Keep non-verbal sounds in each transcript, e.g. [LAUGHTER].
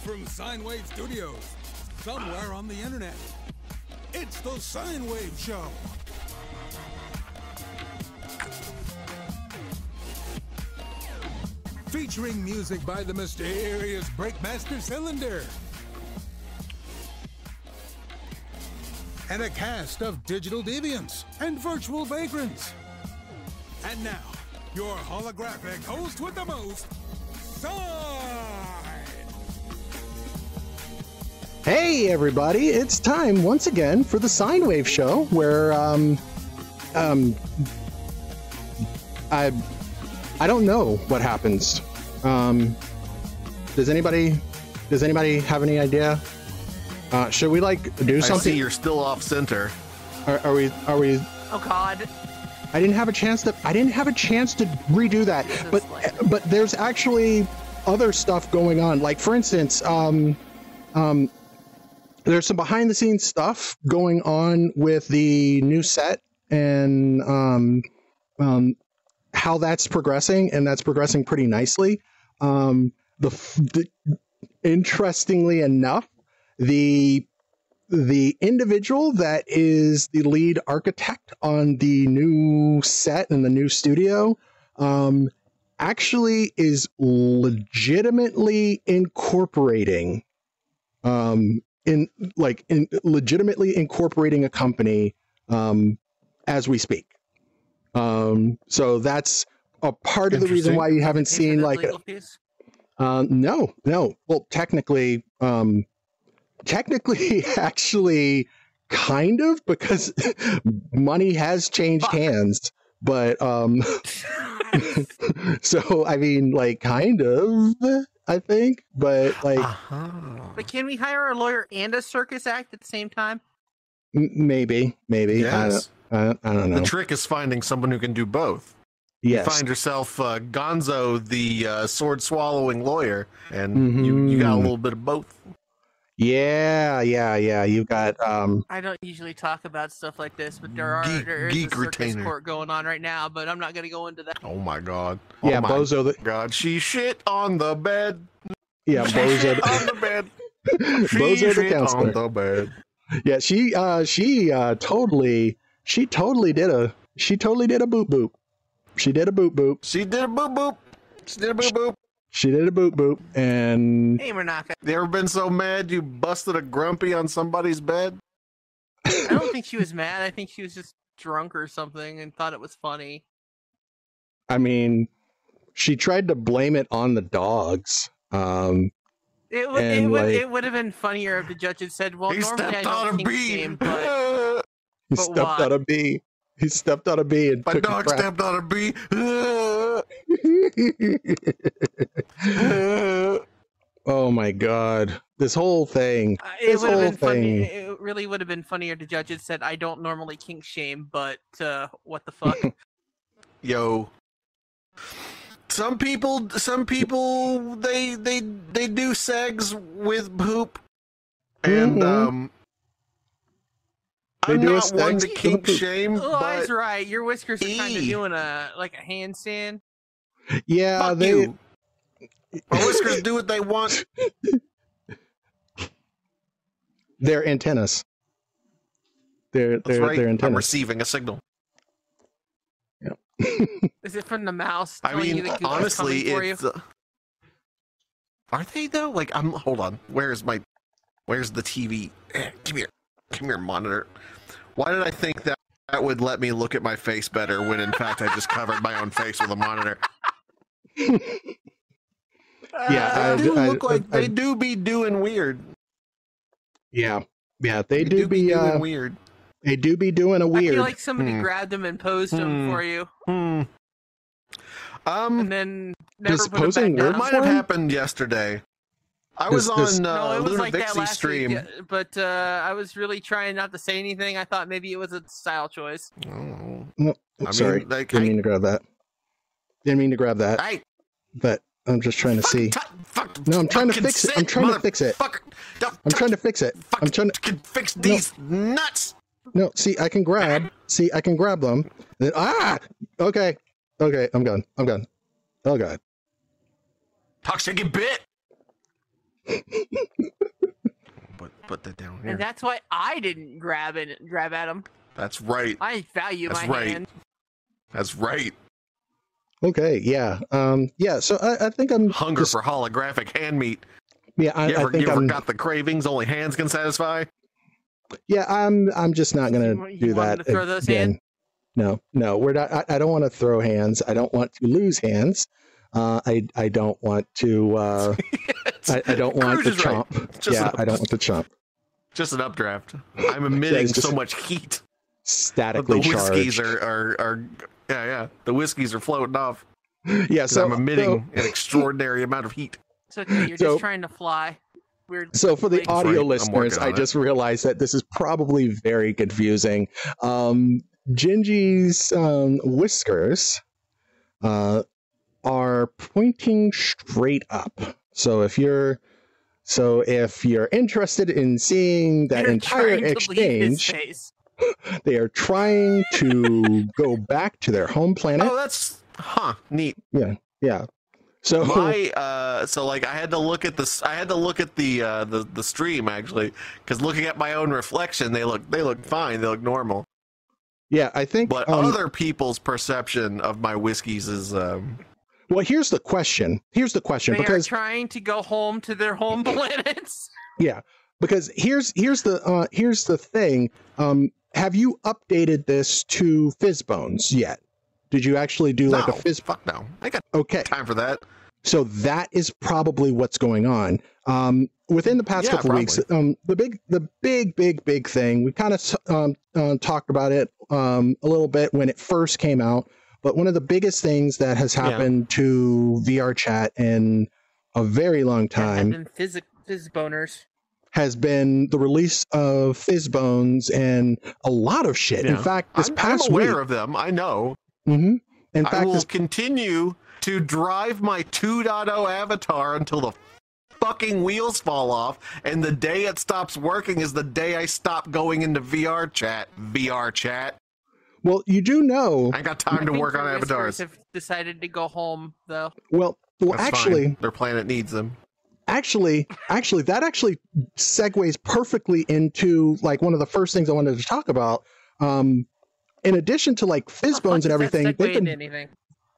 from Sine Wave Studios, somewhere on the internet. It's the Sine Wave Show. Featuring music by the mysterious Breakmaster Cylinder. And a cast of digital deviants and virtual vagrants. And now, your holographic host with the most, Sine! Hey, everybody! It's time once again for the Sine Wave Show, where um, um, I, I don't know what happens. Um, does anybody, does anybody have any idea? Uh, should we like do I something? see you're still off center. Are, are we? Are we? Oh God. I didn't have a chance to. I didn't have a chance to redo that. But but there's actually other stuff going on. Like for instance, um, um, there's some behind the scenes stuff going on with the new set and um, um, how that's progressing, and that's progressing pretty nicely. Um, the, the interestingly enough, the the individual that is the lead architect on the new set and the new studio um, actually is legitimately incorporating um, in like in legitimately incorporating a company um, as we speak. Um, so that's a part of the reason why you haven't seen like fees? um, no, no. Well, technically, um, technically, [LAUGHS] actually, kind of because [LAUGHS] money has changed Fuck. hands. But um, [LAUGHS] so I mean, like, kind of, I think. But like, Uh-huh. But can we hire a lawyer and a circus act at the same time? m- maybe, maybe. I, don't, Yes. I, I don't know. The trick is finding someone who can do both. yes. You find yourself uh, Gonzo, the uh, sword swallowing lawyer, and you, you got a Mhm. little bit of both. Yeah, yeah, yeah. You've got um, I don't usually talk about stuff like this, but there are Geek- there is geek a circus retainer. court going on right now. But I'm not going to go into that. Oh my god. yeah, oh my Bozo. The, god. She shit on the bed. yeah, She Bozo. shit The, on the bed. [LAUGHS] She Bozo the shit counselor. on the bed. Yeah, she uh she uh totally she totally did a she totally did a boop boop. She did a boop boop. She did a boop boop. She did a boop boop. She did a boop boop and Hey, Renaka. You ever been so mad you busted a grumpy on somebody's bed? I don't think she was mad. I think she was just drunk or something and thought it was funny. I mean she tried to blame it on the dogs. Um It would it And, would like- it would have been funnier if the judge had said, "Well, he normally I stepped don't on a bee. shame, [LAUGHS] but he But stepped why? on a bee. He stepped on a bee and My took a dog crap. stepped on a bee. [LAUGHS] [LAUGHS] oh my god. This whole thing. Uh, it This would whole been funny. thing. It really would have been funnier if the judge had said, "I don't normally kink shame, but uh, what the fuck." [LAUGHS] Yo. Some people, some people, they they they do segs with poop, and Mhm. um, They I'm do a not one to kink shame, oh, but that's right. Your whiskers are kind of doing a like a handstand. Yeah, fuck they you. My whiskers do what they want. they're antennas. They're That's they're right. they're antennas. I'm receiving a signal. [LAUGHS] Is it from the mouse? I telling you mean, honestly, coming for you? it's. Uh, are they though? Like, I'm. Hold on. Where's my? Where's the TV? Eh, Come here. Come here, monitor. Why did I think that that would let me look at my face better when in fact I just covered my own face with a monitor? Yeah, They I- do I- look like I- they do be doing weird. Yeah, yeah, they They do be doing uh, weird. they do be doing a weird. I feel like somebody Hmm. grabbed them and posed them Hmm. for you, Hmm. Um, and then never Does put posing back work it down. might have happened yesterday. I was Does- does- on uh, no, it was Luna like that Vixie last stream. week, but uh, I was really trying not to say anything. I thought maybe it was a style choice. Oh, No, I sorry, mean, like, didn't I- mean to grab that. Didn't mean to grab that, I, but I'm just trying to fuck, see. t- fuck, No, I'm trying to fix it. I'm trying to fix it. I'm trying to fix it. I'm trying to. fix these nuts. No, see, I can grab. See, I can grab them. Then, ah, okay, okay, I'm gone. I'm gone. Oh god. Toxic bit. [LAUGHS] Put put that down here. And that's why I didn't grab and grab at him. That's right. I value That's my right. hand. That's right. Okay, yeah, um, yeah. So I, I think I'm Hunger just- for holographic hand meat. yeah. I, You ever, I think you ever I'm got the cravings only hands can satisfy? yeah. I'm I'm just not gonna You wa- you do that to throw those again. hands? No, no, we're not. I, I don't want to throw hands. I don't want to lose hands. Uh, I I don't want to. Uh, [LAUGHS] I, I don't want Cruz to is right. chomp. Yeah, an- I don't want to chomp. Just an updraft. [LAUGHS] I'm emitting it's just- so much heat. that The Statically whiskeys are, are are yeah yeah. The whiskeys are floating off. [LAUGHS] yeah, 'cause so I'm emitting so- an extraordinary amount of heat. It's okay. You're [LAUGHS] So- just trying to fly. Weird. So for the That's audio right. I'm listeners, I on it. just realized that this is probably very confusing. Um, Gingy's um, whiskers uh, are pointing straight up. So if you're so if you're interested in seeing that You're entire trying to leave his exchange, face. [LAUGHS] they are trying to go back to their home planet. Oh, that's huh neat. Yeah. Yeah. So My uh, so like I had to look at this. I had to look at the uh, the the stream actually because looking at my own reflection, they look they look fine. They look normal. yeah, I think. But um, other people's perception of my whiskeys is um, well, here's the question. Here's the question They because are trying to go home to their home [LAUGHS] planets. Yeah, because here's here's the uh, here's the thing. Um, have you updated this to PhysBones yet? Did you actually do like a Fizz? fuck no. I got Okay, time for that. so that is probably what's going on. Um, within the past Yeah, couple weeks, um, the big the big big big thing we kind of um, uh, talked about it um, a little bit when it first came out. But one of the biggest things that has Yeah. happened to VR chat in a very long time And then phys- phys boners. Has been the release of PhysBones and a lot of shit. In fact, this I'm, past I'm aware week, of them. I know. hmm in I fact, will this, continue to drive my 2.0 avatar until the fucking wheels fall off, and the day it stops working is the day I stop going into VR chat. VR chat. well, you do know. I ain't got I time to work on whiskers avatars. Have decided to go home though. Well, well, That's actually, fine. their planet needs them. Actually, actually, that actually segues perfectly into like one of the first things I wanted to talk about. Um, in addition to like fuck PhysBones and everything, they've been anything.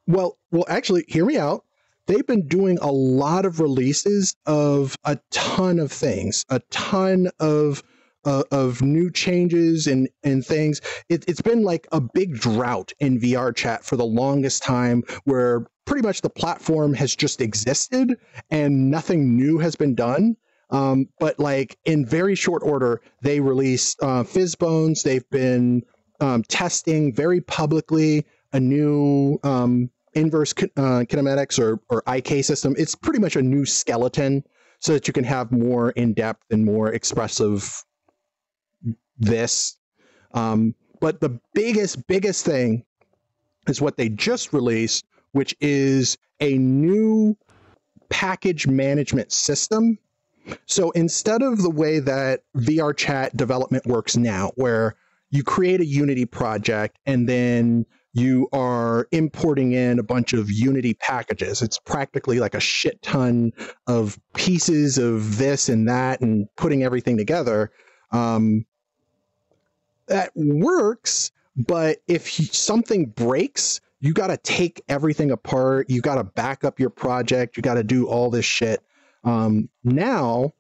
Well, well, actually, hear me out. They've been doing a lot of releases of a ton of things, a ton of uh, of new changes and and things. It, it's been like a big drought in VR chat for the longest time, where pretty much the platform has just existed and nothing new has been done. Um, but like in very short order, they released uh, PhysBones. They've been um, testing very publicly a new um, inverse uh, kinematics or, or IK system. It's pretty much a new skeleton so that you can have more in depth and more expressive this. Um, but the biggest, biggest thing is what they just released, which is a new package management system. So instead of the way that VR chat development works now, where you create a Unity project and then you are importing in a bunch of Unity packages. It's practically like a shit ton of pieces of this and that and putting everything together. Um, that works, but if something breaks, you got to take everything apart. You got to back up your project. You got to do all this shit. Um, now,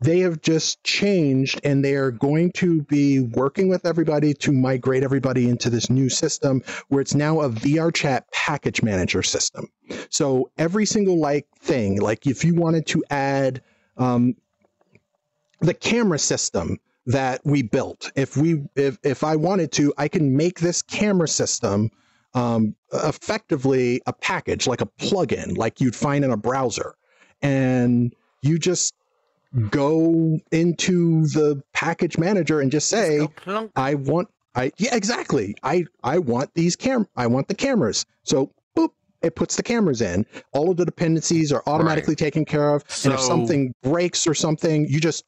they have just changed and they are going to be working with everybody to migrate everybody into this new system where it's now a VR chat package manager system. So every single like thing, like if you wanted to add um, the camera system that we built, if we if if I wanted to, I can make this camera system um, effectively a package, like a plugin, like you'd find in a browser, and you just go into the package manager and just say. I want I yeah, exactly. I I want these cam I want the cameras. So boop, it puts the cameras in. All of the dependencies are automatically taken care of. and if something breaks or something, you just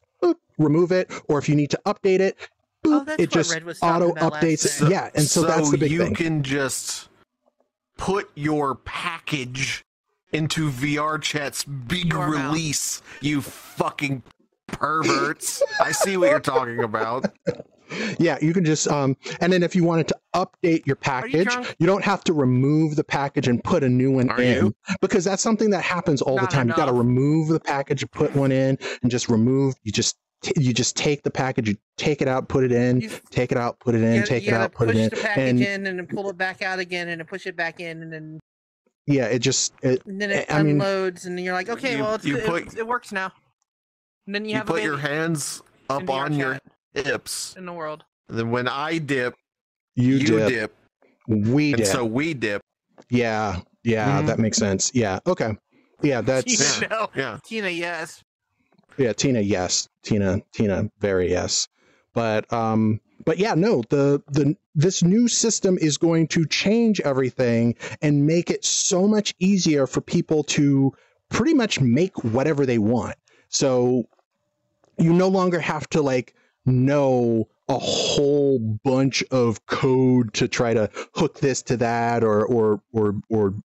remove it. Or if you need to update it, boop, Oh, it just Red was talking auto updates. night. yeah, and so, that's the big you thing. can just put your package into VR chat's big Your mouth. release, you fucking perverts. I see what you're talking about. [LAUGHS] Yeah, you can just um, and then if you wanted to update your package, drunk? you, don't have to remove the package and put a new one Are in you? because that's something that happens all the Not time. You got to remove the package, put one in, and just remove. You just t- you just take the package, you take it out, put it in, You- take it out, put it in, You gotta- take you it gotta out, put it push in, the package and in and then pull it back out again and then push it back in and then yeah, it just it, and then it I mean- unloads and you're like, okay, You- well, it's, you it, put- it works now. And then you, You, have a put your hands up on your chat hips. in the world. And then when I dip, you, you, dip, dip. we And so we dip. yeah, yeah, Mhm. that makes sense. Yeah, okay, yeah, [LAUGHS] that's Tina, no. Yeah. Tina, yes. Yeah tina yes. Tina tina very yes. But um but yeah no the the this new system is going to change everything and make it so much easier for people to pretty much make whatever they want. So you no longer have to like know a whole bunch of code to try to hook this to that or or or or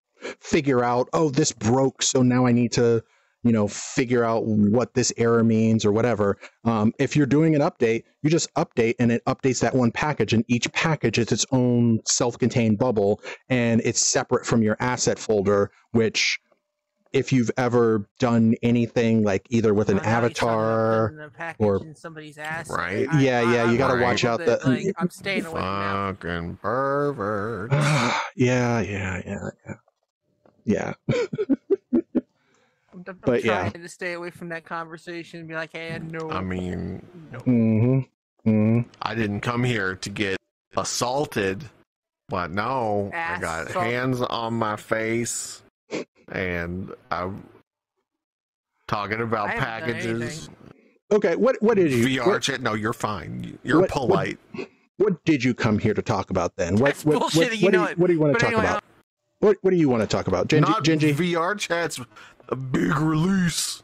figure out oh this broke so now i need to you know figure out what this error means or whatever um, if you're doing an update you just update and it updates that one package and each package is its own self-contained bubble and it's separate from your asset folder which if you've ever done anything like either with an now you're talking about avatar putting a package or- in somebody's ass. Right. I- Yeah, yeah, I'm you gotta a watch out bit, the- like, I'm staying away from that. Fucking pervert. [SIGHS] yeah yeah yeah yeah yeah [LAUGHS] I'm, I'm But, trying yeah. to stay away from that conversation and be like, hey, no, I mean, no. hmm hmm I didn't come here to get assaulted, but no, I got Assault. hands on my face, and I'm talking about I haven't done packages. okay what what did you VR what, chat. No, you're fine. You're what- what- polite. what did you come here to talk about then what That's what, bullshit, what, you what, do know you, what do you want to But talk anyway, about what what do you want to talk about Genji, Not Genji? VR chat's a big release.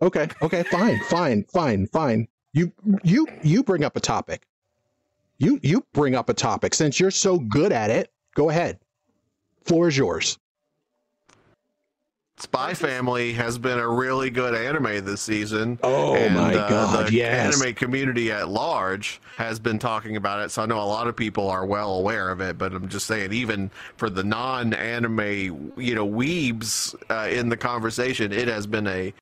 Okay, okay, fine, fine, fine, fine. You you you bring up a topic. You you bring up a topic since you're so good at it. Go ahead. Floor is yours. Spy Family has been a really good anime this season. Oh and, my uh, god, the yes. anime community at large has been talking about it, so I know a lot of people are well aware of it. But I'm just saying, even for the non-anime, you know, weebs uh, in the conversation, it has been a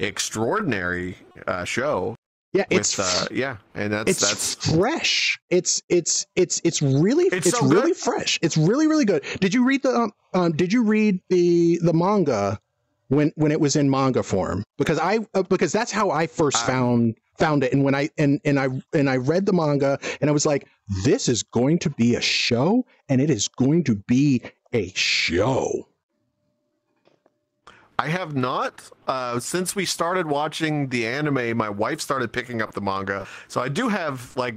extraordinary uh, show. Yeah, With, it's uh, yeah, and that's it's that's fresh. It's it's it's it's really It's it's, so really good. fresh. It's really really good. Did you read the um, um did you read the the manga when when it was in manga form? Because I uh, because that's how I first Um, found found it and when I and and I and I read the manga and I was like this is going to be a show and it is going to be a show. I have not. Uh, since we started watching the anime, my wife started picking up the manga, so I do have like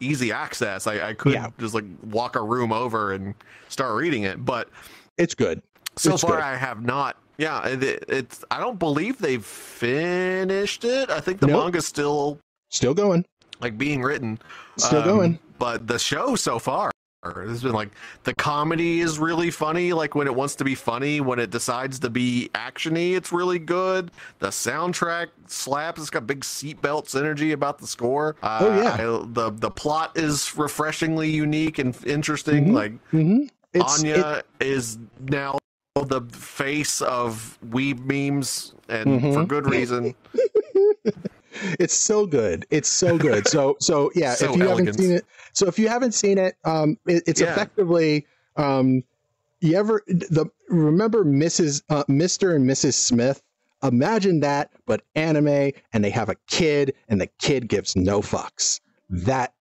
easy access. I, I could Yeah. just like walk a room over and start reading it, but It's good. so It's far good. I have not. Yeah, it, it's. I don't believe they've finished it. I think the Nope. manga's still Still going. like being written. Still Um, going. But the show so far has been like the comedy is really funny. Like when it wants to be funny, when it decides to be actiony, it's really good. The soundtrack slaps. It's got big seatbelts energy about the score. Uh, Oh, yeah. I- the the plot is refreshingly unique and interesting. Mhm. Like hmm It's Anya is now the face of weeb memes, and Mhm. for good reason. [LAUGHS] it's so good it's so good so so yeah [LAUGHS] So if you elegant. haven't seen it so if you haven't seen it um it, it's Yeah. effectively um you ever the remember mrs uh, mr and mrs smith imagine that but anime and they have a kid and the kid gives no fucks that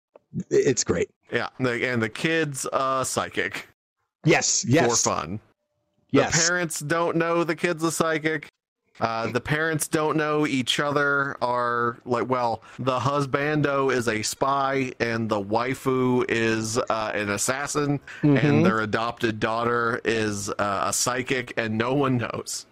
it's great Yeah, and the, and the kid's uh, psychic yes yes for fun. Yes The parents don't know the kid's a psychic. Uh, the parents don't know each other are like well the husbando is a spy and the waifu is uh, an assassin Mhm. and their adopted daughter is uh, a psychic and no one knows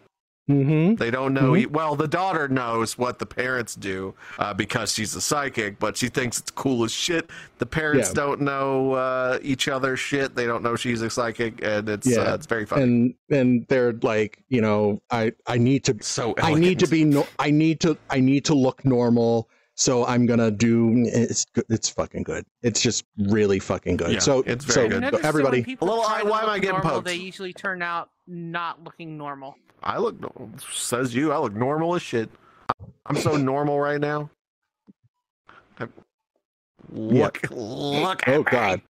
Mm-hmm. They don't know. e Well, the daughter knows what the parents do uh, because she's a psychic, but she thinks it's cool as shit. The parents Yeah. don't know uh, each other's shit. They don't know she's a psychic, and it's Yeah. uh, it's very funny. And and they're like, you know, I I need to so I need to be no I need to I need to look normal. So I'm gonna do it's good it's fucking good. It's just really fucking good. Yeah, so it's very I good. noticed that when everybody people A little try why am I getting normal, poked? They usually turn out not looking normal. I look says you. I look normal as shit. I'm so normal right now. I- Look, look. At Oh me. god.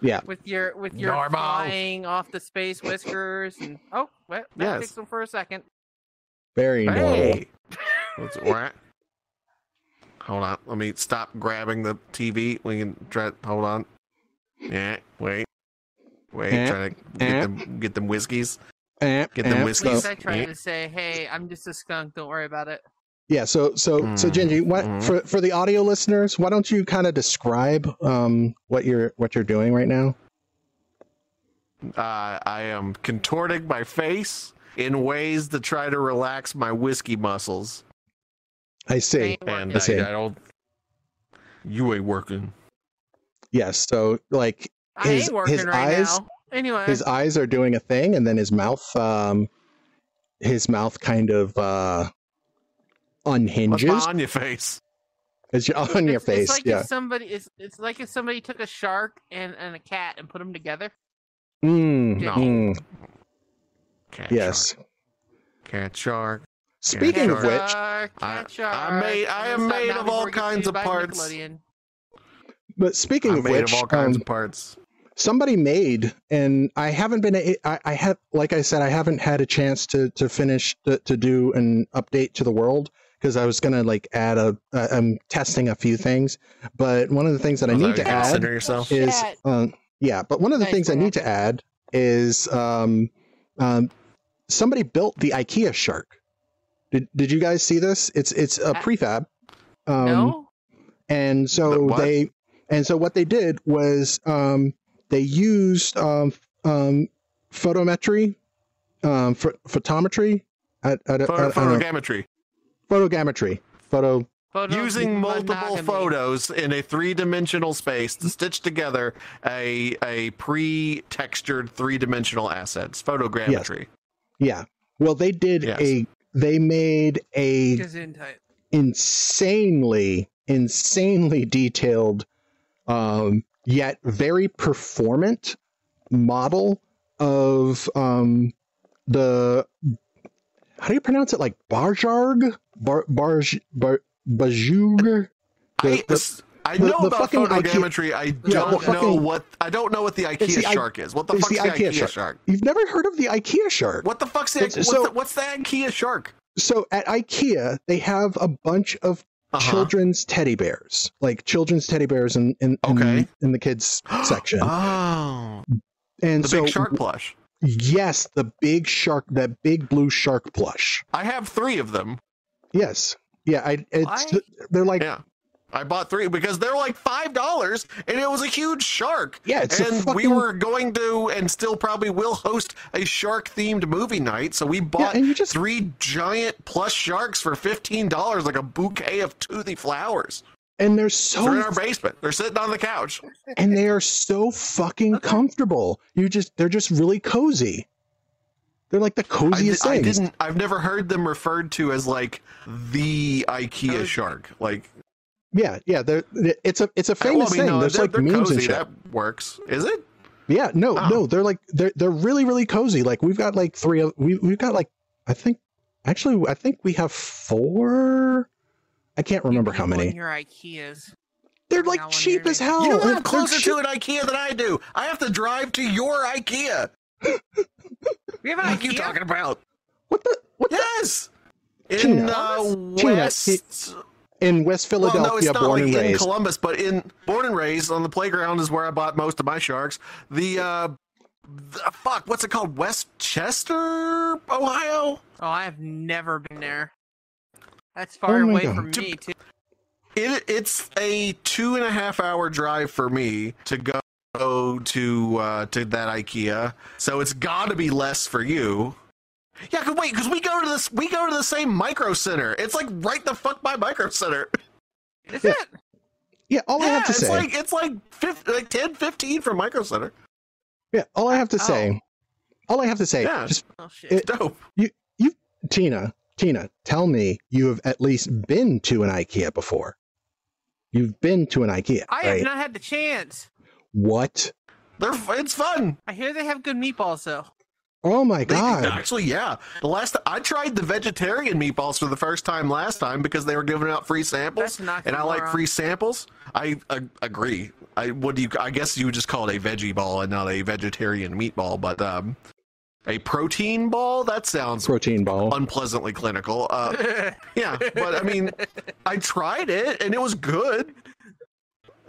Yeah. with your with your Normal. flying off the space whiskers and oh, well, that Yes. fixed them for a second. Very normal. Hey. What's it? What? Hold on. Let me stop grabbing the TV. We can try. Hold on. Yeah. Wait. Wait. Eh, Try to get eh. them. Get them whiskeys. Eh, Get them whiskeys. At least I tried Yeah. to say, hey, I'm just a skunk. Don't worry about it. Yeah, so so so Mm, Gingy, what mhm. for for the audio listeners, why don't you kind of describe um what you're what you're doing right now? Uh, I am contorting my face in ways to try to relax my whiskey muscles. I see. And. I see. I, I don't. You ain't working. Yes, so like I his- ain't working his right eyes- now. Anyway, his eyes are doing a thing and then his mouth um his mouth kind of uh What's unhinges on your face? It's [LAUGHS] on your it's, face. It's like yeah. if somebody it's it's like if somebody took a shark and, and a cat and put them together. Mm, No. mm, Cat yes. Shark. Cat shark. Speaking of shark. which, Shark, I- cat shark. I made- I am made of all before it gets kinds of parts. But speaking I'm of made which, of all kinds um, of parts. Somebody made and i haven't been a- i, I have like i said i haven't had a chance to to finish to, to do an update to the world because i was gonna like add a uh, i'm testing a few things but one of the things that i Although need to add Center yourself. Is um yeah but one of the Nice things i one. need to add is um um somebody built the ikea shark did, did you guys see this it's it's a Uh, prefab um no. and so what? they and so what they did was um, they used um, um, photometry um, ph- photometry at, at, Photo, at, I don't know, photogrammetry. photogrammetry photo Photo Using multiple monogamy. photos in a three-dimensional space to stitch together a a pre-textured three-dimensional assets. Photogrammetry. yeah well they did Yes. a they made a insanely insanely detailed um, yet very performant model of um, the how do you pronounce it like barjarg bar barj bar bajug I, The- the- I know the about fucking Ikea photogrammetry. I don't the know fucking- what I don't know what the IKEA the shark is. What the fuck's the the, IKEA IKEA, shark. shark? you've never heard of the ikea shark What the fuck's the what's, so- the, what's the IKEA shark? so at ikea they have a bunch of Uh-huh. children's teddy bears like children's teddy bears in in, in, Okay. in the kids [GASPS] section Oh, and the so big shark plush. Yes, the big shark, that big blue shark plush. I have three of them. Yes, yeah, I. It's Why? they're like Yeah. I bought three because they're like five dollars, and it was a huge shark. yeah, it's and fucking, we were going to, and still probably will host a shark-themed movie night. So we bought and you just three giant plush sharks for fifteen dollars, like a bouquet of toothy flowers. and they're so They're in our basement. They're sitting on the couch. and they are so fucking Okay. comfortable. You just they're just really cozy. They're like the I, coziest di- I didn't. I've never heard them referred to as like the IKEA shark. Like Yeah, yeah, they're it's a it's a well, famous I mean, thing. no, There's they're, like they're memes cozy. and shit. That works. Is it? Yeah, no, Oh. no, they're like they're they're really really cozy. Like we've got like three of we we've got like I think actually I think we have four. I can't remember how many. Your IKEA's. They're like I'm cheap as hell. you and live they're closer cheap- to an IKEA than I do. I have to drive to your IKEA. [LAUGHS] We have an What are you IKEA. talking about? What the what the In Tina. Tina, West. In West well, Philadelphia, no, it's not born like and in. Columbus, but in born and raised on the playground is where I bought most of my sharks. The uh, the, fuck, what's it called? Westchester, Ohio. Oh, I have never been there. That's far Oh my away God. from me too. It, it's a two and a half hour drive for me to go to uh, to that IKEA, so it's got to be less for you. Yeah, cause wait, because we go to this, we go to the same micro center. It's like right the fuck by micro center. [LAUGHS] Is Yeah. it? Yeah, all I have to it's say. like it's like 50, like 10, 15 from micro center. yeah, all I have to Oh. say. All I have to say. Yeah. Just Oh shit. It- Dope. You, you, Tina, Tina, tell me you have at least been to an IKEA before. You've been to an IKEA, I have not had the chance. What? They're it's fun. I hear they have good meatballs though. Oh my They- god! actually, yeah. The last I tried the vegetarian meatballs for the first time last time because they were giving out free samples, That's an and I like free samples. I uh, agree. I what do you? I guess you would just call it a veggie ball and not a vegetarian meatball, but um, a protein ball. That sounds Protein ball. unpleasantly clinical. Uh, yeah, but I mean, I tried it and it was good.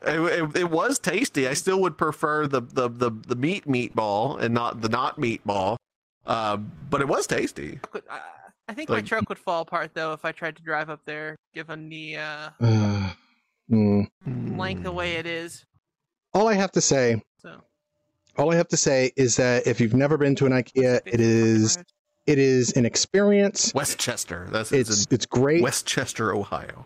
It, it, it was tasty. I still would prefer the, the, the, the meat meatball and not the not meatball. Uh, but it was tasty. I- I think my truck would fall apart though if I tried to drive up there, given the uh, Uh, [SIGHS] mm. length the way it is. All I have to say, So all I have to say is that if you've never been to an IKEA, it is it is an experience. Westchester. That's It's it's it's great. Westchester, Ohio.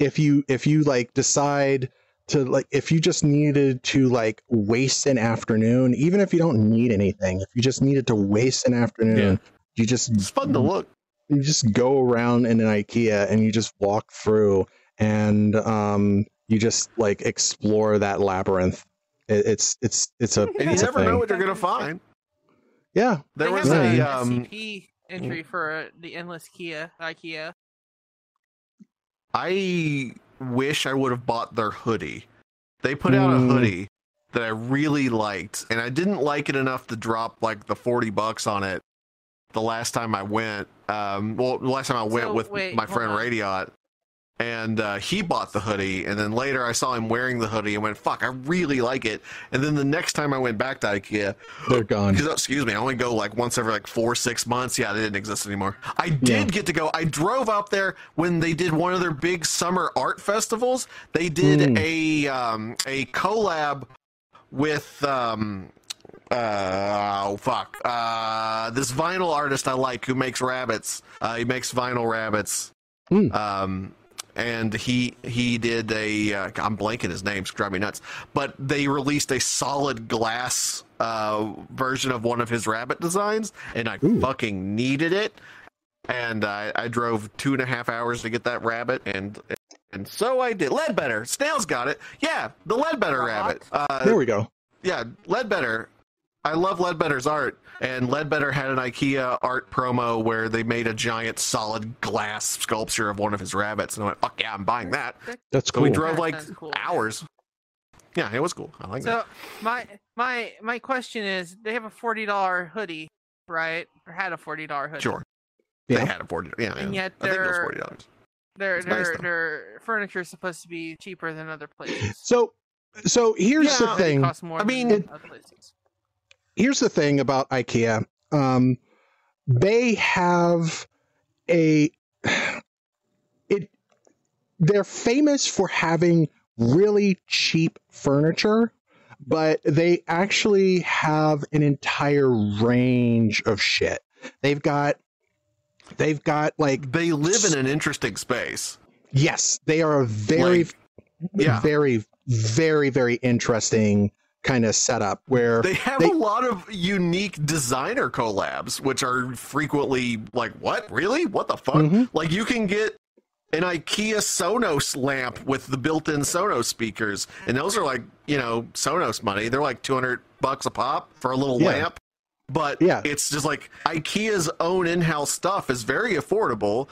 if you if you like decide to like if you just needed to like waste an afternoon even if you don't need anything if you just needed to waste an afternoon you just It's fun to look. you just go around in an ikea and you just walk through and um you just like explore that labyrinth it, it's it's it's a And you a never know what you're gonna find. yeah There they was have a a um, SCP entry for uh, the endless Kia IKEA. I wish I would have bought their hoodie. They put out a Mm. hoodie that I really liked, and I didn't like it enough to drop like the forty bucks on it. The last time I went, um, well, the last time I went So, with wait, my friend on. Radiot, and uh, he bought the hoodie, and then later I saw him wearing the hoodie and went, "Fuck, I really like it." And then the next time I went back to IKEA, they're gone excuse me, I only go like once every like four six months. Yeah, they didn't exist anymore. I did Yeah. get to go. I drove up there when they did one of their big summer art festivals. They did Mm. a um, a collab with um, uh, oh fuck uh, this vinyl artist I like who makes rabbits. Uh, he makes vinyl rabbits. Mm. Um, and he he did a uh, I'm blanking his name, it's driving me nuts. But they released a solid glass uh, version of one of his rabbit designs, and I Ooh. fucking needed it. And I, I drove two and a half hours to get that rabbit, and and so I did. Ledbetter, Snail's got it. Yeah, the Ledbetter What? rabbit. Uh, there we go yeah, Ledbetter. I love Ledbetter's art, and Ledbetter had an IKEA art promo where they made a giant solid glass sculpture of one of his rabbits, and I went, "Fuck yeah, I'm buying that." that's So cool we drove That like cool. hours. Yeah, it was cool. I like that. So my my my question is, they have a forty dollar hoodie, right? Or had a forty dollar hoodie. Sure, Yeah. they had a forty. Yeah, And yeah. yet I think it was they're- forty dollars. Their It's nice, their though. their furniture is supposed to be cheaper than other places. so so here's Yeah, the thing cost more I than mean- other places. Here's the thing about IKEA. Um, they have a it. They're famous for having really cheap furniture, but they actually have an entire range of shit. They've got, they've got like They live in an interesting space. yes, they are a very, Like, yeah. very, very, very interesting kind of setup where They have They- a lot of unique designer collabs, which are frequently like, "What? Really? What the fuck?" Mhm. Like you can get an IKEA Sonos lamp with the built-in Sonos speakers, and those are like, you know, Sonos money. They're like two hundred bucks a pop for a little Yeah. lamp. But Yeah. it's just like IKEA's own in-house stuff is very affordable.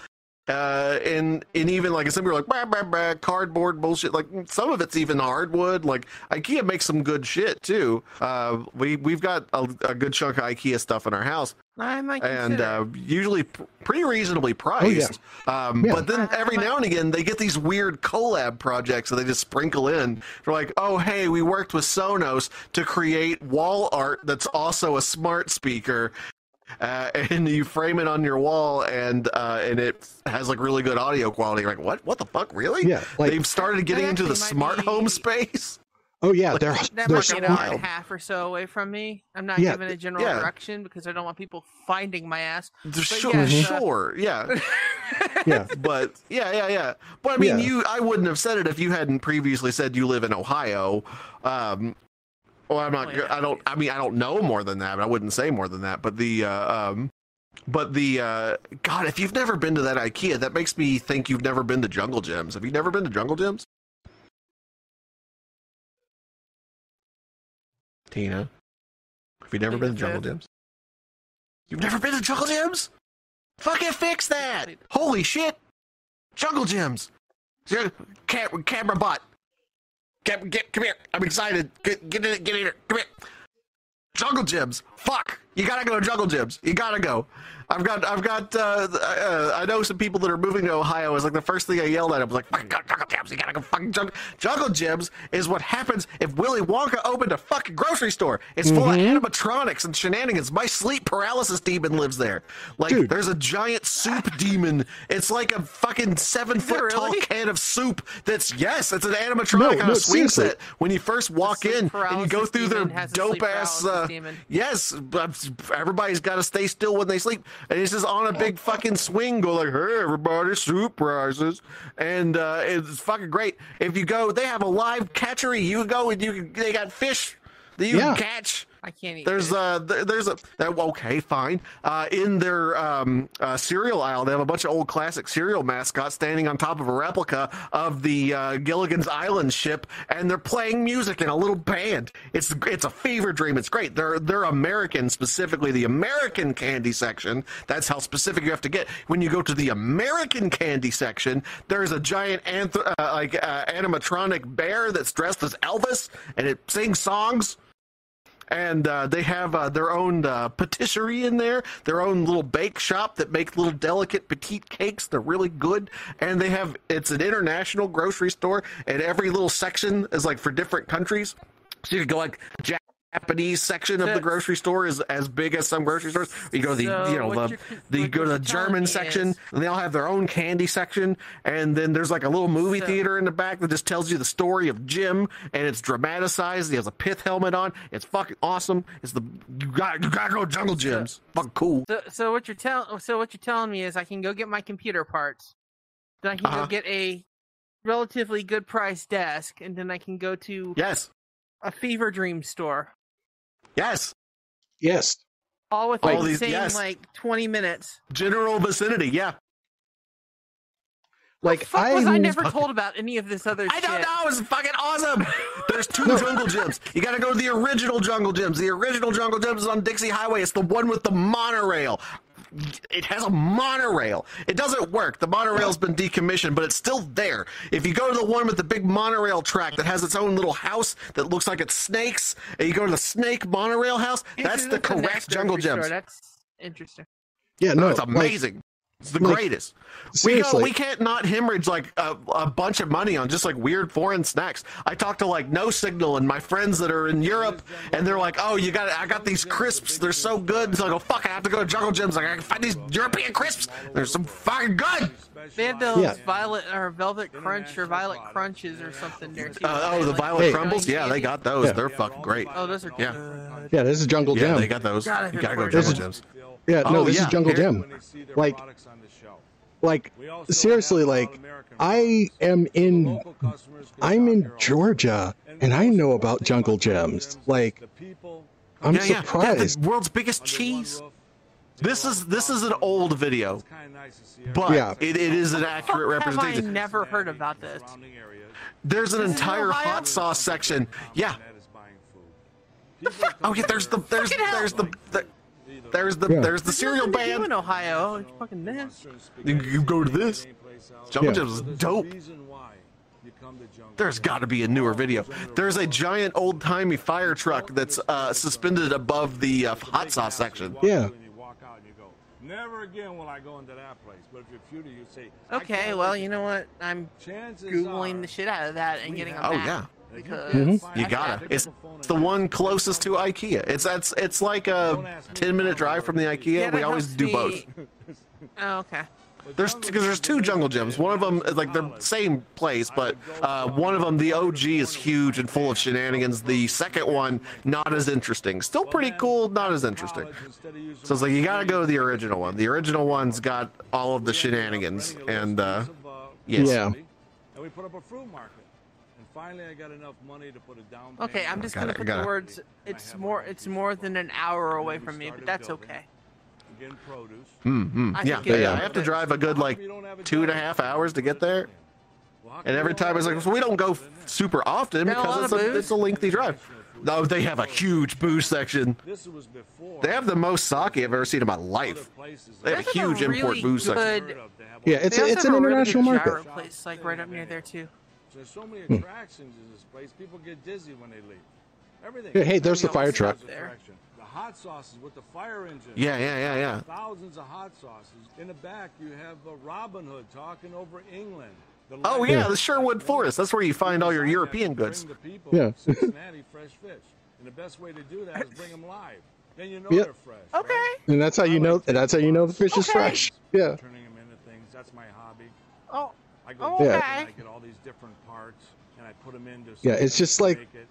Uh, and and even like some people are like bah, bah, bah, cardboard bullshit. Like some of it's even hardwood. Like IKEA makes some good shit too. Uh, we we've got a, a good chunk of IKEA stuff in our house, I might and consider. uh, usually pretty reasonably priced. Um, Yeah. But then I- I every might- now and again they get these weird collab projects that they just sprinkle in. They're like, oh hey, we worked with Sonos to create wall art that's also a smart speaker. Uh, [LAUGHS] and you frame it on your wall, and uh, and it has like really good audio quality. You're like, what? What the fuck? Really? yeah, like They've started getting into the smart might home space. Oh yeah, Like, they're That they're might so be an hour and a wild. half or so away from me. I'm not Yeah, giving a general yeah. direction because I don't want people finding my ass. Sure, yes, uh, sure, yeah. [LAUGHS] yeah. but yeah, yeah, yeah. But I mean, Yeah. you, I wouldn't have said it if you hadn't previously said you live in Ohio. Um, well, I'm not. Oh. I don't. I mean, I don't know more than that. But I wouldn't say more than that. But the, uh, um, but the, uh, God, if you've never been to that IKEA, that makes me think you've never been to Jungle Jim's. Have you never been to Jungle Jim's? Tina, have you never been to Jungle. Jim's? You've never been to Jungle Jim's? Fucking fix that! Holy shit! Jungle Jim's! Cam- camera bot! Get, get, come here! I'm excited! Get, get in, get in here! Come here! Jungle Jim's! Fuck! You gotta go to Jungle Jim's! You gotta go! I've got, I've got, uh, uh, I know some people that are moving to Ohio. It's like the first thing I yelled at was like, fucking go Jungle Jim's! You gotta go fucking Jungle. Jungle Jim's is what happens if Willy Wonka opened a fucking grocery store. It's full of animatronics and shenanigans. My sleep paralysis demon lives there. Like, Dude. there's a giant soup demon. It's like a fucking seven Is foot tall can of soup. That's yes, it's an animatronic No, on no, a swing set. When you first walk in and you go through their demon has a dope ass. Uh, yes, but everybody's got to stay still when they sleep, and it's just on a big fucking swing, go like, "Hey, everybody, soup rises," and uh, it's fucking great. If you go, they have a live catchery. You go and you they got fish that you Yeah. can catch. I can't eat. There's uh there's a that okay fine. Uh in their um uh, cereal aisle they have a bunch of old classic cereal mascots standing on top of a replica of the uh, Gilligan's Island ship and they're playing music in a little band. It's it's a fever dream. It's great. They're they're American specifically the American candy section. That's how specific you have to get. When you go to the American candy section there's a giant anth- uh, like uh, animatronic bear that's dressed as Elvis and it sings songs and uh, they have uh, their own uh, patisserie in there, their own little bake shop that make little delicate petite cakes. They're really good, and they have it's an international grocery store, and every little section is like for different countries. So you could go like Japanese section of the grocery store is as big as some grocery stores. You go to the So you know the, the go to the German section, is- and they all have their own candy section, and then there's like a little movie So- theater in the back that just tells you the story of Jim, and it's dramatized. He has a pith helmet on. It's fucking awesome. It's the you got you gotta go Jungle Jim's. Fucking cool. So, so what you're telling, so what you're telling me is, I can go get my computer parts, then I can Uh-huh. go get a relatively good price desk, and then I can go to Yes, a Fever Dream store, yes. Yes. all with All the these- same yes. like 20 minutes. General vicinity. Yeah. Like Fuck was I I'm- never told about any of this other I shit? don't know. It's fucking awesome. [LAUGHS] There's two Jungle Jim's. You got to go to the original Jungle Jim's. The original Jungle Jim's is on Dixie Highway. It's the one with the monorail. It has a monorail. It doesn't work. The monorail's been decommissioned, but it's still there. If you go to the one with the big monorail track that has its own little house that looks like it's snakes, and you go to the snake monorail house, that's the correct Nash jungle grocery store, gyms. That's interesting. Yeah, No, no, it's like, amazing. It's the like, greatest. We, go, we can't not hemorrhage like a, a bunch of money on just like weird foreign snacks. I talked to like No Signal and my friends that are in Europe, and they're like, "Oh, you got I got these crisps. They're so good." So I go, "Fuck, I have to go to Jungle Jim's. Like I can find these European crisps. They're so fucking good." They have those Yeah. violet or velvet crunch or violet crunches or something there too. Uh, oh, the violet Hey. crumbles. Yeah, they got those. Yeah. They're fucking great. Oh, those are Yeah. yeah, this is Jungle Yeah, Gym. they got those. God, You gotta go to Jungle This Gyms. Yeah, no, Oh, this yeah, is Jungle here- Gym. Like, like seriously, like I am in I'm in Georgia and I know about Jungle Jim's. Like I'm yeah, yeah. Yeah, surprised. the world's biggest cheese. This is this is an old video, but Yeah. it, it is an accurate representation. have I representation. never heard about this? There's an This entire hot sauce section. Yeah. Oh [LAUGHS] yeah, there's the there's Fucking hell. there's the, the there's the Yeah. there's the cereal nothing to do in Ohio. It's fucking this. You, you go to this. Jungle Yeah. Gyms is dope. There's got to be a newer video. There's a giant old timey fire truck that's uh, suspended above the uh, hot sauce section. Yeah. Never again will I go into that place. But if you're future, you say. "I Okay, well, you know what? I'm Chances googling are, the shit out of that and getting on Oh yeah. Because Mhm. You gotta. have- It's the one closest to IKEA. It's that's it's like a ten minute drive from the IKEA. Yeah, we always do me- both. [LAUGHS] Oh, okay. There's because there's two Jungle Jim's. One of them is like the same place, but uh, one of them, the OG, is huge and full of shenanigans. The second one, not as interesting. Still pretty cool, not as interesting. So it's like you gotta go to the original one. The original one's got all of the shenanigans, and uh, yes. Yeah. And we put up a fruit market. And finally, I got enough money to put a down payment. Okay, I'm just Gotta- gonna put gotta- the words. It's more. It's more than an hour away from me, but that's okay. Again, produce. Mm-hmm. I Yeah, yeah, yeah. I have to drive a good like two and a half hours to get there. And every time it's like, so we don't go f- super often Got a because it's a, it's a lengthy drive. No, they have a huge booze section. This was before. They have the most sake I've ever seen in my life. They have a They have huge import really booze section. Yeah, it's a, it's an international market. place, like right up near there too. So there's so many Hmm. attractions in this place. People get dizzy when they leave. Everything. Yeah, hey, there's the fire truck. there. The hot sauces with the fire engine. Yeah, yeah, yeah, yeah. Thousands of hot sauces. In the back, you have uh, Robin Hood talking over England. The Oh legend- yeah, the Sherwood Forest. That's where you find all your European goods. the people Yeah. of Cincinnati [LAUGHS] fresh fish. And the best way to do that is bring them live. Then you know Yep. they're fresh. Okay. right? And that's how you know. And that's how you know the fish is fresh. Yeah. Turning them into things. That's my hobby. Oh, I go Oh, back okay. and I get all these different parts and I put them into. Yeah, it's just like- it.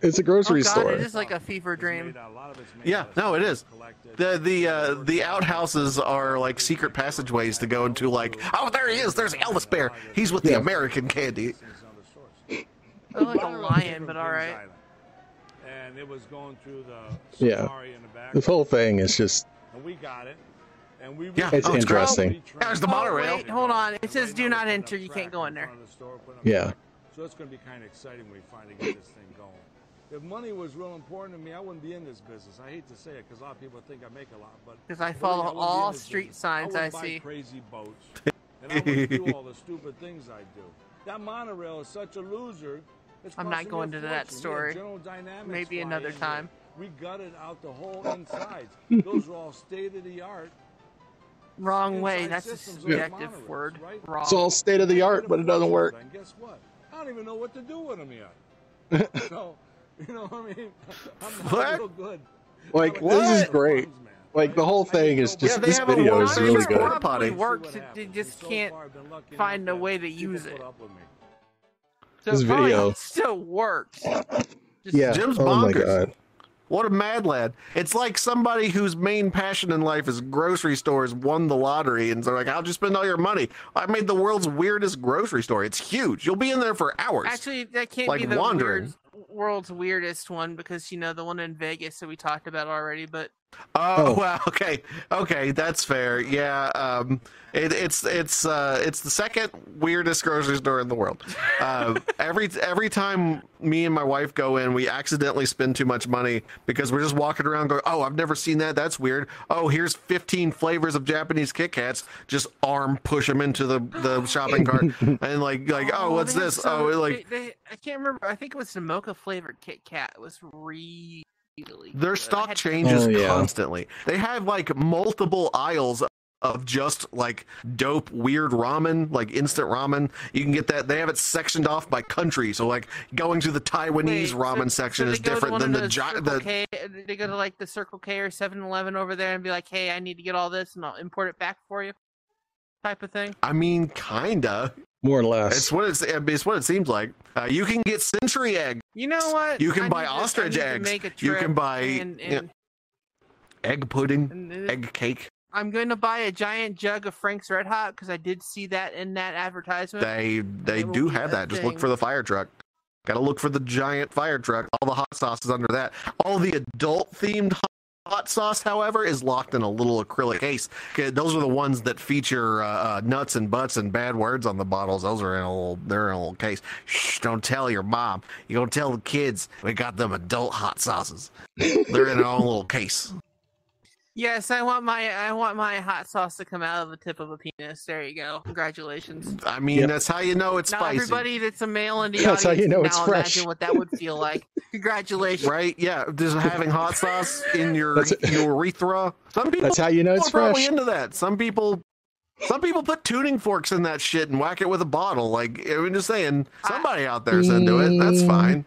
It's a oh grocery God, store. it is like a fever dream. made out- a lot of Yeah, no, it stuff is. collected. The the uh, the outhouses are like secret passageways to go into. Like, oh, there he is. There's Elvis Bear. He's with the Yeah. American candy. Things on the source. I [LAUGHS] like a lion, but all right. And it was going through the Yeah. in the back. This whole thing is just. And we got it. And we Yeah, It's oh, great. interesting. There's the Oh, monorail. wait, hold on. It says do not enter. You can't go in in there. front of the store, putting up Yeah. So it's going to be kind of exciting when we finally get this thing going. If money was real important to me, I wouldn't be in this business. I hate to say it because a lot of people think I make a lot, but 'Cause I believe me, follow wouldn't all street business. signs I wouldn't see. Crazy boats, and I wouldn't do all the stupid things I do. That monorail is such a loser. It's I'm not going to that fortune. We had story. Maybe another time. We gutted out the whole insides. Those are all state of the art. Wrong way. That's a systems of the subjective monorails, word. right? Wrong. It's all state of the art, but it doesn't work. And guess what? I don't even know what to do with them yet. [LAUGHS] so, you know what I mean? [LAUGHS] I'm not What? real good. Like I'm this is great. funds, man, Like the whole thing is just Yeah, this video world is famous really porta good. potty. Probably See works. what It, happens. they just so can't far, I've been lucky find a way to use it. up with me. So This video- still works. Just Yeah. Jim's Oh my god. What a mad lad. It's like somebody whose main passion in life is grocery stores won the lottery and they're like, How'd you spend all your money? I made the world's weirdest grocery store. It's huge. You'll be in there for hours. Actually, that can't Like be the wandering. weird, world's weirdest one because you know the one in Vegas that we talked about already. But Oh, Oh. well, [LAUGHS] okay, okay, that's fair. Yeah, um, it, it's it's uh, it's the second weirdest grocery store in the world. Uh, [LAUGHS] every every time me and my wife go in, we accidentally spend too much money because we're just walking around going, "Oh, I've never seen that. That's weird. Oh, here's 15 flavors of Japanese Kit Kats. Just arm push them into the the [GASPS] shopping cart and like like oh, what's this? Oh, like they, they, I can't remember. I think it was the mocha flavored Kit Kat. It was really Their stock had- changes Oh, yeah. constantly. They have like multiple aisles of just like dope weird ramen, like instant ramen. You can get that. They have it sectioned off by country. So like going to the Taiwanese Wait, ramen so section they is different than of the those gi- Circle the K, they go to like the Circle K or 7-Eleven over there and be like, "Hey, I need to get all this, and I'll import it back for you," type of thing. I mean, kinda. More or less. It's what it's, it's what it seems like. Uh, you can get century egg, You know what? You can I buy need ostrich to eggs. make a You can buy, and, yeah, and, egg pudding, and- and egg cake. I'm going to buy a giant jug of Frank's Red Hot because I did see that in that advertisement. They they do have a that. Just look for the fire truck. Got to look for the giant fire truck. All the hot sauces under that. All the adult themed hot- hot sauce, however, is locked in a little acrylic case. Those are the ones that feature uh, uh, nuts and butts and bad words on the bottles. Those are in a little. They're in a little case. Shh! Don't tell your mom. You don't tell the kids. We got them adult hot sauces. They're in their own little case. Yes, I want my I want my hot sauce to come out of the tip of a penis. There you go. Congratulations. I mean, Yep. that's how you know it's now spicy. everybody that's a male in the That's how you know can it's now fresh. imagine what that would feel like. [LAUGHS] Congratulations. Right? Yeah, just having hot sauce in your That's- urethra. Some people That's how you know it's are probably fresh. into that. Some people, some people put tuning forks in that shit and whack it with a bottle. Like I'm just saying, somebody out there's into it. That's fine.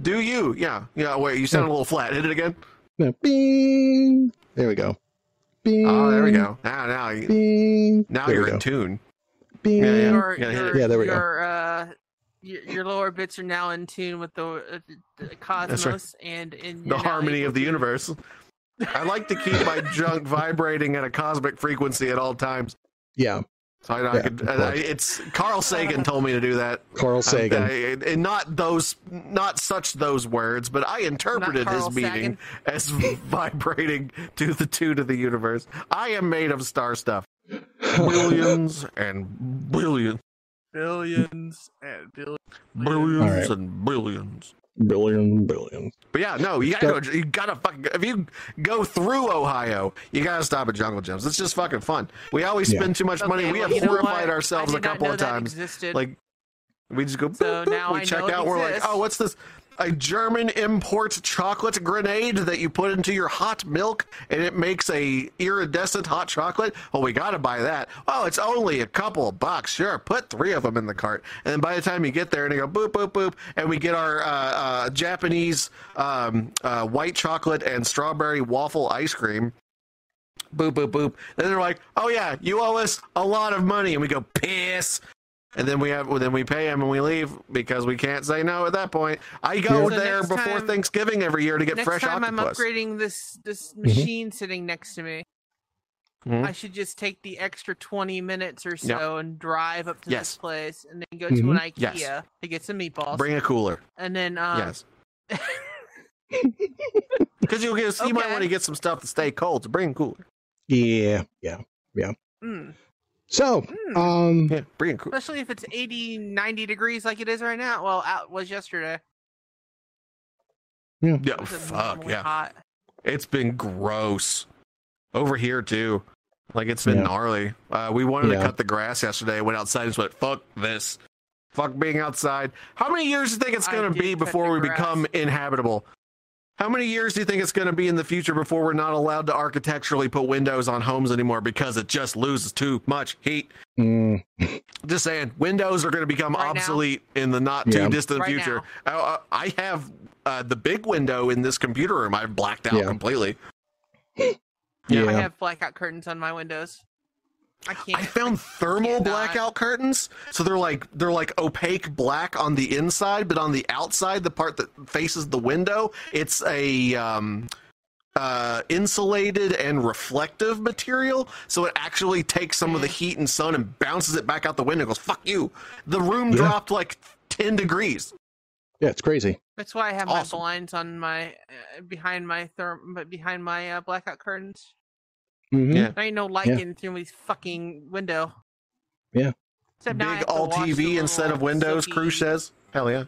Do you? Yeah. Yeah. Wait, you sound a little flat. Hit it again. No, Bing. There we go. Bing, Oh, there we go. Now, now, you- Bing. now There we you're in tune. Bing. Yeah, yeah. Your, Yeah, your. Yeah, there we go. your, uh, your, your lower bits are now in tune with the, uh, the cosmos and in The harmony of the universe. I like to keep my junk [LAUGHS] vibrating at a cosmic frequency at all times. Yeah, So I, I Yeah, could. I, it's Carl Sagan told me to do that. Carl Sagan. Uh, and not those, not such those words, but I interpreted his meaning Sagan. [LAUGHS] as vibrating to the tune of the universe. I am made of star stuff. Billions and billions, billions and billions. billions All right. and billions. Billion, billion. But yeah, no, you gotta go. You gotta fucking. If you go through Ohio, you gotta stop at Jungle Jim's. It's just fucking fun. We always Yeah. spend too much money. Okay, We have horrified ourselves a couple of times. existed. Like we just go. So boop, boop, now we I check know out. We're like, oh, what's this? A German import chocolate grenade that you put into your hot milk and it makes a iridescent hot chocolate. Oh, we gotta buy that. Oh, it's only a couple of bucks. Sure, put three of them in the cart. And then by the time you get there, and they go boop boop boop, and we get our uh, uh, Japanese um, uh, white chocolate and strawberry waffle ice cream. Boop boop boop. Then they're like, "Oh yeah, you owe us a lot of money," and we go piss. And then we have, well, then we pay him and we leave because we can't say no at that point. I go So there next before time- Thanksgiving every year to get Next fresh time octopus. I'm upgrading this this Mm-hmm. machine sitting next to me, Mhm. I should just take the extra 20 minutes or so and drive up to Yes. this place and then go to an IKEA Yes. to get some meatballs. Bring a cooler. and then um, yes. [LAUGHS] Because you'll get, you might want to get some stuff to stay cold. So bring a cooler. Yeah, yeah, yeah. mm, So, mm. um, Yeah, bring a cooler. especially if it's 80, 90 degrees like it is right now. Well, out was yesterday. Yeah, yeah fuck yeah. hot. It's been gross over here too. Like it's been Yeah. gnarly. Uh, we wanted to cut the grass yesterday. Went outside and just went, "Fuck this, fuck being outside." How many years do you think it's going to be before we grass. become inhabitable? How many years do you think it's going to be in the future before we're not allowed to architecturally put windows on homes anymore because it just loses too much heat? mm, [LAUGHS] Just saying, windows are going to become Right now? obsolete in the not too Yeah. distant Right future. Uh, uh, I have uh, the big window in this computer room. I've blacked out Yeah. completely. [LAUGHS] Yeah. I yeah. have blackout curtains on my windows. I can't. I found [LAUGHS] thermal can't blackout curtains. So they're like they're like opaque black on the inside, but on the outside, the part that faces the window, it's a um uh insulated and reflective material. So it actually takes some of the heat and sun and bounces it back out the window and goes, fuck you. The room Yeah. dropped like ten degrees. yeah, it's crazy. That's why I have Awesome. my blinds on my uh, behind my therm, behind my uh, blackout curtains. Mhm. Yeah. There ain't no light Yeah. getting through my fucking window. Yeah. Except Big all TV instead of Windows, silky- Cruise says. Hell yeah.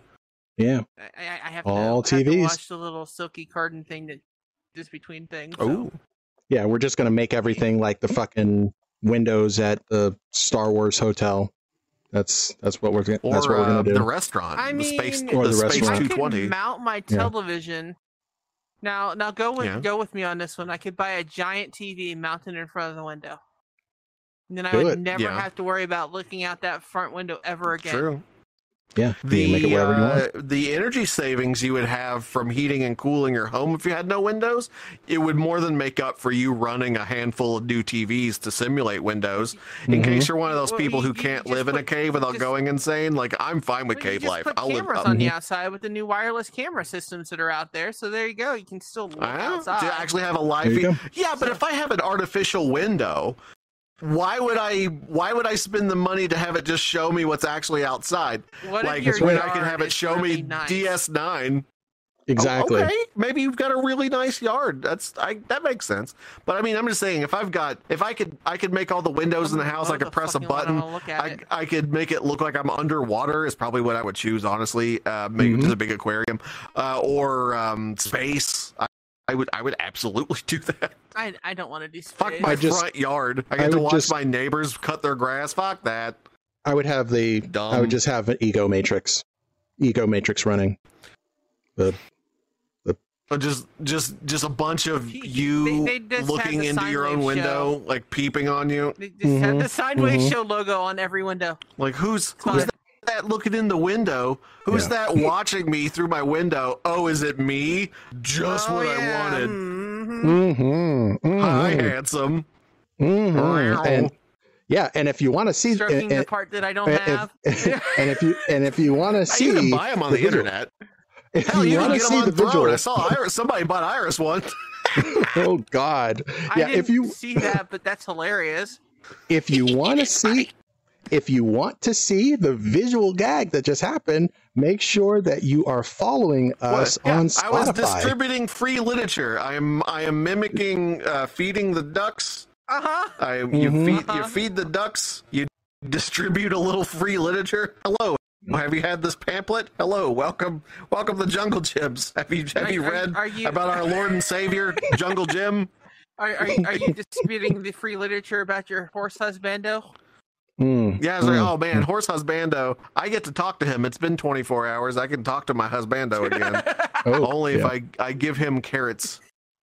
Yeah. I, I I have All to, I have to TVs. watch the little silky curtain thing that just between things. so- Oh. Yeah, we're just gonna make everything like the fucking windows at the Star Wars hotel. That's that's what we're gonna Or that's what we're uh, gonna do. the restaurant. I the space, mean- Or the, the space restaurant. I two could twenty. mount my Yeah. television. Now, now go with Yeah. go with me on this one. I could buy a giant TV mounted in front of the window. And then I Do would it. never Yeah. have to worry about looking out that front window ever again. True. Yeah, you The can make it wherever you want. uh, the energy savings you would have from heating and cooling your home if you had no windows, it would more than make up for you running a handful of new TVs to simulate Windows. In Mhm. case you're one of those Well, people you- who you can't just live in a cave without just- going insane, like I'm fine with But you cave just life. put I'll live. cameras on the outside with the new wireless camera systems that are out there. So there you go. You can still look I don't- outside. actually have a live feed. Yeah, but if I have an artificial window, why would I why would I spend the money to have it just show me what's actually outside? what like if when I can have it show really me nice? DS9 Exactly. Oh, okay, maybe you've got a really nice yard. That's I that makes sense. But I mean, I'm just saying, if I've got, if I could, I could make all the windows in the house. I could press a fucking one? I button. wanna look at I. I could make it look like I'm underwater. Is probably what I would choose, honestly. Uh, maybe Mhm. just a big aquarium, uh, or um, space. I, I would, I would absolutely [LAUGHS] do that. I, I don't want to do space. Fuck my just- front yard. I I get to watch just- my neighbors cut their grass. Fuck that. I would have the Dumb. I would just have an ego matrix. Ego matrix running. The But just, just, just a bunch of you they just had looking into your own window, show. like peeping on you. They just have Mhm, the Sideways mhm. Show logo on every window. Like who's who's that, that looking in the window? Who's Yeah. that [LAUGHS] watching me through my window? Oh, is it me? Just Oh, what yeah. I wanted. Mhm. Mm-hmm. Mm-hmm. Hi, handsome. mhm. And yeah, and if you want to see, Stroking and, the part that I don't and have. if, [LAUGHS] and if you and if you want to [LAUGHS] I see, even buy them on the, visual- internet. if Hell, you you want to see the on visual, I saw Iris. Somebody bought Iris one. oh God, I yeah. didn't If you see that, but that's hilarious. if you want to see if you want to see the visual gag that just happened make sure that you are following us What? on Spotify. I was distributing free literature. I am I am mimicking uh, feeding the ducks. Uh huh. I you Mhm. feed Uh-huh. feed the ducks. You [LAUGHS] distribute a little free literature. Hello. Have you had this pamphlet? Hello, welcome, welcome to Jungle Jim's. [LAUGHS] Have you have Are- you read are you- about our Lord and Savior, Jungle Jim? [LAUGHS] Are, are, you- are you distributing the free literature about your horse husbando? Mm, Yeah, I was like, mm, oh man, horse husbando. I get to talk to him. It's been 24 hours. I can talk to my husbando again. [LAUGHS] oh, Only if I I give him carrots.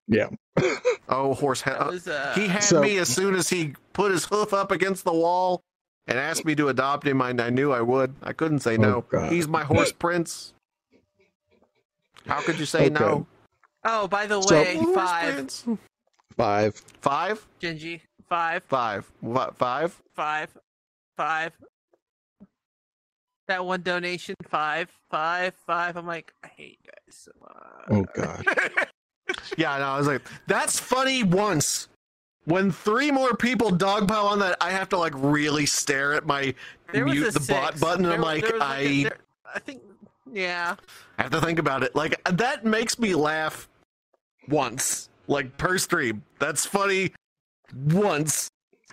yeah [LAUGHS] Oh, horse. That Ha- was, uh, he had So- me as soon as he put his hoof up against the wall and asked me to adopt him. I, I knew I would. I couldn't say Oh, no. God. He's my horse prince. How could you say Okay. no? oh, by the way, Horse five. prince. five Five? Gingy. Five. Five. What, five? Five. Five. That one donation. Five. Five. Five. I'm like, I hate you guys so much. oh god [LAUGHS] Yeah, no, I was like, that's funny once. When three more people dogpile on that, I have to like really stare at my There mute a the bot six. button. And I'm There- like, there I a- there- I think. Yeah. I have to think about it. Like that makes me laugh once, like per stream. That's funny once.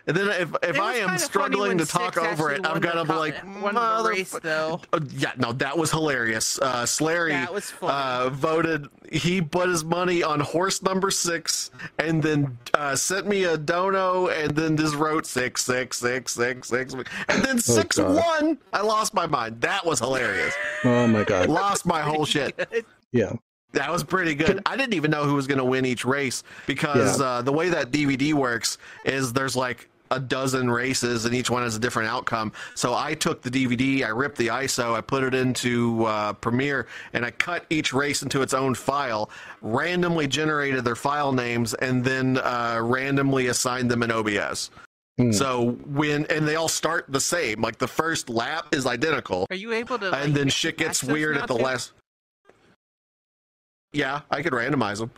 And then if if I am struggling to talk over it, I'm gonna be like, won the race "Motherf- though. Uh, yeah, no, that was hilarious. Uh, Slary That was uh, voted. He put his money on horse number six, and then uh, sent me a dono, and then just wrote six, six, six, six, six, and then six God. one. I lost my mind. That was hilarious. oh my god lost my whole shit. yeah That was pretty good. I didn't even know who was going to win each race because Yeah. uh, the way that DVD works is there's like a dozen races and each one has a different outcome. So I took the DVD, I ripped the ISO, I put it into uh, Premiere, and I cut each race into its own file, randomly generated their file names, and then uh, randomly assigned them in OBS. Hmm. So when and they all start the same, like the first lap is identical Are you able to? like, and then shit gets weird at the too? last. Yeah, I could randomize them,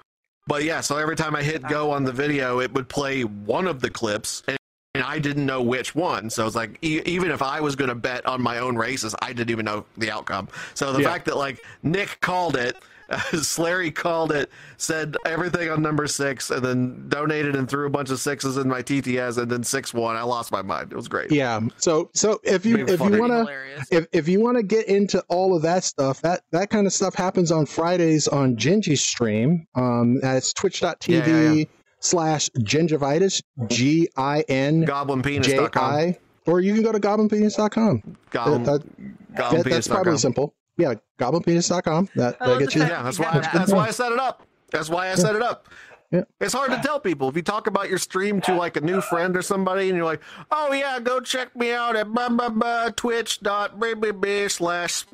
but yeah. So every time I hit go on the video, it would play one of the clips, and, and I didn't know which one. So it's like e- even if I was going to bet on my own races, I didn't even know the outcome. So the Yeah. fact that like Nick called it. [LAUGHS] Slary called it, said everything on number six, and then donated and threw a bunch of sixes in my TTS, and then six one. I lost my mind. It was great. yeah so so if you if you want to if, if you want to get into all of that stuff that that kind of stuff happens on fridays on gingy stream um that's twitch.tv Yeah, yeah, yeah. Slash gingivitis g-i-n Goblinpenis.com. j-i or you can go to goblinpenis.com Goblin, that, that, that's probably goblinpenis.com. simple yeah goblinpenis.com that, I that love gets you Yeah, that's why. That's why I set it up. That's why I set it up. Yeah. It's hard to tell people if you talk about your stream to like a new friend or somebody, and you're like, "Oh yeah, go check me out at blah blah blah twitch dot slash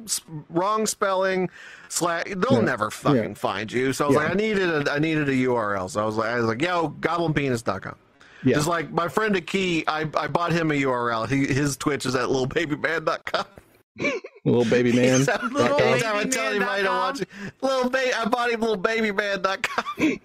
wrong spelling slash." They'll Yeah. never fucking Yeah. find you. So I was like, I needed a I needed a URL. So I was like, I was like, "Yo, goblinpenis.com." yeah Just like my friend Aki, I I bought him a URL. He, his Twitch is at littlebabyman.com. [LAUGHS] little baby man Little com. Anytime I tell anybody to babyman.com. watch it, little baby, I bought him littlebabyman.com.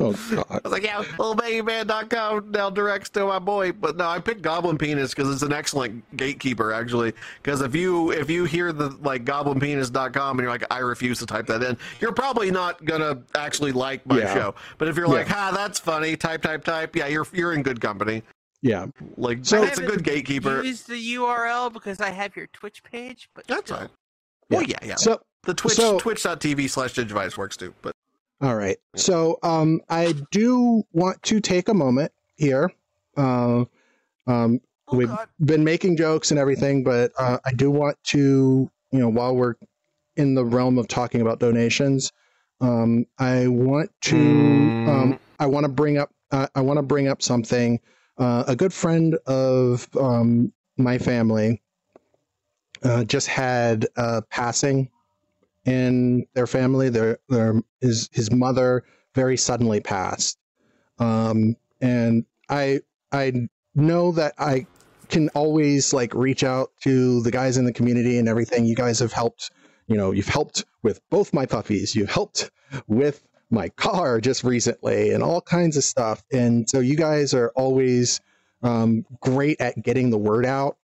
oh god I was like, yeah, little littlebabyman.com now directs to my boy. But no, I picked Goblin Penis because it's an excellent gatekeeper, actually. Because if you if you hear the like goblinpenis.com and you're like, I refuse to type that in, you're probably not gonna actually like my Yeah. show. But if you're like, Yeah. ha, that's funny, type, type, type, yeah, you're you're in good company. Yeah Like, So- it's a good gatekeeper. Use the URL because I have your Twitch page, but That's still. right. Well, yeah, yeah. so the Twitch so- twitch.tv slash Digivice works too. But All right. So um, I do want to take a moment here. Uh, um, Oh, we've God. been making jokes and everything, but uh, I do want to, you know, while we're in the realm of talking about donations, um, I want to, um, I want to bring up, uh, I want to bring up something. Uh, a good friend of um, my family uh, just had a passing in their family. Their, their his his mother very suddenly passed. Um, and I I know that I can always like reach out to the guys in the community and everything. You guys have helped, you know, you've helped with both my puppies. You've helped with my car just recently and all kinds of stuff. And so you guys are always um, great at getting the word out.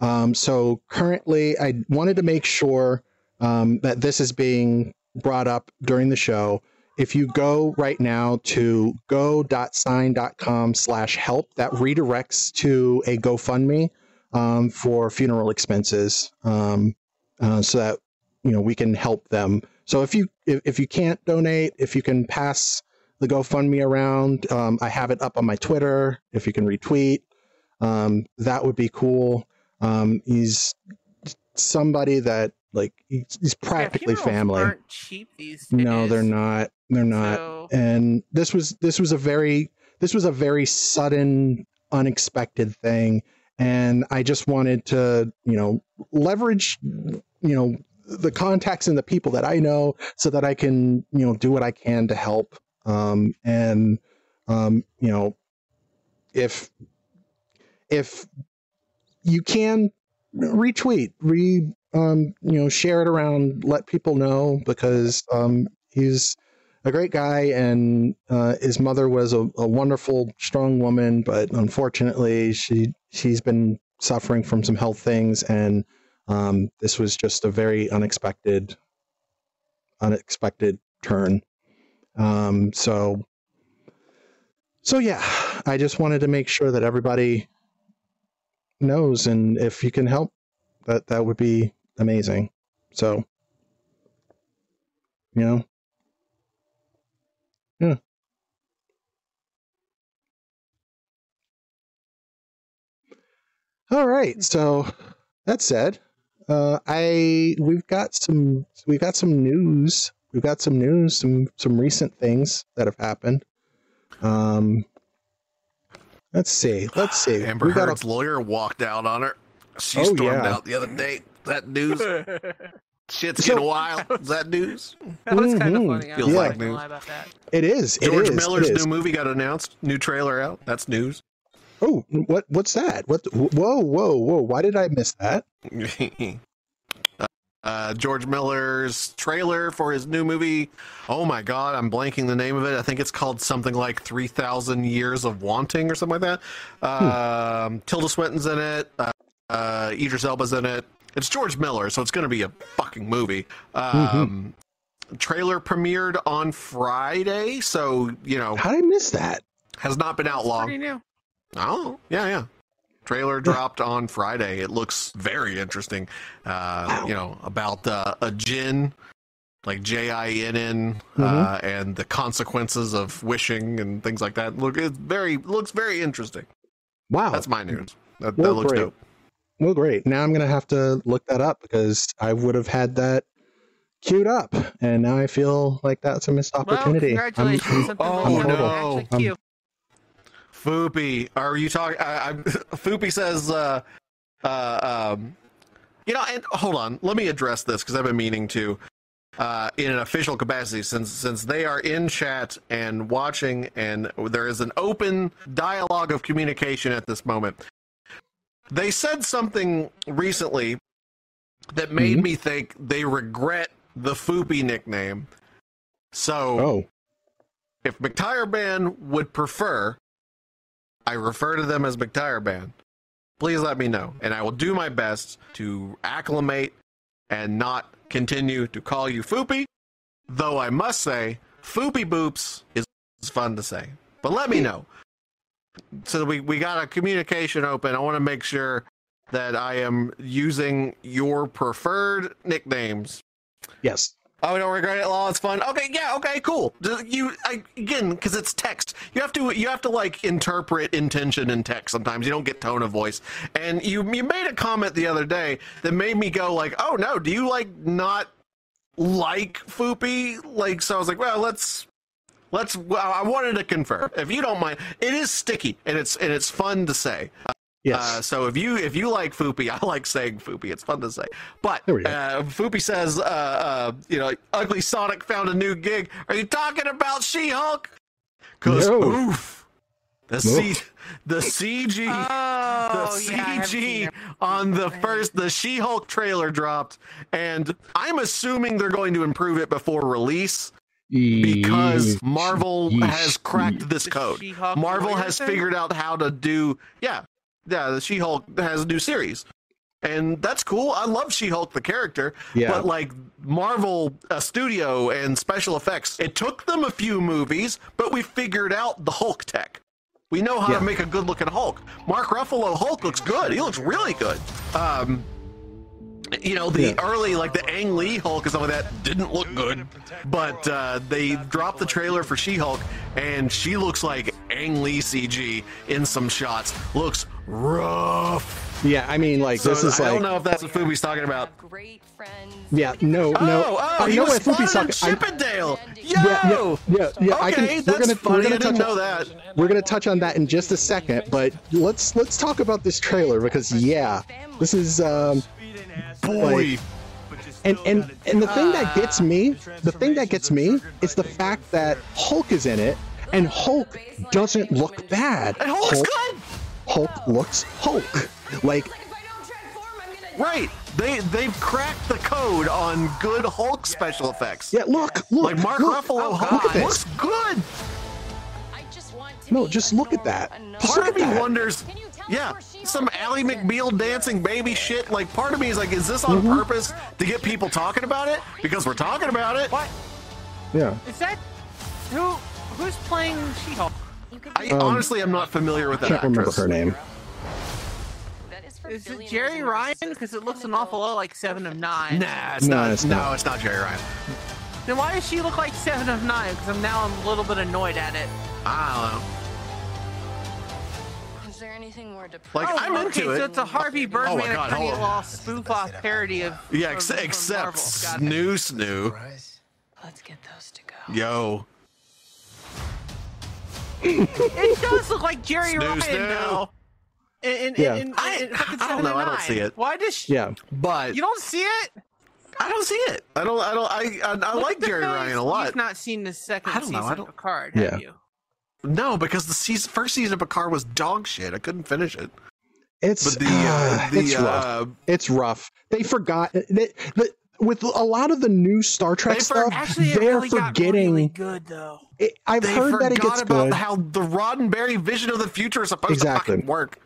Um, so currently, I wanted to make sure um, that this is being brought up during the show. If you go right now to go.sign.com slash help, that redirects to a GoFundMe um, for funeral expenses um, uh, so that you know we can help them. So if you if, if you can't donate, if you can pass the GoFundMe around, um, I have it up on my Twitter. If you can retweet, um, that would be cool. Um, he's somebody that like he's, he's practically yeah, family. Aren't cheap these days. No, they're not. They're not. So- And this was this was a very this was a very sudden, unexpected thing, and I just wanted to you know leverage you know the contacts and the people that I know so that I can you know do what I can to help. Um, and um, you know if if you can retweet, re um, you know, share it around, let people know because um, he's a great guy, and uh, his mother was a, a wonderful, strong woman, but unfortunately, she she's been suffering from some health things, and um, this was just a very unexpected, unexpected turn. Um, so, so yeah, I just wanted to make sure that everybody knows, and if you can help, that that would be amazing. So, you know, yeah. All right. So that said, uh, I we've got some we've got some news. We've got some news, some some recent things that have happened. Um, let's see. Let's see. [SIGHS] Amber we got Heard's lawyer walked out on her. She Oh, stormed yeah. out the other day. That news. [LAUGHS] Shit's So- getting wild. Is that news? That was kind of funny. I Feels was like news. lie about that. It is. It George is, Miller's it is. new movie got announced. New trailer out. That's news. Oh, what? What's that? What? Whoa, whoa, whoa! Why did I miss that? [LAUGHS] uh, George Miller's trailer for his new movie. Oh my God, I'm blanking the name of it. I think it's called something like 3,000 Years of Wanting or something like that. Um, Tilda Swinton's in it. Uh, uh, Idris Elba's in it. It's George Miller, so it's going to be a fucking movie. Um, Trailer premiered on Friday, so, you know, How did I miss that? has not been out long. Pretty new. Oh, yeah, yeah. Trailer dropped on Friday. It looks very interesting. Uh, Wow. You know, about uh, a Jinn, like J I N N, Mm-hmm. uh, and the consequences of wishing and things like that. Look, it's very looks very interesting. Wow, That's my news. That, Well, that looks great. dope. well, great. Now I'm gonna have to look that up because I would have had that queued up, and now I feel like that's a missed Well, opportunity. I'm- congratulations. Something Oh, really no. no. Foopy, are you talking? I, I, [LAUGHS] Foopy says, uh, uh, um, you know, and hold on, let me address this because I've been meaning to, uh, in an official capacity, since since they are in chat and watching, and there is an open dialogue of communication at this moment. They said something recently that made Mhm. me think they regret the Foopy nickname. So oh, if McTire would prefer I refer to them as McTire Band, please let me know. And I will do my best to acclimate and not continue to call you Foopy. Though I must say, Foopy Boops is fun to say. But let me know. So we, we got a communication open. I want to make sure that I am using your preferred nicknames yes. Oh, don't regret it. Law, it's fun. Okay, yeah, okay, cool. You I, again, because it's text. You have to you have to like interpret intention in text. Sometimes you don't get tone of voice. And you you made a comment the other day that made me go like, oh no, do you like not like Foopy? Like, so I was like, well, let's let's. Well, I wanted to confirm. If you don't mind, it is sticky and it's and it's fun to say. Yes. Uh, so if you if you like Foopy, [LAUGHS] I like saying Foopy. It's fun to say. But There we go. uh, Foopy says, uh, uh, you know, Ugly Sonic found a new gig. Are you talking about She-Hulk? Because No. oof, the C, the CG, [LAUGHS] Oh, the yeah, I haven't seen CG it. on the first the She-Hulk trailer dropped, and I'm assuming they're going to improve it before release because Marvel Yeesh. has cracked this code. Marvel has thing? figured out how to do yeah. Yeah, the She-Hulk has a new series. And that's cool. I love She-Hulk the character, Yeah. but like Marvel uh, Studio and special effects, it took them a few movies, but we figured out the Hulk tech. We know how Yeah. to make a good-looking Hulk. Mark Ruffalo Hulk looks good. He looks really good. Um, you know the Yeah. early like the Ang Lee Hulk and some of that didn't look good, but uh, they dropped the trailer for She Hulk and she looks like Ang Lee CG in some shots. Looks rough. Yeah, I mean, like So this is I like don't know if that's what Foopy's talking about. Great friends. Yeah, no, no. Oh, oh, I he know was what Foopy's spotted in talking. I- Chippendale. Yeah, yeah, Yo. yeah, yeah. I Okay, can. We're that's gonna, funny. we're gonna I didn't touch know on, that. We're gonna touch on that in just a second, but let's let's talk about this trailer because yeah, this is um Boy, and and and the thing that gets me, the thing that gets me is the fact that Hulk is in it and Hulk doesn't look bad. and Hulk's good. Hulk looks Hulk. Like Like if I don't transform, I'm gonna. Right. They they've cracked the code on good Hulk special effects. yeah, look, look, Like Mark look, Ruffalo look at this. looks good. I just want to No, just look at that. a normal- Just Part of at me that. wonders, Can you tell us yeah, some Ally is? McBeal dancing baby shit. Like, part of me is like, is this on Mm-hmm. purpose to get people talking about it? Because we're talking about it. What Yeah. is that? Who who's playing She-Hulk? You could I um, honestly am not familiar with that Can't remember her name. That is Is it Jeri Ryan? Because it looks an awful lot like Seven of Nine. Nah, it's No, not. it's no, not. it's not Jeri Ryan. Then why does she look like Seven of Nine? Because I'm now I'm a little bit annoyed at it. I don't know. Is there anything more depressing? Like, I'm oh, okay, into so it. it's a Harvey Oh my Birdman God, Attorney hold oh. at. Law spoof off parody of Yeah, ex- from except Marvel. Got it. Snoo Snoo. Let's get those to go. Yo. It does look like Jeri Snoo, Ryan snoo. though. In, in, Yeah. in, in, I- in fucking I don't know, I don't see it. Why does she? Yeah. But You don't see it? I don't see it. I don't. I don't. I. I, I like Jeri face. Ryan a lot. You've not seen the second I don't know, season I don't- of Picard, Yeah. have you? No, because the season, first season of Picard was dog shit. I couldn't finish it. It's But the [SIGHS] uh, the it's rough. uh, It's rough. They forgot they, the, with a lot of the new Star Trek They for- stuff. Actually, they're really forgetting. really good though. it, I've they heard forgot that it gets about good. how the Roddenberry vision of the future is supposed Exactly. to fucking work.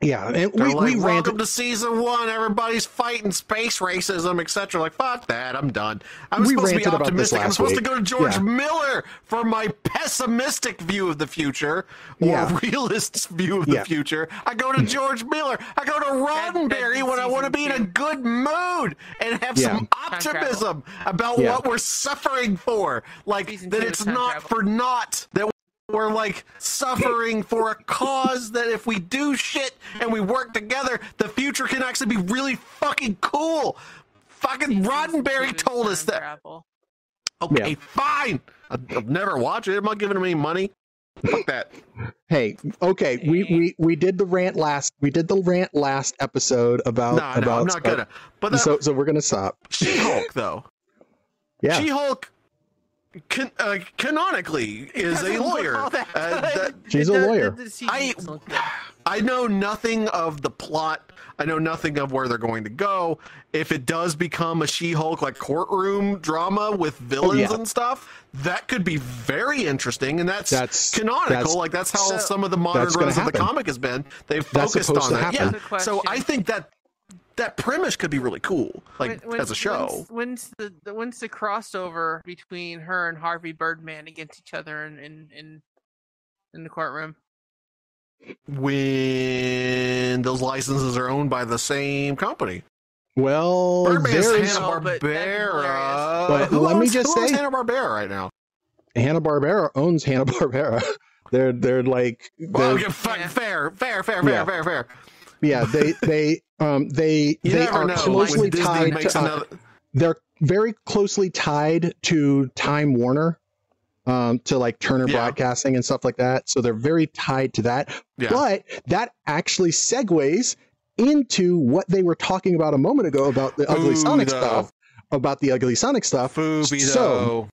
Yeah, and They're we, like, we welcome ranted. to season one. Everybody's fighting space racism, etc. Like, fuck that. I'm done. I'm We supposed to be ranted about this optimistic. I'm last supposed to go to George Yeah. Miller for my pessimistic view of the future or Yeah. [LAUGHS] realist view of the future. I go to [LAUGHS] George Miller. I go to Roddenberry when I want to be in a good mood and have Yeah. some optimism about Yeah. what we're suffering for. Like Season that it's not travel. for naught that we're like suffering for a cause that if we do shit and we work together, the future can actually be really fucking cool. Fucking Roddenberry told us that. travel. Okay, Yeah. fine. I'll, I'll never watch it. I'm not giving him any money. Fuck that. Hey, okay, we, we we did the rant last. We did the rant last episode about No, no, about I'm not stuff. gonna. But that, So so we're gonna stop. She-Hulk though. Yeah. She-Hulk. Can, uh, canonically is a lawyer. Uh, that- [LAUGHS] She's a lawyer. the- the season I doesn't look good. I know nothing of the plot. I know nothing of where they're going to go. If it does become a She-Hulk like courtroom drama with villains yeah. and stuff, that could be very interesting. And that's, That's- canonical. that's- like that's how So- some of the modern That's gonna runs of the comic has been. They've focused on that. Yeah. So I think that that premise could be really cool, like When- when- as a show. When's, when's the, the when's the crossover between her and Harvey Birdman against each other in in in, in the courtroom? When those licenses are owned by the same company. Well, Birdman's there's Hanna Oh, but that'd be Barbera. But let me just say- Hanna Barbera right now. Hanna Barbera owns Hanna Barbera. [LAUGHS] They're they're like Well, they're, okay, fa- Yeah. fair, fair, fair, fair, Yeah. fair, fair. Yeah [LAUGHS] they they um they You they are know closely tied makes to uh, they're very closely tied to Time Warner. um, to like Turner Yeah. Broadcasting and stuff like that. So they're very tied to that. Yeah. But that actually segues into what they were talking about a moment ago about the ugly Ooh, Sonic though. stuff. About the ugly Sonic stuff. Foopy So though.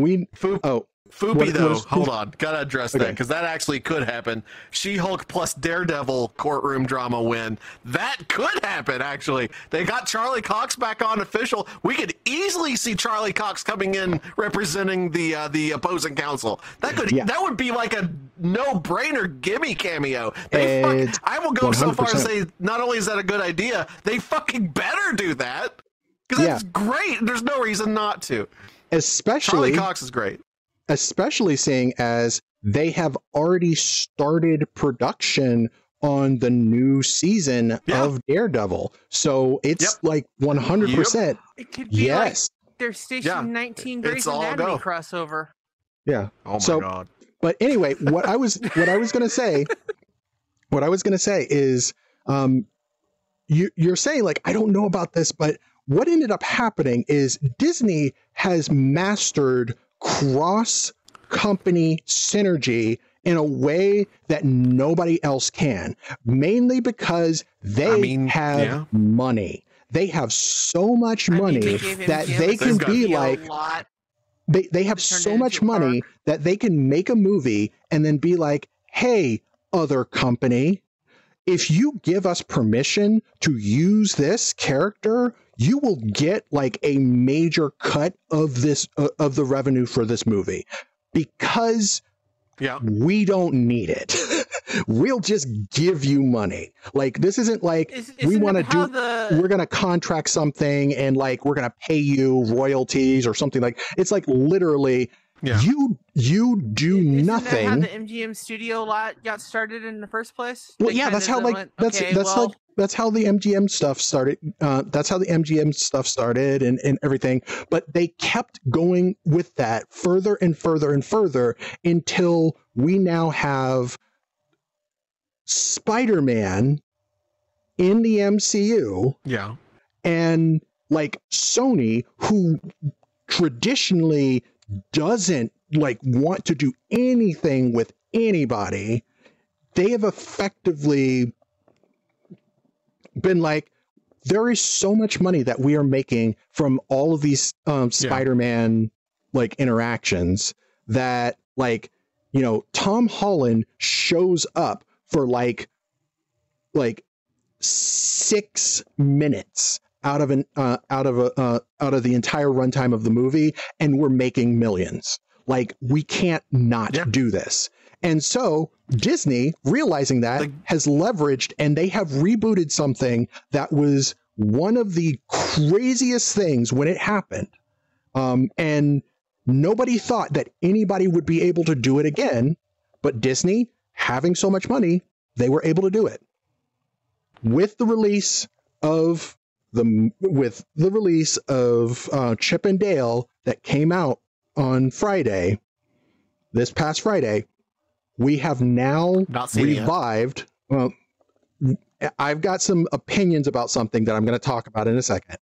we Fu- oh Foopy What- what though, is- hold on, gotta address that because that actually could happen. She-Hulk plus Daredevil courtroom drama win. That could happen. Actually, they got Charlie Cox back on official. We could easily see Charlie Cox coming in representing the uh, the opposing counsel. That could Yeah. that would be like a no-brainer gimme cameo. They fuck, I will go so far as 100%. say not only is that a good idea, they fucking better do that because that's Yeah. great. There's no reason not to. especially Charlie Cox is great. Especially seeing as they have already started production on the new season Yeah. of Daredevil. So it's Yep. like 100%. It could be like Yes. their Station Yeah, 19 it's Grey's Anatomy go. crossover. Yeah. Oh my So- god. But anyway, what I was what I was going to say [LAUGHS] what I was going to say is um you you're saying like I don't know about this but what ended up happening is Disney has mastered cross company synergy in a way that nobody else can mainly because they I mean, have yeah. money they have so much I mean, money they that MGM they can got- be like they they have to turn it so much money park. that they can make a movie and then be like, "Hey, other company, if you give us permission to use this character, you will get like a major cut of this uh, of the revenue for this movie because Yeah. we don't need it. [LAUGHS] we'll just give you money. Like this isn't like Is, we want to do the we're going to contract something and like we're going to pay you royalties or something like it's like literally Yeah. you you do Isn't nothing That how the MGM studio lot got started in the first place? well They yeah that's how like went, that's okay, that's well, like that's how the mgm stuff started uh, that's how the mgm stuff started and, and everything but they kept going with that further and further and further until we now have spider-man in the mcu Yeah. and like Sony, who traditionally doesn't like want to do anything with anybody, they have effectively been like, there is so much money that we are making from all of these um, Spider-Man like interactions that like you know Tom Holland shows up for like like six minutes out of an uh, out of a uh, out of the entire runtime of the movie, and we're making millions. Like we can't not Yeah. do this. And so Disney, realizing that, Like- has leveraged and they have rebooted something that was one of the craziest things when it happened. Um, and nobody thought that anybody would be able to do it again. But Disney, having so much money, they were able to do it. With the release of the with the release of uh, Chip and Dale that came out on Friday, this past Friday, we have now Not seen it revived. Well, I've got some opinions about something that I'm going to talk about in a second,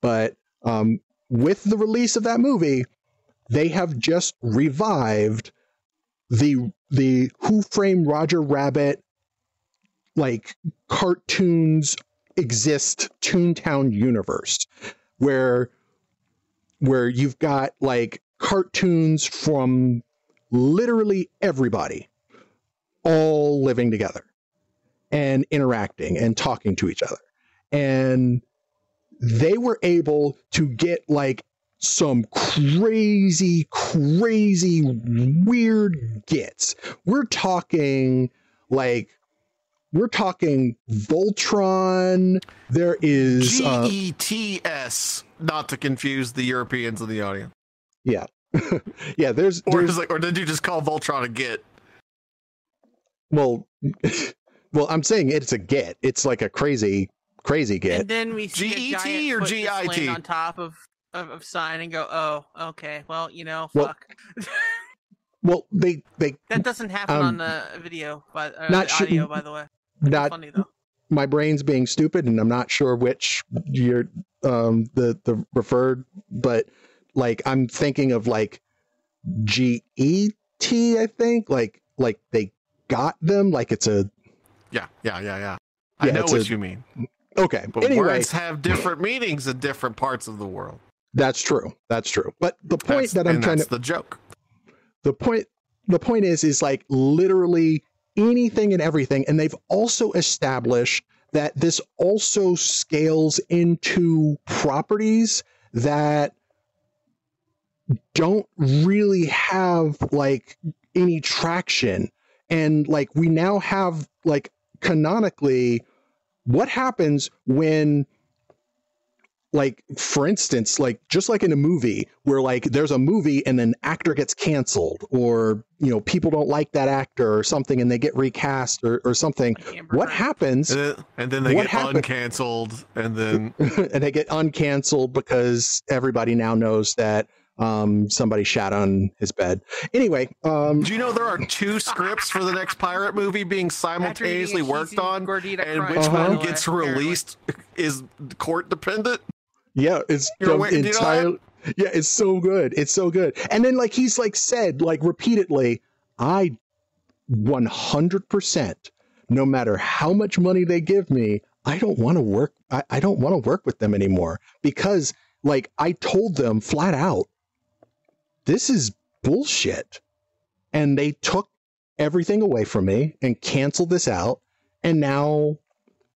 but um, with the release of that movie, they have just revived the the Who Framed Roger Rabbit like cartoons exist Toontown universe where where you've got like cartoons from literally everybody all living together and interacting and talking to each other. And they were able to get like some crazy crazy weird gets. We're talking like we're talking voltron there is G uh, E T S, not to confuse the Europeans in the audience. yeah [LAUGHS] yeah there's, Or there's is like, or did you just call Voltron a git? well [LAUGHS] well i'm saying it's a get it's like a crazy crazy get And then we see GET or foot GIT? on top of, of of sign and go, oh, okay, well, you know, Well, fuck. well they they that doesn't happen um, on the video, but uh, not the sure- audio, by the way. Not Funny though. my brain's being stupid and I'm not sure which you're um the the referred but like I'm thinking of like G-E-T, I think. Like like they got them. Like it's a Yeah, yeah, yeah, yeah. I Yeah, know what a- you mean. okay. But anyway, words have different meanings in different parts of the world. that's true. That's true. But the point That's- that I'm and trying that's to the joke. the point the point is is like literally anything and everything and they've also established that this also scales into properties that don't really have like any traction. And like we now have like canonically what happens when like for instance like just like in a movie where like there's a movie and an actor gets canceled or you know people don't like that actor or something and they get recast or, or something Like what happens And then, and then they get happened- uncanceled, and then [LAUGHS] and they get uncanceled because everybody now knows that um somebody shat on his bed. Anyway um do you know there are two [LAUGHS] scripts for the next pirate movie being After eating a simultaneously worked on, and which Uh-huh. one gets released is court dependent. Yeah, it's You're the you know. Yeah, it's so good. It's so good. And then like he's like said like repeatedly, I 100% no matter how much money they give me, I don't want to work I, I don't want to work with them anymore because like I told them flat out this is bullshit. And they took everything away from me and canceled this out and now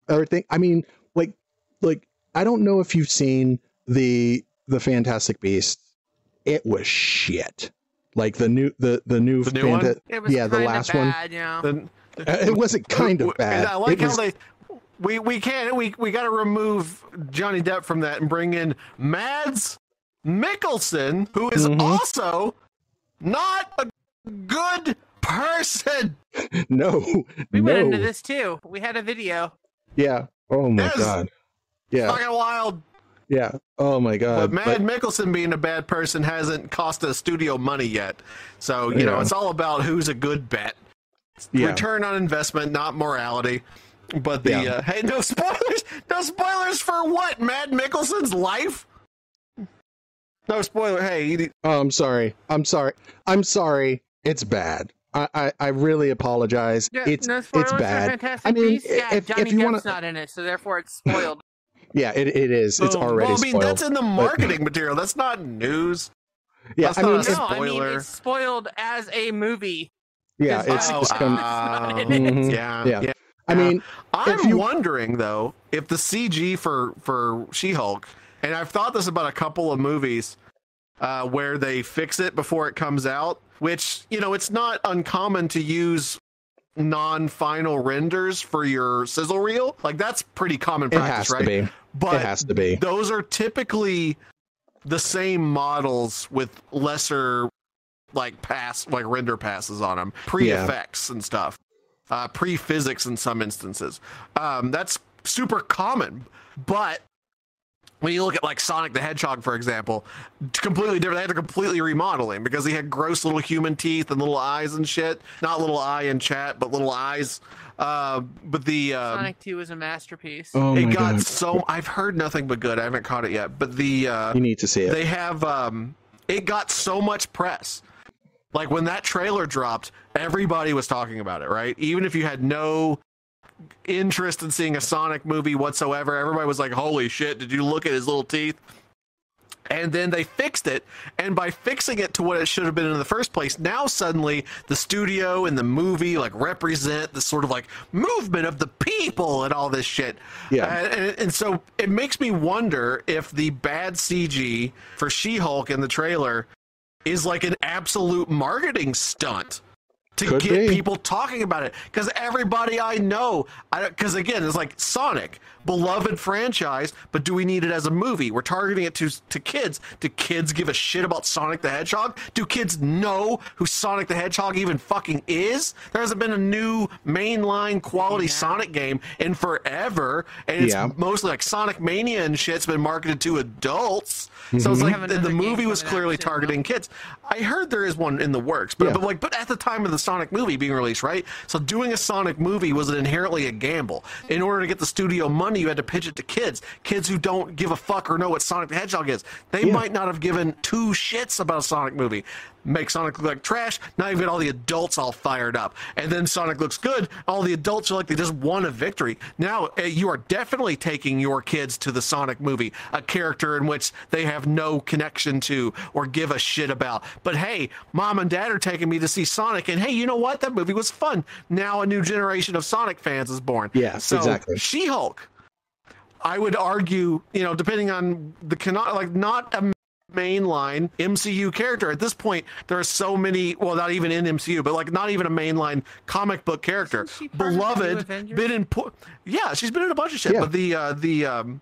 everything I mean like like I don't know if you've seen the the Fantastic Beasts. It was shit. Like the new the the new, The new one? Fanta- It was yeah the kinda last one. bad, Yeah. Then Uh, It wasn't kind of bad. I like It was- how they we we can't we we got to remove Johnny Depp from that and bring in Mads Mikkelsen, who is Mhm. also not a good person. [LAUGHS] no, We no. went into this too. We had a video. Yeah. Oh my Yes. god. Yeah. Fucking wild. Yeah. Oh my god. But Mads Mikkelsen being a bad person hasn't cost a studio money yet. So, you know, it's all about who's a good bet. Yeah. Return on investment, not morality. But the Yeah. uh, [LAUGHS] hey, no spoilers, no spoilers for what? Mads Mikkelsen's life? No spoiler. Hey, you- Oh, I'm sorry. I'm sorry. I'm sorry. It's bad. I, I, I really apologize. Yeah, it's no it's bad. I mean, Yeah, if- Johnny if you Depp's wanna- not in it, so therefore it's spoiled. Yeah, it, it is. It's already Well, I mean, spoiled. that's in the marketing material. That's not news. yeah, that's I not mean, a if- no, I mean it's spoiled as a movie. yeah, it's it's, not- [LAUGHS] it's Oh, come, not in uh, it. Mhm. yeah, Yeah. yeah. I mean, I'm you- wondering though if the CG for for She-Hulk, and I've thought this about a couple of movies uh, where they fix it before it comes out, which you know it's not uncommon to use non-final renders for your sizzle reel. Like that's pretty common it practice, has right? to be. But it has to be. those are typically the same models with lesser like pass like render passes on them pre-effects and stuff uh, pre-physics in some instances um, that's super common but when you look at like Sonic the Hedgehog, for example, completely different. They had to completely remodel him because he had gross little human teeth and little eyes and shit. Not little eye in chat, but little eyes. Uh, but the um, Sonic 2 is a masterpiece. Oh it got god. so I've heard nothing but good. I haven't caught it yet, but the uh, You need to see it. they have um, it got so much press. Like when that trailer dropped, everybody was talking about it, right? Even if you had no interest in seeing a Sonic movie whatsoever, everybody was like, "Holy shit! Did you look at his little teeth?" And then they fixed it, and by fixing it to what it should have been in the first place, now suddenly the studio and the movie like represent the sort of like movement of the people and all this shit. Yeah. Uh, and, and so it makes me wonder if the bad CG for She-Hulk in the trailer is like an absolute marketing stunt to Could get be. people talking about it because everybody I know, because again, it's like Sonic, beloved franchise, but do we need it as a movie? We're targeting it to to kids. Do kids give a shit about Sonic the Hedgehog? Do kids know who Sonic the Hedgehog even fucking is? There hasn't been a new mainline quality Yeah. Sonic game in forever, and it's Yeah. mostly like Sonic Mania and shit's been marketed to adults. So Mm-hmm. it's like the, the movie was clearly soon, though. targeting kids. I heard there is one in the works, but, Yeah. but like, but at the time of the Sonic movie being released, right? So doing a Sonic movie was inherently a gamble. In order to get the studio money, you had to pitch it to kids, kids who don't give a fuck or know what Sonic the Hedgehog is. They Yeah. might not have given two shits about a Sonic movie. Make Sonic look like trash. Now you've got all the adults all fired up, and then Sonic looks good. All the adults are like they just won a victory. Now uh, you are definitely taking your kids to the Sonic movie, a character in which they have no connection to or give a shit about. But hey, mom and dad are taking me to see Sonic, and hey, you know what? That movie was fun. Now a new generation of Sonic fans is born. Yes, so, exactly. She Hulk. I would argue, you know, depending on the cannot like not a mainline MCU character. At this point, there are so many, well, not even in MCU, but like not even a mainline comic book character. Isn't she part of the new Beloved, Avengers? been in, po- yeah, she's been in a bunch of shit, Yeah. but the, uh, the, um,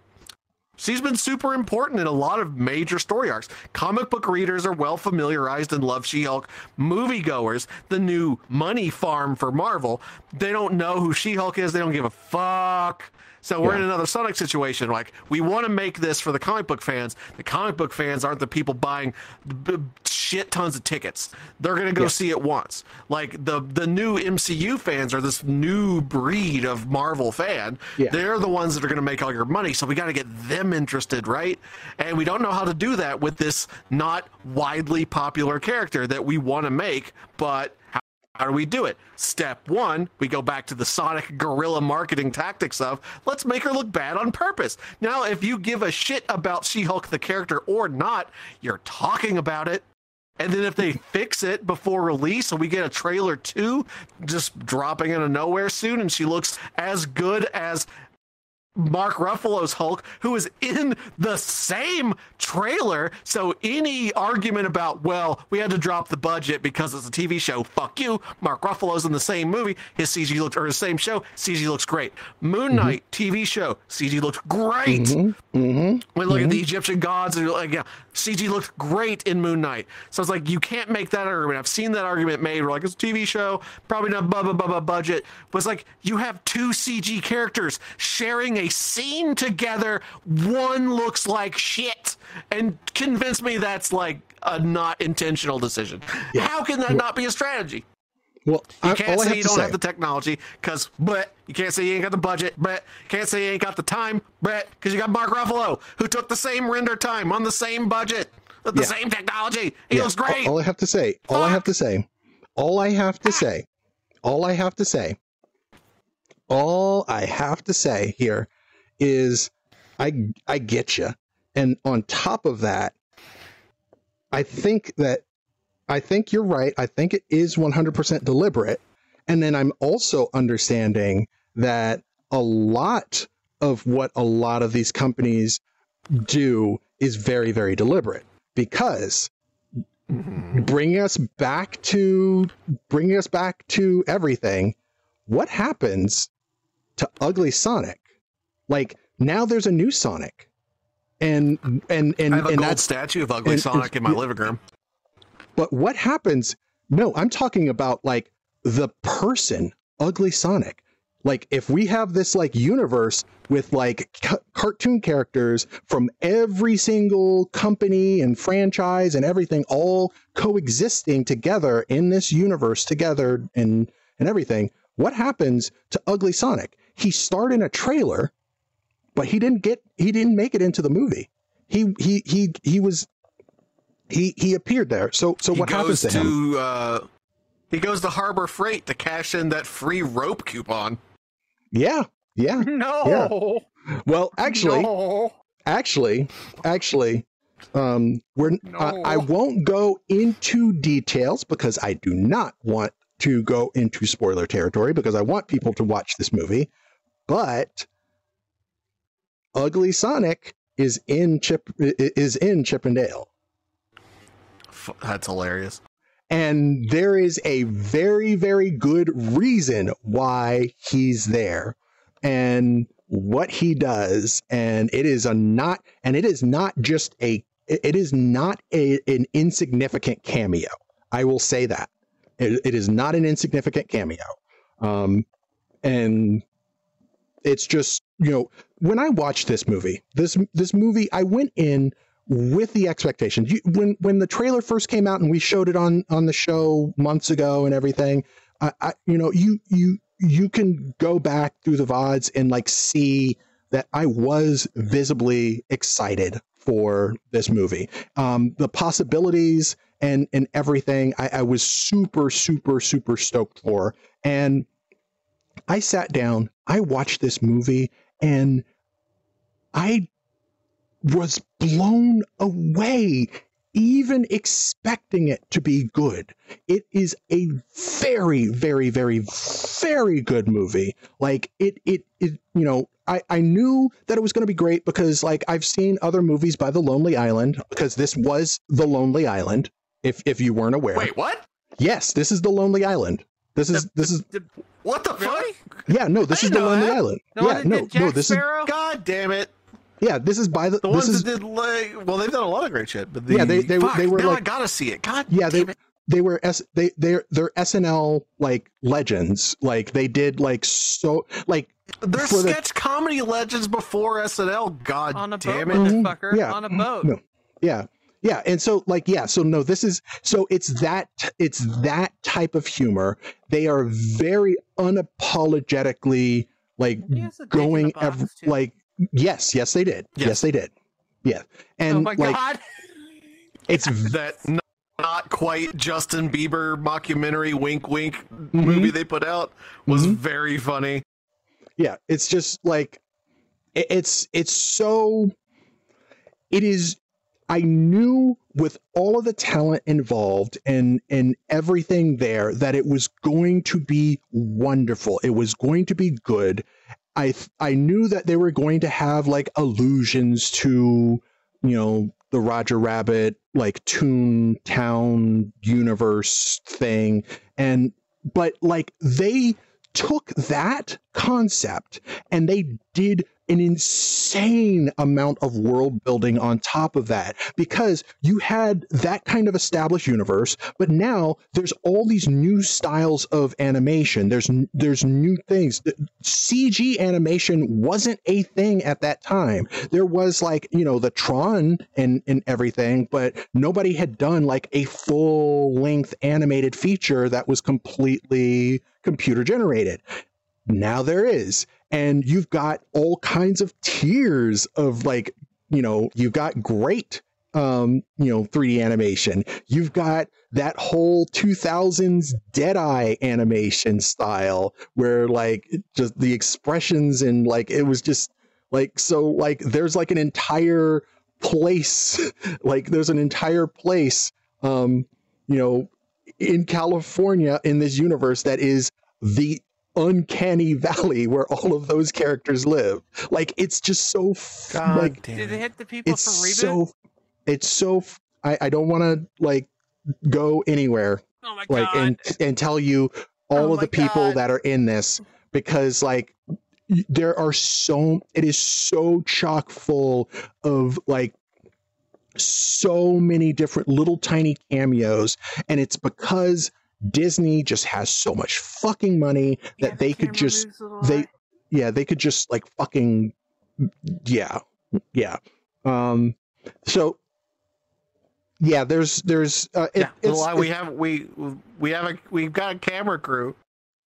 She's been super important in a lot of major story arcs. Comic book readers are well familiarized and love She Hulk. Moviegoers, the new money farm for Marvel, they don't know who She Hulk is. They don't give a fuck. So we're Yeah. in another Sonic situation. Like we want to make this for the comic book fans. The comic book fans aren't the people buying b- shit tons of tickets. They're gonna go Yeah. see it once. Like the the new MCU fans are this new breed of Marvel fan. Yeah. They're the ones that are gonna make all your money. So we got to get them interested, right? And we don't know how to do that with this not widely popular character that we want to make, but. How do we do it? Step one, we go back to the Sonic guerrilla marketing tactics of let's make her look bad on purpose. Now, if you give a shit about She Hulk the character or not, you're talking about it. And then if they [LAUGHS] fix it before release, and we get a trailer two just dropping out of nowhere soon, and she looks as good as Mark Ruffalo's Hulk, who is in the same trailer. So any argument about, well, we had to drop the budget because it's a TV show, fuck you. Mark Ruffalo's in the same movie. His CG looks, or the same show, CG looks great. Moon mm-hmm. Knight TV show, CG looks great. Mm-hmm. mm-hmm. We look at the mm-hmm. Egyptian gods, and you're like, yeah, CG looked great in Moon Knight. So it's like you can't make that argument. I've seen that argument made. We're like, it's a TV show, probably not blah blah blah blah budget. But it's like you have two CG characters sharing a scene together. One looks like shit, and convince me that's like a not intentional decision. How can that not be a strategy? Well, You can't all I say have you don't say, have the technology because, but you can't say you ain't got the budget, but can't say you ain't got the time, but because you got Mark Ruffalo who took the same render time on the same budget with the Yeah. same technology. He yeah, looks great. All, I have to say, all I have to say, all I have to say, all I have to say, all I have to say here is, I I get you, and on top of that, I think that I think you're right. I think it is 100% deliberate. And then I'm also understanding that a lot of what a lot of these companies do is very, very deliberate because mm-hmm. bringing us back to bringing us back to everything what happens to ugly sonic like now there's a new sonic and and and, I have a and gold statue of Ugly and- Sonic in my living room. but what happens? No, I'm talking about like the person, Ugly Sonic. Like if we have this like universe with like ca- cartoon characters from every single company and franchise and everything all coexisting together in this universe together and and everything, what happens to Ugly Sonic? He starred in a trailer, but he didn't get he didn't make it into the movie. He he he he was he he appeared there. So so he what happens goes to him? uh, he goes to Harbor Freight to cash in that free rope coupon. Yeah, yeah. [LAUGHS] No. Well, actually, No. actually, actually, um, we're I, I won't go into details because I do not want to go into spoiler territory because I want people to watch this movie. But Ugly Sonic is in Chip is in Chip 'n Dale. That's hilarious. And there is a very, very good reason why he's there and what he does. And it is a not, and it is not just a, it is not a, an insignificant cameo. I will say that. It, it is not an insignificant cameo. Um, and it's just, you know, when I watched this movie, this, this movie, I went in with the expectation you, when when the trailer first came out and we showed it on on the show months ago and everything I, I you know you you you can go back through the vods and like see that I was visibly excited for this movie um the possibilities and and everything. I, I was super super super stoked for, and I sat down. I watched this movie, and I was blown away even expecting it to be good. It is a very, very, very, very good movie. Like it, it, it you know, I, I knew that it was going to be great because like I've seen other movies by The Lonely Island because this was The Lonely Island. If if you weren't aware, Wait, what? yes, this is The Lonely Island. This is this is The- What the really? Yeah no this I is The know Lonely that. Island. The yeah no no this is Sparrow? fuck? God damn it! yeah this is by the The this ones is that did like, well, they've done a lot of great shit, but the, Yeah, they- they were- fuck, they were now like- I gotta see it. God, Yeah, they- damn it. they were S they they're they're SNL like legends. Like they did like so like They're for the- sketch comedy legends before SNL. God on a boat, damn it! Mhm. motherfucker. Yeah. On a boat. No. yeah yeah and so like yeah so no this is so it's that it's that type of humor they are very unapologetically like He has a dick in going the box, ev- like yes yes they did yes, Yes. they did yeah and oh my like god. [LAUGHS] it's that n- not quite Justin Bieber mockumentary wink wink Mm-hmm. movie they put out was Mhm. very funny. yeah it's just like it- it's it's so it is i knew with all of the talent involved and and everything there that it was going to be wonderful. It was going to be good. I i knew that they were going to have like allusions to you know the roger rabbit like toon town universe thing. And but like they took that concept and they did an insane amount of world building on top of that because you had that kind of established universe but now there's all these new styles of animation. There's there's new things. CG animation wasn't a thing at that time. There was like you know the Tron and and everything but nobody had done like a full length animated feature that was completely computer generated now there is and you've got all kinds of tiers of like you know you've got great um you know 3d animation. You've got that whole 2000s deadeye animation style where like just the expressions and like it was just like so like there's like an entire place [LAUGHS] like there's an entire place um you know in california in this universe that is the uncanny valley where all of those characters live like it's just so God like damn Did they it. hit the people it's from reboot? so it's so f- i, I don't want to like go anywhere oh my like god. and and tell you all Oh of the people God. that are in this because like there are so it is so chock full of like so many different little tiny cameos and it's because disney just has so much fucking money that the they could just moves a little they yeah they could just like fucking yeah yeah um so yeah there's there's uh, it, yeah, it's, well, I- we have we we have a we've got a camera crew,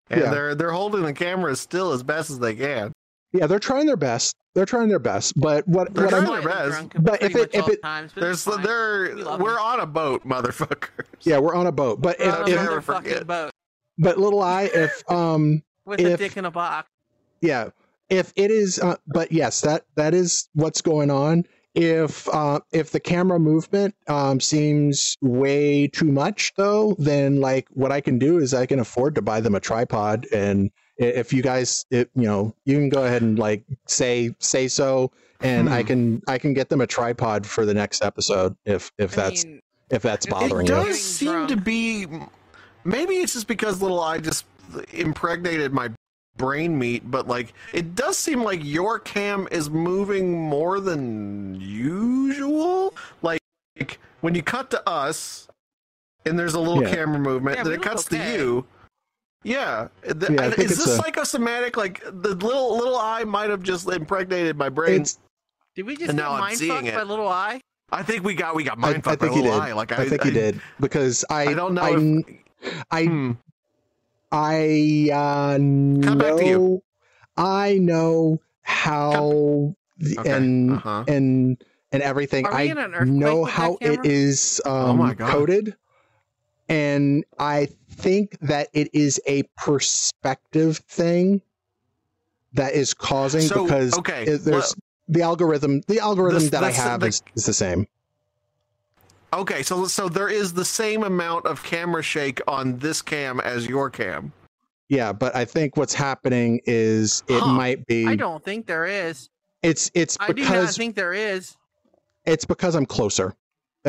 and Yeah. they're they're holding the cameras still as best as they can. Yeah they're trying their best they're trying their best but what They're what trying i'm their Slightly best. drunk But if it- if it- times, but There's it's fine. they're We love we're them. on a boat, motherfuckers. yeah we're on a boat but We're if, if- if forget. boat but little i if [LAUGHS] um with if- a dick in a box. yeah if it is uh, but yes that that is what's going on if uh if the camera movement um seems way too much though then like what i can do is i can afford to buy them a tripod and i- if you guys it, you know you can go ahead and like say say so and i Hmm. can i can get them a tripod for the next episode if if I that's mean, if that's it bothering it you does Getting seem to be maybe it's just because little i just impregnated my brain meat but like it does seem like your cam is moving more than usual like when you cut to us and there's a little Yeah. camera movement Yeah, then it cuts okay. to you yeah, The- Yeah, is this a- psychosomatic like the little little eye might have just impregnated my brain it's did we just And get now I'm mind fucked by Little Eye? i think we got we got I, mind fucked by little did eye like I, think he did because i i don't know I, if, I hmm. I uh, Come back to you. know, I know how, the- Okay, and uh-huh. and and everything. Are I an know how it camera? is um, Oh my God. coded, and I think that it is a perspective thing that is causing So, because okay, it- there's the algorithm. The algorithm This- that I have the- is, is the same. Okay, so so there is the same amount of camera shake on this cam as your cam. Yeah, but I think what's happening is it Huh. might be. I don't think there is. It's it's I do not think there is. it's because I'm closer.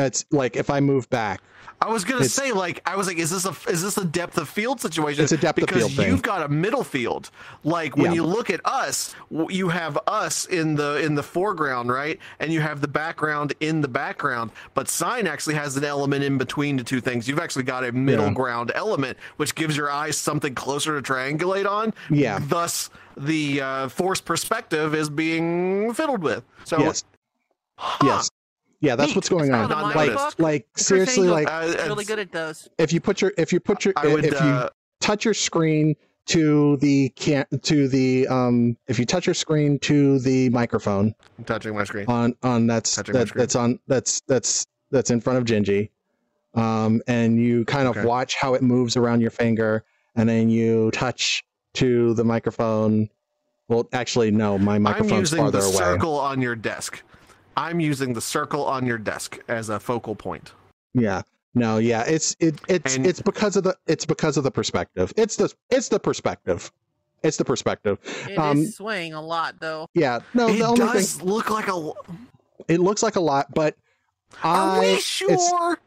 That's like if I move back. I was gonna say, like, I was like, is this a is this a depth of field situation? It's a depth of because field thing. you've got a middle field. Like when Yeah. you look at us, you have us in the in the foreground, right, and you have the background in the background. But sign actually has an element in between the two things. You've actually got a middle Yeah. ground element, which gives your eyes something closer to triangulate on. Yeah. Thus, the uh, forced perspective is being fiddled with. So yes. huh. Yes. Yeah, that's Neat. what's going on. not Like like seriously like Uh, is really good at those. if you put your if you put your I would. if you uh, touch your screen to the can to the um if you touch your screen to the microphone I'm touching my screen. on on that's Touching that, screen. that's on that's that's that's in front of Gingy um and you kind of Okay. watch how it moves around your finger and then you touch to the microphone well actually no my I'm microphone's using farther the away circle on your desk. I'm using the circle on your desk as a focal point. Yeah. No, yeah. It's it it's And- it's because of the it's because of the perspective. It's the it's the perspective. It's the perspective. It is Um, swaying a lot though. Yeah. No, it the only does thing look like a. it looks like a lot, but Are I we sure?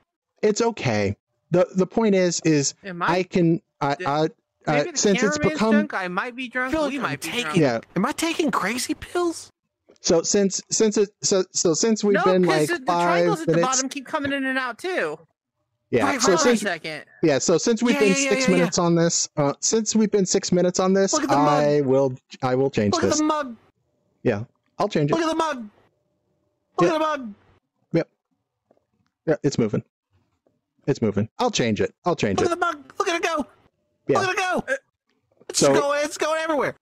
it's okay. The the point is is Am I I? can I Did- I uh, maybe the since it's become drunk. I might be drunk. feel like we I'm might be taking- drunk. yeah. Am I taking crazy pills? So since since it so so since we've no, been like the, the five triangles at the minutes, bottom keep coming in and out too. yeah. Right, so right, Hold on a since second. yeah, so since we've Yeah, been yeah, six yeah, minutes on this, uh, since we've been six minutes on this, Look the mug. I will I will change this. Look at the mug. Yeah, I'll change it. Look at the mug. Look at the mug. Yep. Yeah, it's moving. It's moving. I'll change it. I'll change Look it. Look at the mug. Look at it go. Yeah. Look at it go. It's So- going. It's going everywhere.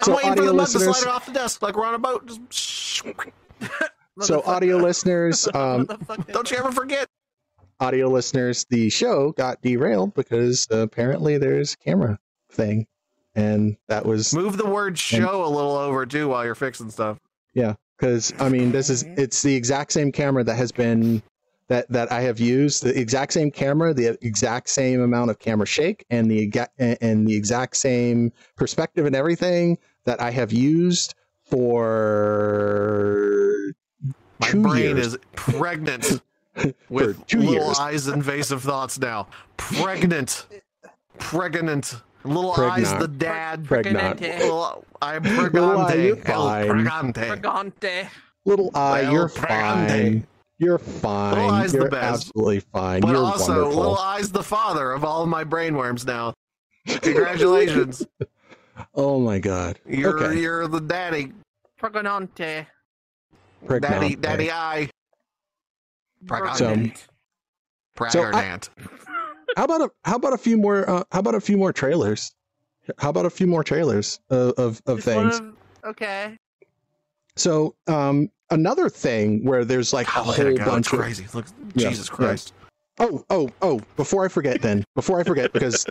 I'm So waiting for audio the mug to listeners- slide it off the desk like we're on a boat. Just [LAUGHS] So audio listeners, [LAUGHS] um, don't you ever forget. audio listeners, the show got derailed because apparently there's a camera thing, and that was Move the word "show" a little over too while you're fixing stuff. yeah. Because I mean, this is it's the exact same camera that has been that that I have used the exact same camera, the exact same amount of camera shake, and the exa- and and the exact same perspective and everything that I have used for My two brain years. is pregnant [LAUGHS] with two little years. eyes invasive thoughts now. Pregnant. Pregnant. Little eyes the dad. Pregnant. Little, I'm Little eye, you're fine. pregante. Pregante. Little eye, you're fine. You're fine. eye's you're best. absolutely fine. But you're also, wonderful. little eyes the father of all of my brainworms now. [LAUGHS] Congratulations. Oh my god. You're okay. you're the daddy. Pregnante. Daddy daddy eye. Pregnant. So- So I- Pregnant. How about a how about a few more uh, how about a few more trailers? How about a few more trailers of of, of things? of- okay. So um another thing where there's like a Oh, look at whole it go. It's bunch of crazy. Look, Yeah, Jesus yeah. Christ. Oh, oh, oh, before I forget then, before I forget, because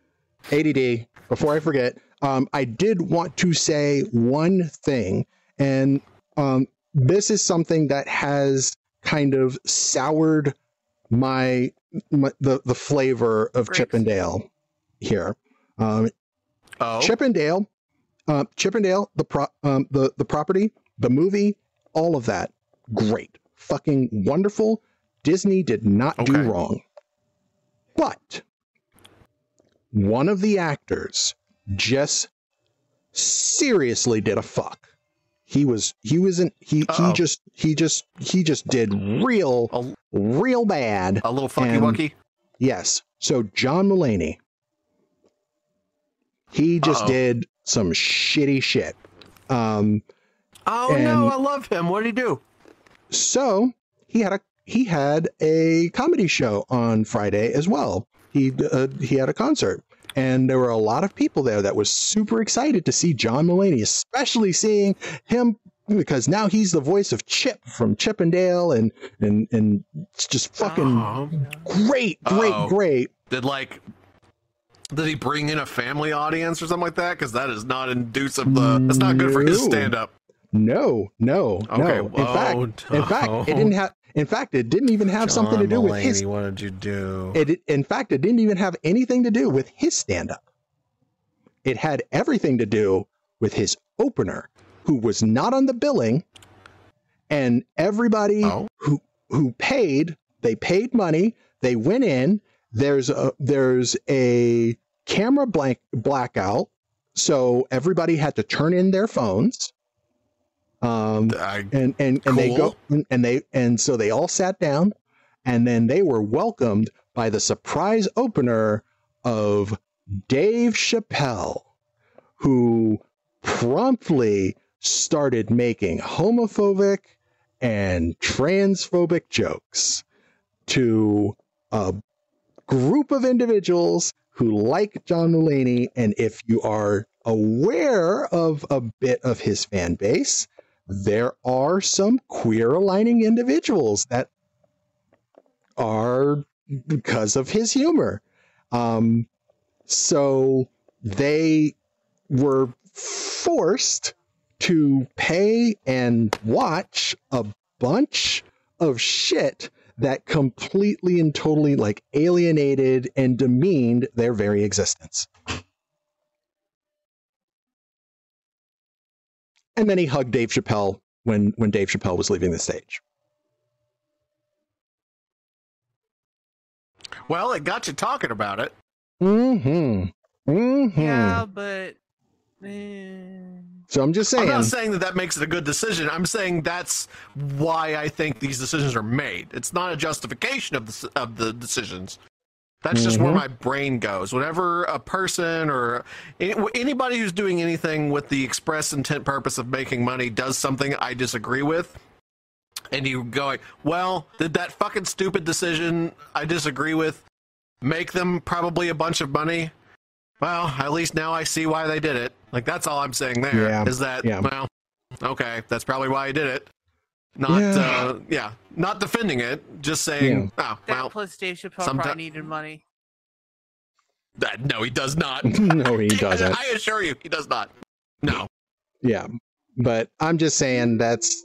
[LAUGHS] ADD, before I forget, um, I did want to say one thing, and um, this is something that has kind of soured my, my the, the flavor of Grapes. Chip 'n Dale here. Um, Oh, Chip 'n Dale, uh, Chip 'n Dale, the pro, um, the the property, the movie, all of that, great, fucking wonderful. Disney did not do wrong, but one of the actors just seriously did a fuck. He was he wasn't he he Uh-oh. just he just he just did real a, real bad. a little fucky And- wucky. Yes. So John Mulaney, he just Uh-oh. did some shitty shit. Um, Oh and- no, I love him. What did he do? so he had a he had a comedy show on Friday as well. He uh, he had a concert, and there were a lot of people there that was super excited to see John Mulaney, especially seeing him because now he's the voice of Chip from Chip 'n Dale, and and and it's just fucking Oh. great, great, Uh-oh. great. Did like did he bring in a family audience or something like that? Because that is not inducive. The that's not good for his stand up. No, no, Okay, no. In whoa, fact, in fact, it didn't have. In fact, it didn't even have something to do with his. What did you do? It, in fact, it didn't even have anything to do with his stand up. It had everything to do with his opener, who was not on the billing, and everybody Oh. who who paid, they paid money, they went in. There's a there's a camera blank blackout, so everybody had to turn in their phones. Um, I, and and and they go Cool. and they and so they all sat down and then they were welcomed by the surprise opener of Dave Chappelle who promptly started making homophobic and transphobic jokes to a group of individuals who like John Mulaney and if you are aware of a bit of his fan base there are some queer aligning individuals that are because of his humor. Um, so they were forced to pay and watch a bunch of shit that completely and totally like alienated and demeaned their very existence. And then he hugged Dave Chappelle when when Dave Chappelle was leaving the stage. well, it got you talking about it. Mm-hmm. Mm-hmm. Yeah, but eh, So I'm just saying. I'm saying. not saying that that makes it a good decision. I'm saying that's why I think these decisions are made. It's not a justification of the of the decisions. That's just where Mhm. my brain goes. Whenever a person or any- anybody who's doing anything with the express intent purpose of making money does something I disagree with, and you go, well, did that fucking stupid decision I disagree with make them probably a bunch of money? Well, at least now I see why they did it. Like that's all I'm saying there. Is Yeah, that yeah. well, okay, that's probably why I did it. Not Yeah. uh yeah, not defending it, just saying, oh, that well, plus Dave Chappelle sometime- probably needed money. that, no, he does not. [LAUGHS] [LAUGHS] no, he doesn't. I assure you, he does not. No. Yeah, but I'm just saying that's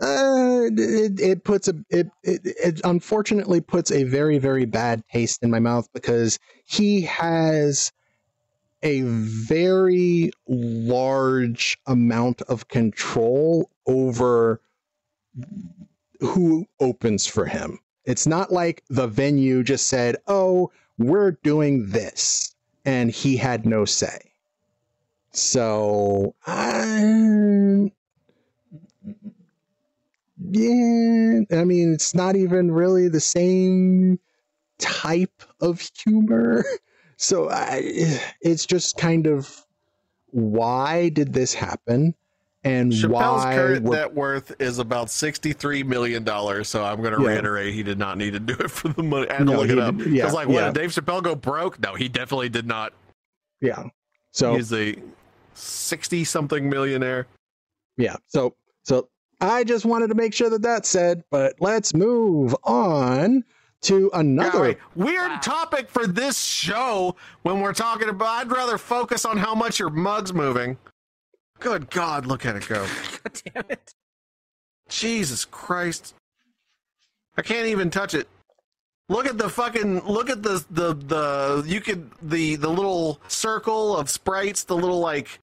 uh, it, it puts a it, it it unfortunately puts a very very bad taste in my mouth because he has a very large amount of control over who opens for him. It's not like the venue just said, "Oh, we're doing this," and he had no say. So, I, yeah, I mean, it's not even really the same type of humor. [LAUGHS] So, I, it's just kind of why did this happen, and Chappelle's why current net worth is about sixty-three million dollars. So I'm going to Yeah. reiterate, he did not need to do it for the money. I had to No, look it up. did- yeah, like, what yeah. did Dave Chappelle go broke? No, he definitely did not. yeah. So He's a sixty-something millionaire. yeah so so i just wanted to make sure that that's said but let's move on to another weird Wow. topic for this show when we're talking about. I'd rather focus on how much your mug's moving. Good God, look at it go! [LAUGHS] God damn it. Jesus Christ! I can't even touch it. Look at the fucking look at the the the you could the the little circle of sprites, the little like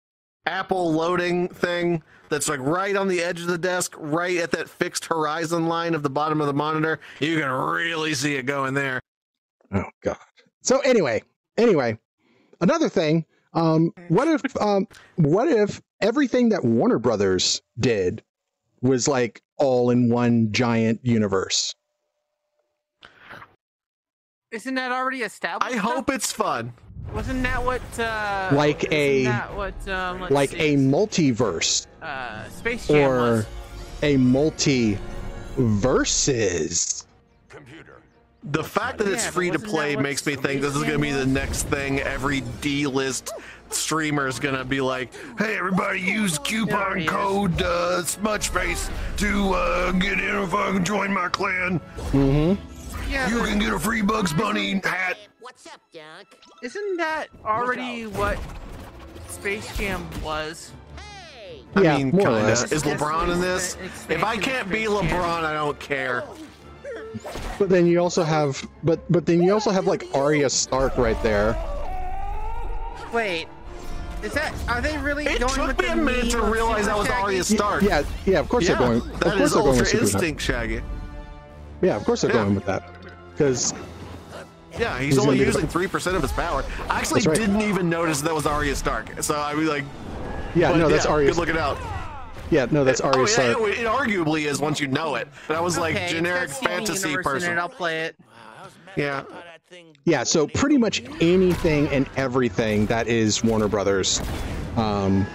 Apple loading thing that's like right on the edge of the desk, right at that fixed horizon line of the bottom of the monitor. You can really see it going there. oh god so anyway anyway another thing um what if um what if everything that warner brothers did was like all in one giant universe Isn't that already established? I hope it's fun. Wasn't that what? Uh, Like a- what? Um, like see, a multiverse uh, Space Jam or was. a multi versus Computer, The fact that it's Yeah, but free to play makes me think this is going to be the next thing every D-list streamer is going to be like, "Hey, everybody, use [LAUGHS] coupon already is. code uh, Smudgeface to uh, get in if I can join my clan. Yeah, You can get a free Bugs Bunny hat." What's up, Doc? isn't that already what Space Jam was? Hey! I Yeah, mean, more kinda. Is LeBron in this? If I can't be LeBron, I don't care. But then you also have, but but then you also have like Arya Stark right there. Wait, is that? Are they really It going took with me a minute to realize that was Shaggy? Arya Stark. Yeah, yeah. Of course Yeah, they're going. Of that course is they're going Ultra with Super Instinct, Shaggy. Yeah, of course they're Yeah. going with that. Because Yeah, he's, He's only gonna be the- using three percent of his power. I actually right. didn't even notice that was Arya Stark. So I was like, yeah, but no, that's yeah, Arya. Good looking out. Yeah, no, that's Arya oh, yeah, Stark. it, it arguably is once you know it. But I was like Okay, it's generic fantasy person. It, I'll play it. Yeah. Yeah, so pretty much anything and everything that is Warner Brothers. Um,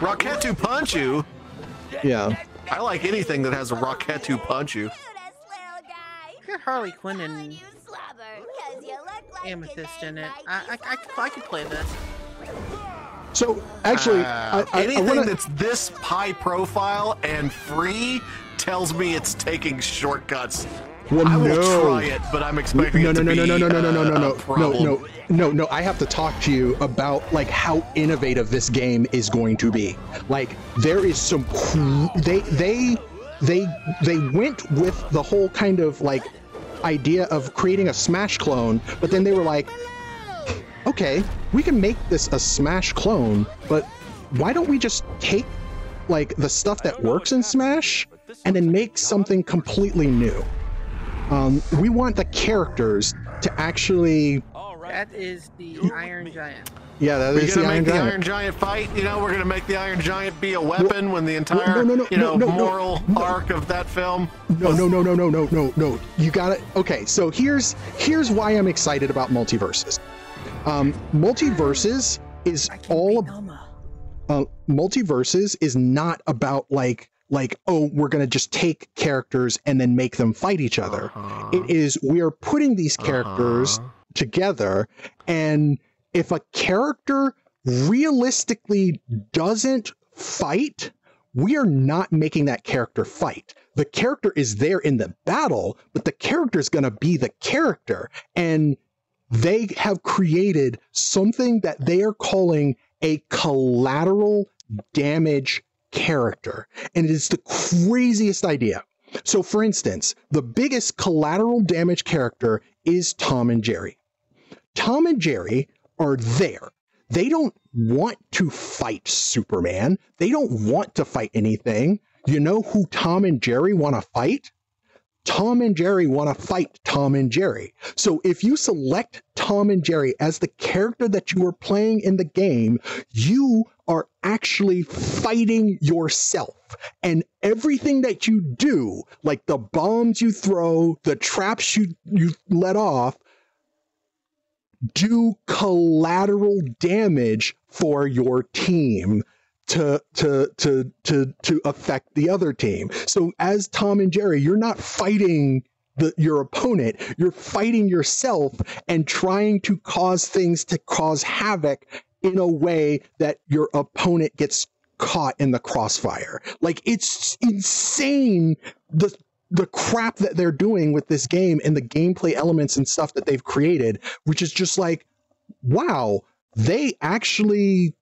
Rocketu punch you. yeah. I like anything that has a Rocketu punch you. Got Harley Quinn and Amethyst in it. I, I, I, I could play this. So actually, Uh, I, I, I anything wanna, that's this high profile and free tells me it's taking shortcuts. well, I will try it, but I'm expecting no, it no, to no, be no, no, no, no, no, uh, no, no, no, no, no, no. I have to talk to you about like how innovative this game is going to be. Like there is some they they they they went with the whole kind of like idea of creating a Smash clone, but then they were like, okay, we can make this a Smash clone, but why don't we just take like the stuff that works in Smash and then make something completely new? Um, we want the characters to actually, That is the Iron Giant. yeah, that We're is gonna the Iron make the Giant. Iron Giant fight. You know, we're gonna make the Iron Giant be a weapon when the entire, no, no, no, you know, no, no, no, moral no. arc of that film. No, no, no, no, no, no, no, no. You got it. Okay, so here's here's why I'm excited about MultiVersus. Um, MultiVersus is all beat uh, MultiVersus is not about like like oh we're gonna just take characters and then make them fight each other. Uh-huh. It is we are putting these characters Uh-huh. together, and if a character realistically doesn't fight, we are not making that character fight. The character is there in the battle, but the character is going to be the character. And they have created something that they are calling a collateral damage character. And it is the craziest idea. So, for instance, the biggest collateral damage character is Tom and Jerry. Tom and Jerry are there. They don't want to fight Superman. They don't want to fight anything. You know who Tom and Jerry want to fight? Tom and Jerry want to fight Tom and Jerry. So if you select Tom and Jerry as the character that you are playing in the game, you are actually fighting yourself. And everything that you do, like the bombs you throw, the traps you, you let off, do collateral damage for your team to to to to to affect the other team. So as Tom and Jerry, you're not fighting the, your opponent, you're fighting yourself and trying to cause things to cause havoc in a way that your opponent gets caught in the crossfire. Like it's insane the the crap that they're doing with this game and the gameplay elements and stuff that they've created, which is just like, wow, they actually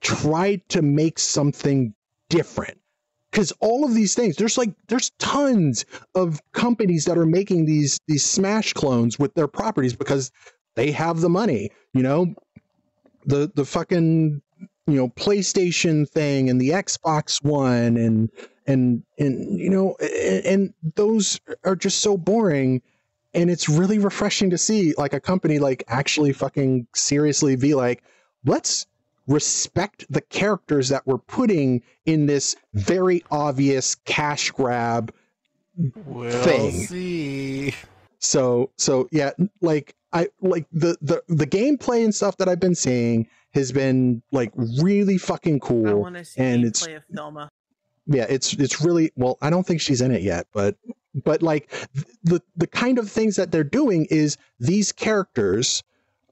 tried to make something different. Because all of these things, there's like there's tons of companies that are making these these Smash clones with their properties because they have the money. You know, the the fucking you know PlayStation thing and the Xbox One and and and you know and, and those are just so boring and it's really refreshing to see like a company like actually fucking seriously be like let's respect the characters that we're putting in this very obvious cash grab We'll thing. see. so so yeah like i like the the the gameplay and stuff that i've been seeing has been like really fucking I cool want to see and gameplay it's of Velma. yeah it's it's really well i don't think she's in it yet but but like the the kind of things that they're doing is these characters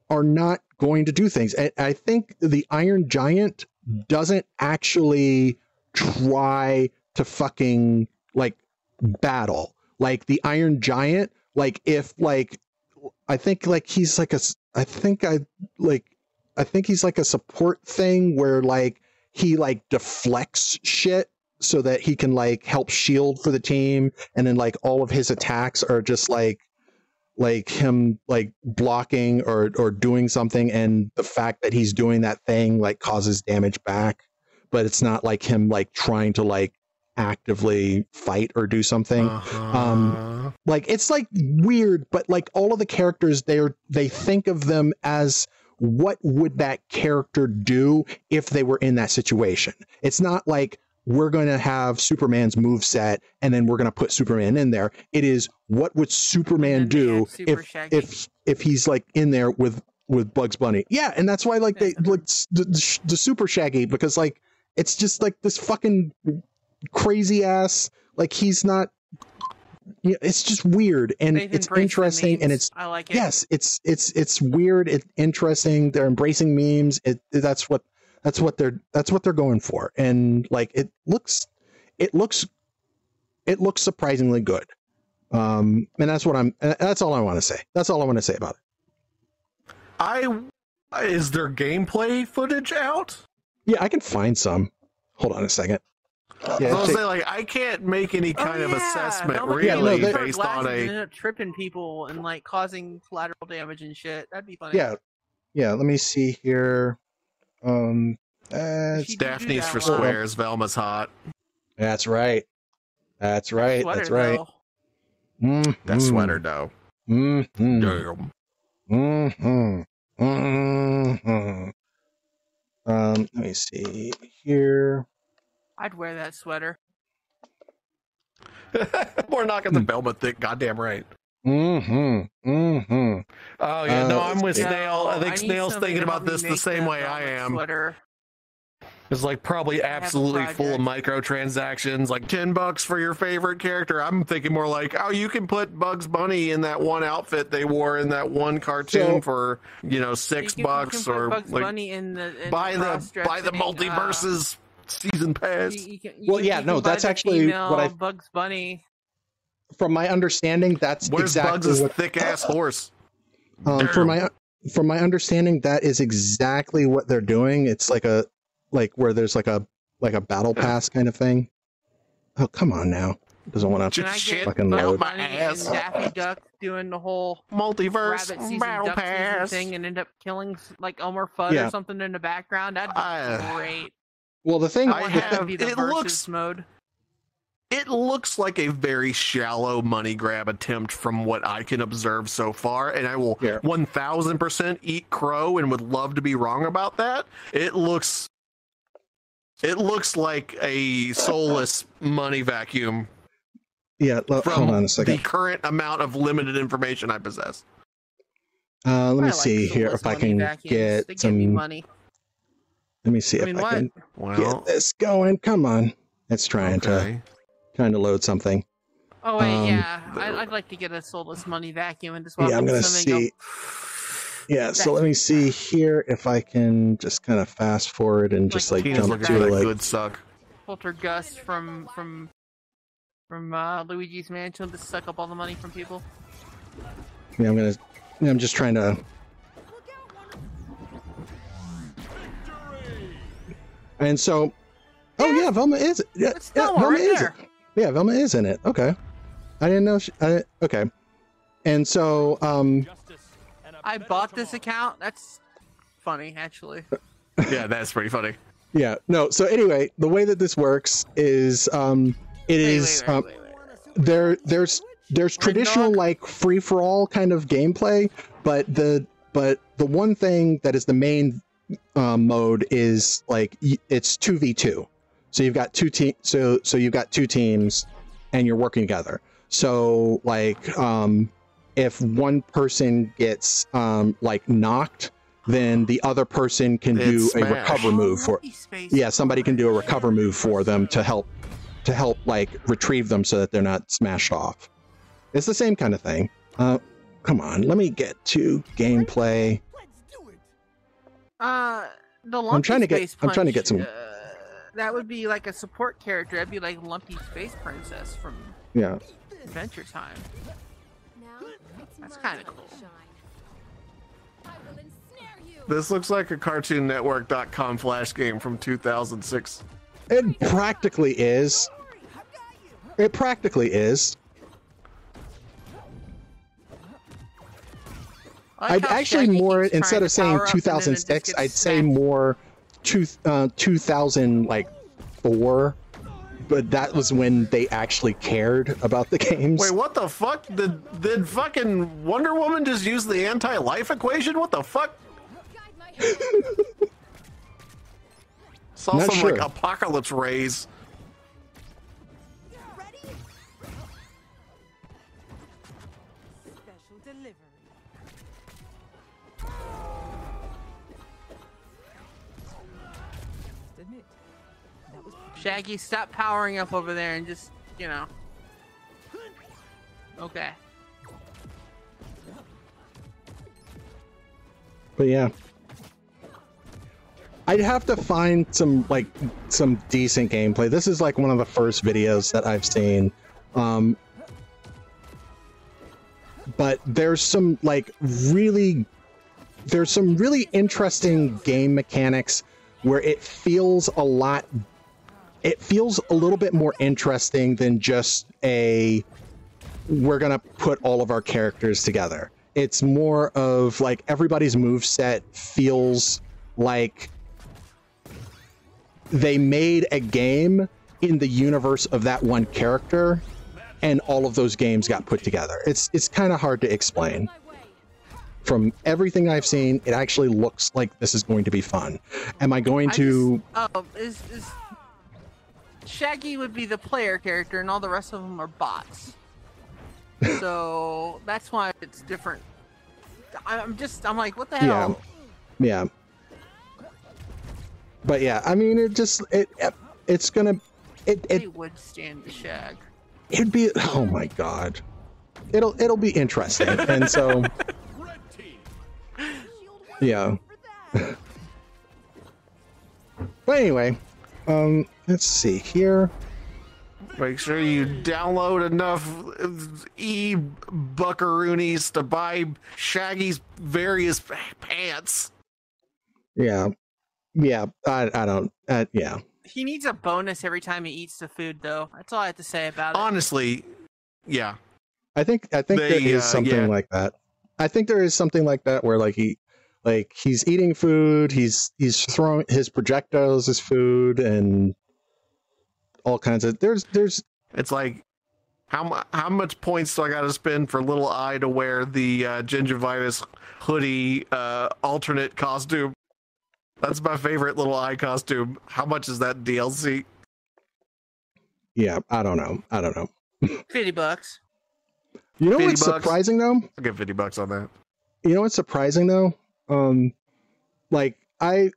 are not going to do things. And I think the Iron Giant hmm. doesn't actually try to fucking like battle. Like the Iron Giant, like if like I think like he's like a I think I like I think he's like a support thing where like he like deflects shit so that he can like help shield for the team and then like all of his attacks are just like like him like blocking or or doing something and the fact that he's doing that thing like causes damage back. But it's not like him like trying to like actively fight or do something. Uh-huh. like it's like weird but like all of the characters they're they think of them as what would that character do if they were in that situation? It's not like we're going to have superman's move set and then we're going to put superman in there it is what would superman And then they do if Shaggy. if if he's like in there with with bugs bunny yeah and that's why like they Yeah. like the, the, the super shaggy because like it's just like this fucking crazy ass like he's not you know, it's just weird and They've it's interesting and it's I like it. yes it's it's it's weird it's interesting they're embracing memes it that's what that's what they're that's what they're going for and like it looks it looks it looks surprisingly good um and that's what i'm that's all i want to say that's all i want to say about it I is there gameplay footage out? yeah i can find some hold on a second I yeah was take- say like I can't make any Oh, kind of yeah. assessment Velvet Yeah, no, really they- based on glasses and a end up tripping people and like causing collateral damage and shit. That'd be funny. yeah yeah let me see here um that's, She did do Daphne's that for one. squares. Velma's hot. that's right that's right Sweater, that's right though. mm That sweater though. mm Damn. hmm hmm Um, let me see here. I'd wear that sweater. [LAUGHS] We're not gonna the Velma thick. Goddamn right. Mm-hmm. Mm-hmm. Oh yeah, no, Uh, I'm with Yeah. Snail. I think need Snail's thinking about this the same way I am. Sweater. It's like probably absolutely full of microtransactions, like ten bucks for your favorite character. I'm thinking more like, oh, you can put Bugs Bunny in that one outfit they wore in that one cartoon So- for you know six You can- you bucks can put or Bugs like Bunny in the in buy the buy the cross-dressing, uh, MultiVersus season pass. you- you can- you Well, yeah, no, that's actually what I- Bugs Bunny. From my understanding, that's Where's exactly Bugs' what. thick ass horse? Um, from my from my understanding, that is exactly what they're doing. It's like a like where there's like a like a battle pass kind of thing. Oh come on now, doesn't want Just Can to shit fucking load. out my ass. and Daffy Duck doing the whole MultiVersus battle pass. thing and end up killing like Elmer Fudd Yeah. or something in the background? That'd be I- great. Well, the thing I I want the that to have- be the it looks- mode. It looks like a very shallow money grab attempt from what I can observe so far, and I will Yeah. 1000% eat crow and would love to be wrong about that. It looks it looks like a soulless money vacuum yeah. lo- from hold on a second. the current amount of limited information I possess. Uh, let me I like see here if I can vacuums. get they give me some. money. Let me see I if mean, I what? can Well, get this going. Come on, it's trying to okay. Trying to load something. Oh wait, Um, yeah, I, I'd like to get a soulless money vacuum and just walk Yeah, I'm gonna somebody and see. Yeah, so let me see here if I can just kind of fast forward and just like Like, jump to that like good suck. go filter Gus from from from uh, Luigi's Mansion to suck up all the money from people. yeah, I'm gonna yeah, I'm just trying to and so oh yeah, Velma is yeah, It's yeah Velma Velma right is there. Yeah Velma is in it. Okay, I didn't know. She, I, okay, and so um I bought this account. That's funny, actually. [LAUGHS] Yeah, that's pretty funny. yeah no so anyway the way that this works is um it Wait, is wait, wait, um, wait, wait, wait. there there's there's traditional like free for all kind of gameplay but the but the one thing that is the main um, mode is like it's 2v2 so you've got two teams so so you've got two teams and you're working together so like um if one person gets um like knocked then the other person can It's do a Smash. recover move for yeah somebody can do a recover move for them to help to help like retrieve them so that they're not smashed off. It's the same kind of thing. Uh, come on, let me get to gameplay. Uh, the lumpy trying to get- Space I'm trying to get some- Uh, that would be like a support character. That'd be like Lumpy Space Princess from Yeah, Adventure Time. Now, That's kinda cool. to shine. I will ensnare you. This looks like a CartoonNetwork.com flash game from 2006. it practically is. It practically is. I like I'd actually more instead of saying power up and then it just 2006, I'd say more two uh, 2000 like four. But that was when they actually cared about the games. Wait, what the fuck? Did did fucking Wonder Woman just use the anti-life equation? What the fuck? Guide my hand. Saw Not some sure. like apocalypse rays. Shaggy, stop powering up over there and just, you know. Okay. But yeah. I'd have to find some like some decent gameplay. This is like one of the first videos that I've seen. Um but there's some like really there's some really interesting game mechanics where it feels a lot it feels a little bit more interesting than just a we're gonna put all of our characters together. It's more of like everybody's move set feels like they made a game in the universe of that one character, and all of those games got put together. It's it's kind of hard to explain. From everything I've seen, it actually looks like this is going to be fun. Am I going I to? just- oh, is, is Shaggy would be the player character, and all the rest of them are bots. [LAUGHS] so that's why it's different. I'm just, I'm like, what the hell? Yeah. yeah. But yeah, I mean, it just it it's gonna it They it would stand the shag. it'd be oh my god it'll it'll be interesting [LAUGHS] and so yeah [LAUGHS] but anyway um let's see here Make sure you download enough e buckaroonies to buy Shaggy's various pants. yeah yeah i i don't uh, yeah He needs a bonus every time he eats the food, though. That's all I have to say about it. Honestly, yeah. i think i think there They, is uh, something yeah. like that i think there is something like that where like he like he's eating food he's he's throwing his projectiles as food and all kinds of there's there's It's like how how much points do I got to spend for little eye to wear the uh, gingivitis hoodie uh, alternate costume? That's my favorite little eye costume. How much is that DLC? yeah i don't know i don't know [LAUGHS] 50 bucks. you know what's bucks? surprising though I'll get fifty bucks on that. you know what's surprising though um like i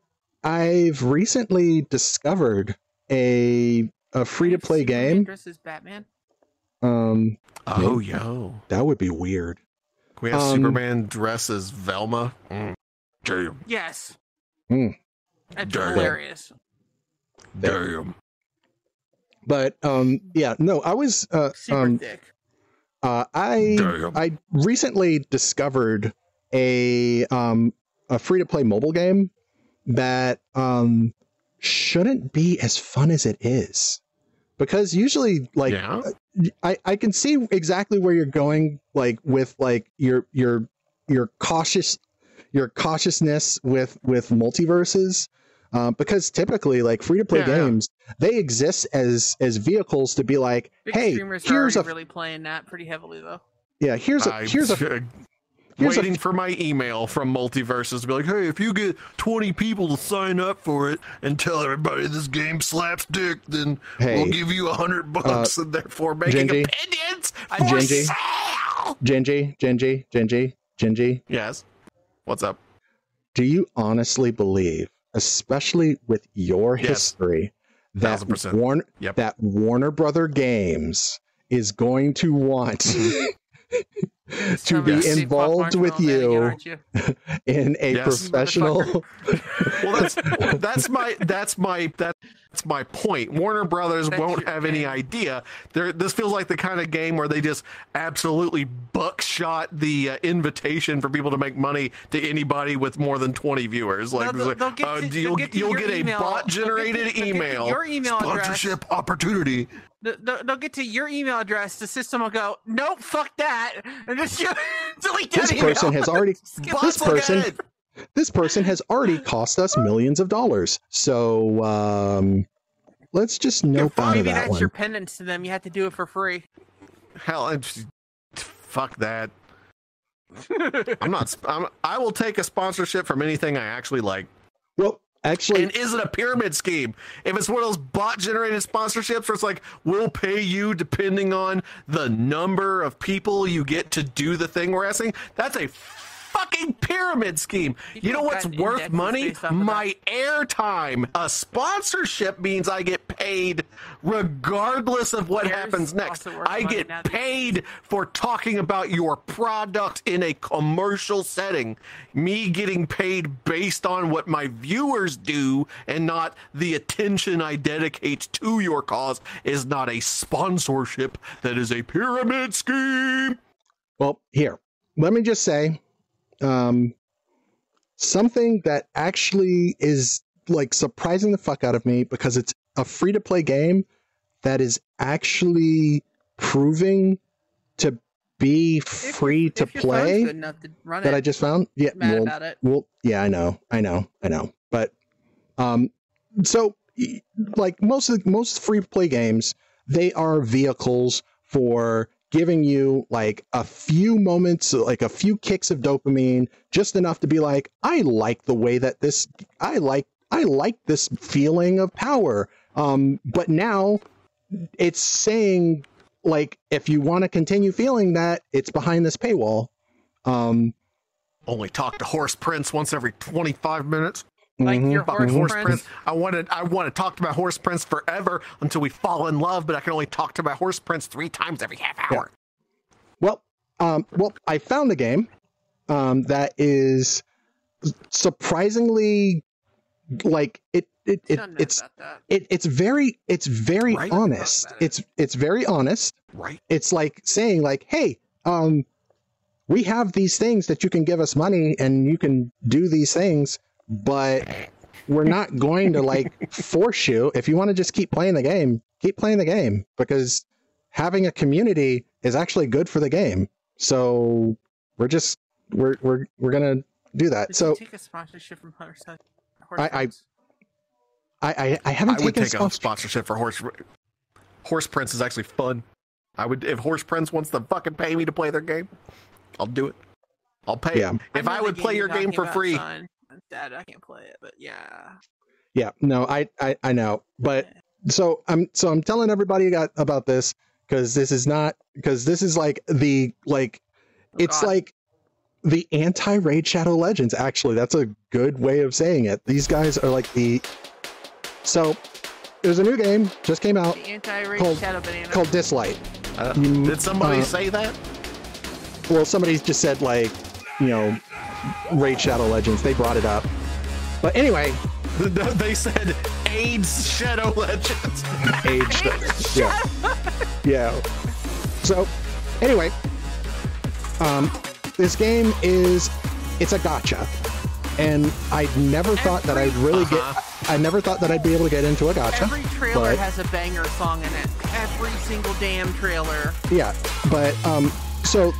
i've recently discovered a a free to play game Dressed as Batman. um Oh yo, that would be weird Can we have Um, Superman dresses Velma. Mm. Damn, Yes. Hmm. That's Damn. hilarious. damn. but um yeah no i was uh Super um thick. uh i Damn. i recently discovered a um a free to play mobile game that um shouldn't be as fun as it is because usually like yeah. I, I can see exactly where you're going like with like your your your cautious your cautiousness with with MultiVersus uh, because typically like free to play Yeah, yeah. games they exist as as vehicles to be like Big hey streamers are here's a really playing that pretty heavily, though. yeah here's a I'm here's a [LAUGHS] here's waiting for my email from MultiVersus to be like, hey, if you get 20 people to sign up for it and tell everybody this game slaps dick, then Hey, uh, we'll give you a hundred bucks and therefore making opinions for Gingy. sale. Genji Genji Genji Genji Yes. What's up? do you honestly believe especially with your Yes. history that Warner Yep. that Warner Brother Games is going to want [LAUGHS] to be involved with Man again, you aren't you? [LAUGHS] in a Yes. professional. Well, that's that's my that's my that's my point. Warner Brothers That's won't your have any game. idea. There, this feels like the kind of game where they just absolutely buckshot the uh, invitation for people to make money to anybody with more than twenty viewers. Like, they'll- they'll get uh, to- they'll you'll get you'll get a bot generated They'll get to- they'll get to email your email address. sponsorship opportunity. They'll, they'll- they'll get to your email address. The system will go, nope, fuck that, and just [LAUGHS] delete that this email. person has already [LAUGHS] Skip this Bots person ahead. This person has already [LAUGHS] cost us millions of dollars. So um, let's just nope out of Maybe that that's one. your penance to them. You have to do it for free. Hell, I'm just- fuck that. [LAUGHS] I'm not. I'm, I will take a sponsorship from anything I actually like. Well, actually, And is it a pyramid scheme? If it's one of those bot generated sponsorships where it's like, we'll pay you depending on the number of people you get to do the thing we're asking, that's a fucking pyramid scheme. You You know what's worth money? based off of that? My airtime. A sponsorship means I get paid regardless of what Yours happens next. I get paid for talking about your product in a commercial setting. Me getting paid based on what my viewers do and not the attention I dedicate to your cause is not a sponsorship. That is a pyramid scheme. Well, here, let me just say um, something that actually is like surprising the fuck out of me because it's a free to play game that is actually proving to be free If to play to that it, I just found. Yeah, mad well, about it. well, yeah, I know, I know, I know. But um, so like most of the, most free play games, they are vehicles for giving you like a few moments, like a few kicks of dopamine, just enough to be like, I like the way that this, I like, I like this feeling of power. Um, but now it's saying like if you want to continue feeling that, it's behind this paywall. Um, Only talk to Horse Prince once every 25 minutes. Like mhm. your Fuck horse, Horse prince. Prince. I wanted I want to talk to my Horse Prince forever until we fall in love, but I can only talk to my Horse Prince three times every half hour. Well, um, well, I found a game um, that is surprisingly like it. It, it it's it, it's very it's very Right? honest. It. It's it's very honest. Right? It's like saying like, hey, um, we have these things that you can give us money and you can do these things, but we're not going to like force you. If you want to just keep playing the game, keep playing the game because having a community is actually good for the game. So we're just we're we're we're gonna do that. Did So you take a sponsorship from Horse, horse I- I- I I, I haven't I would taken take a sponsor- sponsorship for Horse Horse Prince is actually fun. I would if Horse Prince wants to fucking pay me to play their game, I'll do it. I'll pay. Yeah. him. If know I would play your game for free, son. Dad, I can't play it, but yeah. Yeah, no, I, I, I know, but so I'm, so I'm telling everybody got about this because this is not because this is like the like, Oh, it's God. like the anti Raid Shadow Legends. Actually, that's a good way of saying it. These guys are like the. So, there's a new game just came out the anti-race called- shadow banana. called Dislyte. uh, did somebody uh, say that? Well, somebody just said like, you know, Raid Shadow Legends. They brought it up, but anyway, They said AIDS Shadow Legends. age. yeah. Yeah. So, anyway, um, this game is it's a gacha, and I never thought that I'd really get. I never thought that I'd be able to get into a gacha. Every trailer but- has a banger song in it. Every single damn trailer. Yeah, but um, so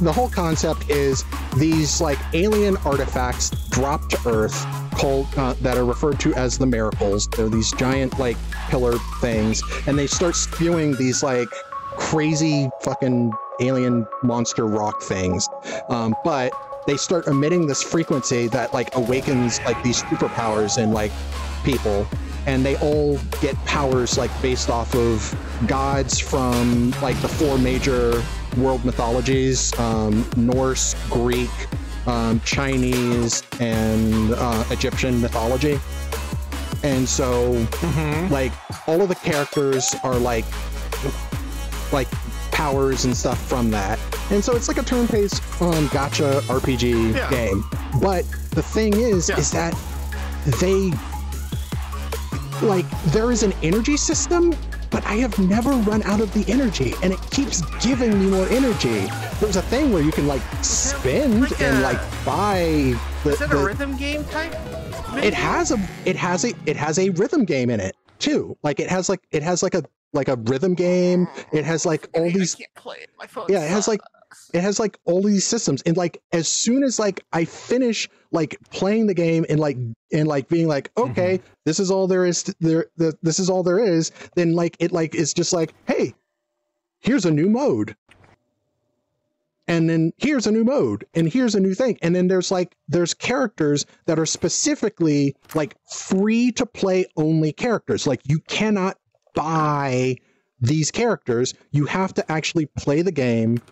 the whole concept is these like alien artifacts drop to Earth called uh, that are referred to as the miracles. They're these giant like pillar things, and they start spewing these like crazy fucking alien monster rock things. Um, but they start emitting this frequency that like awakens like these superpowers in like people and they all get powers like based off of gods from like the four major world mythologies um, norse greek um, chinese and uh, egyptian mythology and so Mm-hmm. like all of the characters are like like powers and stuff from that and so it's like a turn-based um, gacha rpg Yeah. game but the thing is Yeah. is that they like there is an energy system but i have never run out of the energy and it keeps giving me more energy there's a thing where you can like spend like and a- like buy the, Is it the- a rhythm game type? it has a it has a it has a rhythm game in it too like it has like it has like a like a rhythm game it has like all these can't play it. My phone. yeah it has like. It has like all these systems and like as soon as like i finish like playing the game and like and like being like mm-hmm. okay this is all there is to, there the, this is all there is then like it like it's just like hey here's a new mode. And then here's a new mode and here's a new thing and then there's like there's characters that are specifically like free to play only characters. Like you cannot buy these characters. You have to actually play the game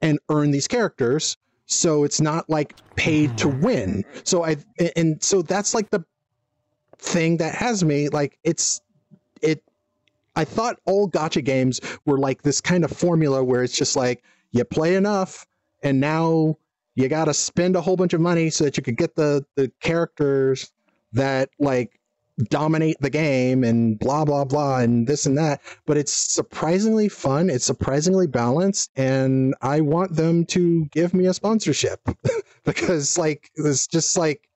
and earn these characters so it's not like paid to mm-hmm. win. So i and so that's like the thing that has me like it's it i thought all gacha games were like this kind of formula where it's just like you play enough and now you got to spend a whole bunch of money so that you could get the the characters that like dominate the game and blah blah blah and this and that but it's surprisingly fun it's surprisingly balanced and i want them to give me a sponsorship [LAUGHS] because like it's just like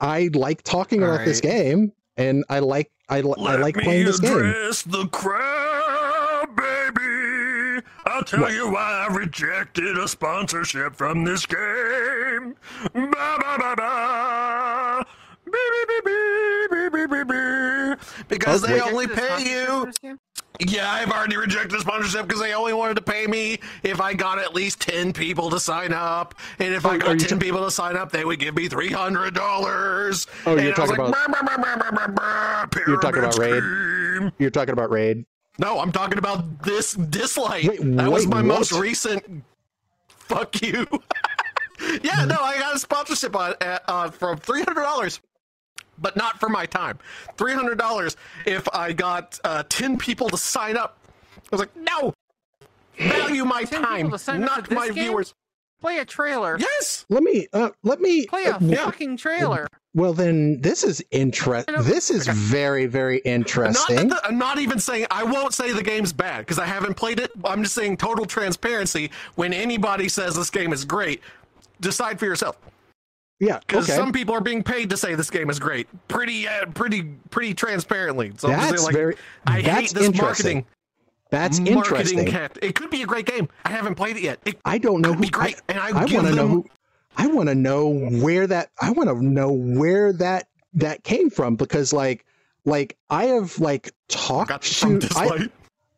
i like talking about this game and i like i, I like playing this game the crowd, baby. I'll tell What? you why I rejected a sponsorship from this game. Ba ba ba ba. Beep, beep, beep, beep, beep, beep, beep. Because they only Is it a pay you. for this game? Yeah, I've already rejected the sponsorship because they only wanted to pay me if I got at least 10 people to sign up. And if Oh, I got 10 ta- people to sign up, they would give me $300. Oh, you're and I was talking like, about- "Brr, brr, brr, brr, brr, brr, You're talking about pyramid Raid? scheme." you're talking about raid No, I'm talking about this dislike. Wait, that was wait, my most recent. [LAUGHS] Fuck you. [LAUGHS] yeah, no, I got a sponsorship on, uh, uh, from $300 but not for my time. Three hundred dollars if I got uh, ten people to sign up. I was like, no, value my time, to sign up not my game? viewers. Play a trailer. Yes, let me uh let me Play a uh, fucking trailer. well then this is interesting. This is very very interesting that the, I'm not even saying I won't say the game's bad because I haven't played it. I'm just saying total transparency. When anybody says this game is great, decide for yourself. Yeah Because okay some people are being paid to say this game is great, pretty, uh, pretty, pretty transparently. So That's like, very- I that's hate this marketing. that's marketing interesting cat. It could be a great game. I haven't played it yet. It I don't know could who be great, I, and I, I want to know who I want to know where that I want to know where that that came from because like like I have like talked to I.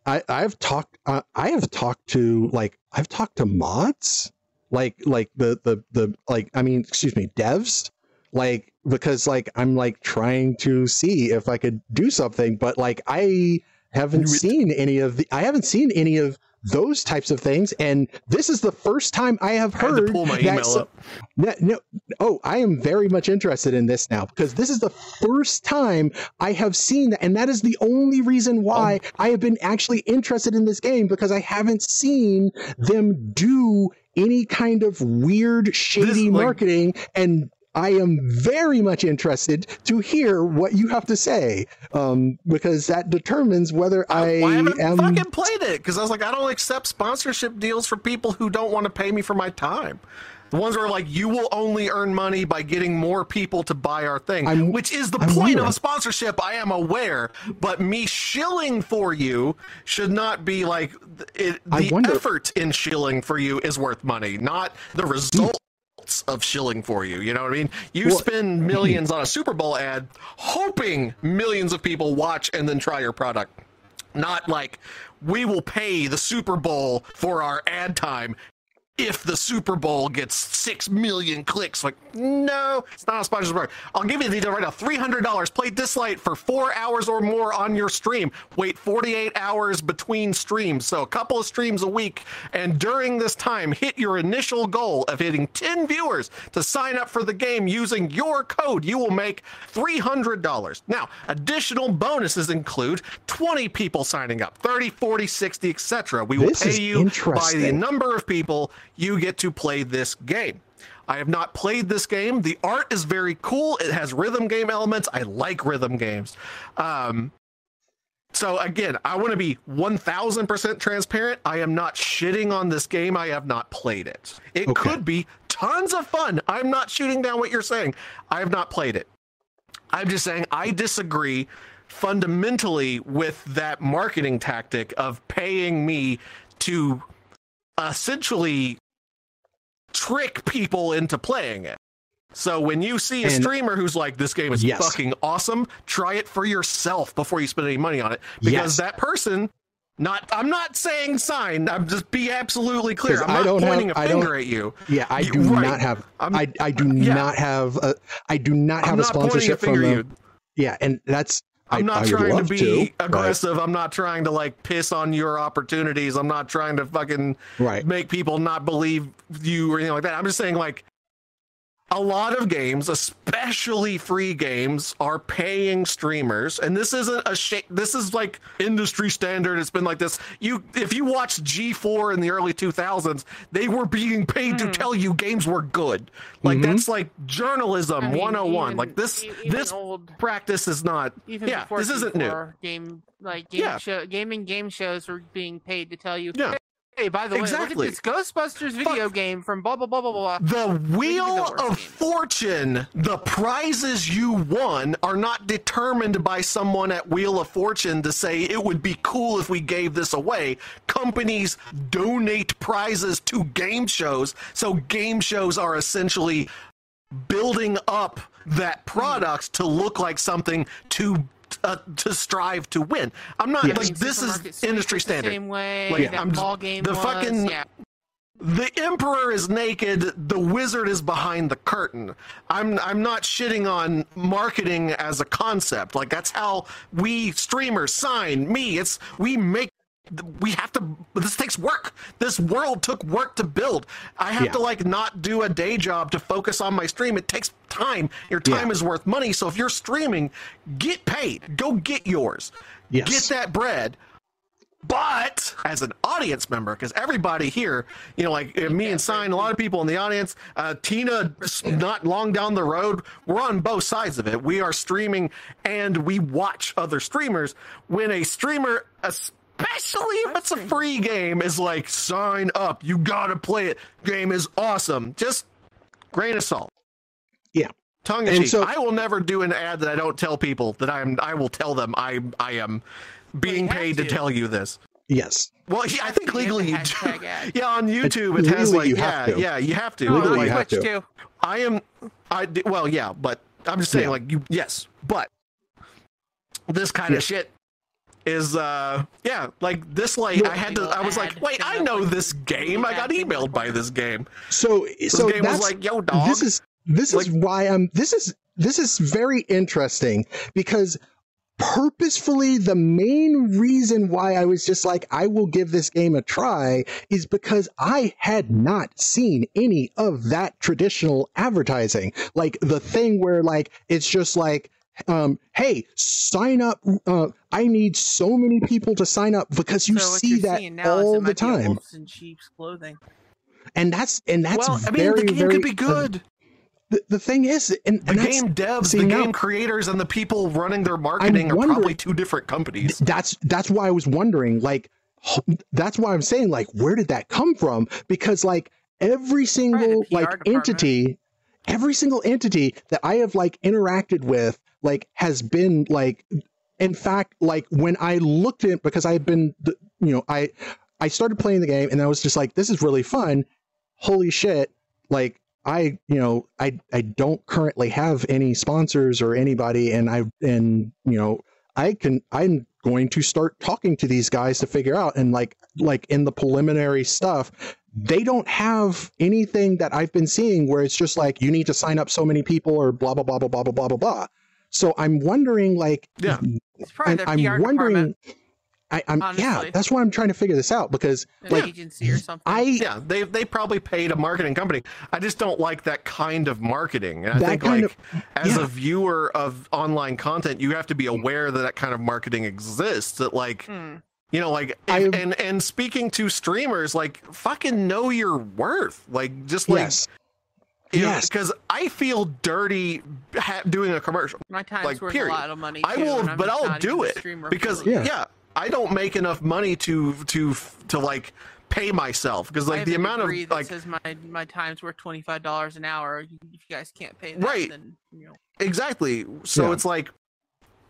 I I've talked uh, I have talked to like I've talked to mods like like the the the like I mean excuse me devs like because like I'm like trying to see if I could do something but like I haven't seen any of the I haven't seen any of those types of things and this is the first time I have I heard to pull my email so- up. no, no, oh, I am very much interested in this now because this is the first time I have seen that, and that is the only reason why Oh. I have been actually interested in this game because I haven't seen them do any kind of weird, shady like- marketing, and I am very much interested to hear what you have to say um, because that determines whether I, I, am. fucking played it because I was like, I don't accept sponsorship deals for people who don't want to pay me for my time. The ones where like you will only earn money by getting more people to buy our thing, I'm- which is the I'm point of a sponsorship. I am aware, but me shilling for you should not be like it, the wonder- effort in shilling for you is worth money, not the result of shilling for you. You know what I mean? You Well- spend [CLEARS THROAT] millions on a Super Bowl ad, hoping millions of people watch and then try your product. Not like we will pay the Super Bowl for our ad time if the Super Bowl gets six million clicks. Like, no, it's not a sponsored program. I'll give you the right now. Three hundred dollars. Play Dislyte for four hours or more on your stream. Wait forty-eight hours between streams, so a couple of streams a week. And during this time, hit your initial goal of hitting ten viewers to sign up for the game using your code. You will make three hundred dollars. Now, additional bonuses include twenty people signing up, 30, 40, 60, etc. We will This pay you by the number of people you get to play this game. I have not played this game. The art is very cool. It has rhythm game elements. I like rhythm games. Um, so again, I want to be 1000% transparent. I am not shitting on this game. I have not played it. It Okay. could be tons of fun. I'm not shooting down what you're saying. I have not played it. I'm just saying I disagree fundamentally with that marketing tactic of paying me to essentially trick people into playing it. So when you see a And- streamer who's like, "This game is Yes. fucking awesome," try it for yourself before you spend any money on it, because Yes. that person. Not, I'm not saying sign. I'm just be absolutely clear. I'm I not don't have- pointing I a finger at you. Yeah, I You- do right. not have. I'm- I I do yeah. not have. A, I do not have I'm a not a sponsorship from them. you. Yeah, and that's. I- I'm not I trying to be but- aggressive. I'm not trying to like piss on your opportunities. I'm not trying to fucking Right. make people not believe you or anything like that. I'm just saying like a lot of games, especially free games, are paying streamers, and this isn't a sh- This is like industry standard. It's been like this. You, if you watched G4 in the early 2000s, they were being paid to tell you games were good. Like Mhm. that's like journalism I mean, 101. even- like this, this old practice is not. even yeah, this isn't new. Game like game Yeah. show, gaming game shows were being paid to tell you. Yeah. Hey, by the way, Exactly. look at this Ghostbusters video game from blah blah blah blah blah. The Wheel the of game. Fortune, the prizes you won are not determined by someone at Wheel of Fortune to say it would be cool if we gave this away. Companies donate prizes to game shows, so game shows are essentially building up that hmm. product to look like something to uh, to strive to win. I'm not Yes. like this is industry is the standard. Same way Like, that I'm just- ball game the was. fucking- yeah. the emperor is naked the wizard is behind the curtain i'm i'm not shitting on marketing as a concept like that's how we streamers sign me it's we make we have to this takes work this world took work to build i have Yeah. to like not do a day job to focus on my stream it takes time your time Yeah. is worth money so if you're streaming get paid go get yours Yes. get that bread but as an audience member, because everybody here, you know, like me and Sign, a lot of people in the audience, uh, Tina, not long down the road, we're on both sides of it. We are streaming and we watch other streamers. When a streamer, especially if it's a free game, is like, sign up, you gotta play it. Game is awesome. Just grain of salt. Yeah. Tongue in And cheek. so- I will never do an ad that I don't tell people that I'm. I will tell them I I am being paid to. to. tell you this. Yes. Well, yeah, I think legally you hashtag do. ad. [LAUGHS] Yeah, on YouTube it has like you yeah, to. yeah, you have to. Oh, Legally Like, you have to. too. I am. I d- well, yeah, but I'm just saying Yeah. like you. Yes, but this kind Yeah. of shit is uh yeah like this like No, I had to I was like wait I know this game I got emailed by this game So so game was that's like, "Yo, dog." This is this is why I'm. This is this is very interesting because purposefully the main reason why I was just like I will give this game a try is because I had not seen any of that traditional advertising like the thing where like it's just like um hey sign up uh I need so many people to sign up because you so see that seeing now is all the might be a time wolves in sheep's clothing. and that's and that's well I mean very the game very could be uh, good the, the thing is, and, the and that's, game devs see, the now- game creators and the people running their marketing are wondering- probably two different companies that's that's why I was wondering, like, that's why I'm saying, like, where did that come from? Because like every single PR like department. entity, every single entity that I have like interacted with, like, has been like, in fact, like when I looked at because I've been, you know, I I started playing the game and I was just like, this is really fun. Holy shit! Like I, you know, I I don't currently have any sponsors or anybody, and I and you know, I can I'm going to start talking to these guys to figure out and like like in the preliminary stuff, they don't have anything that I've been seeing where it's just like you need to sign up so many people or blah blah blah blah blah blah blah blah blah. So I'm wondering, like, Yeah. It's probably I'm, I'm PR wondering. I, I'm yeah, that's why I'm trying to figure this out because an like agency or something. I Yeah, they they probably paid a marketing company. I just don't like that kind of marketing. And I think kind like as yeah. a viewer of online content, you have to be aware that that kind of marketing exists. That like Hmm. you know like if, I- and and speaking to streamers, like fucking know your worth. Like just like yes, yes, yes. because I feel dirty ha- doing a commercial. My time's like, worth period. a lot of money. I too, will, I'm but I'll do it because yeah. Yeah. I don't make enough money to to to like pay myself because I like have the a amount of that like says my my time's worth twenty five dollars an hour. If you guys can't pay that, Right. then you know. Exactly. So Yeah. it's like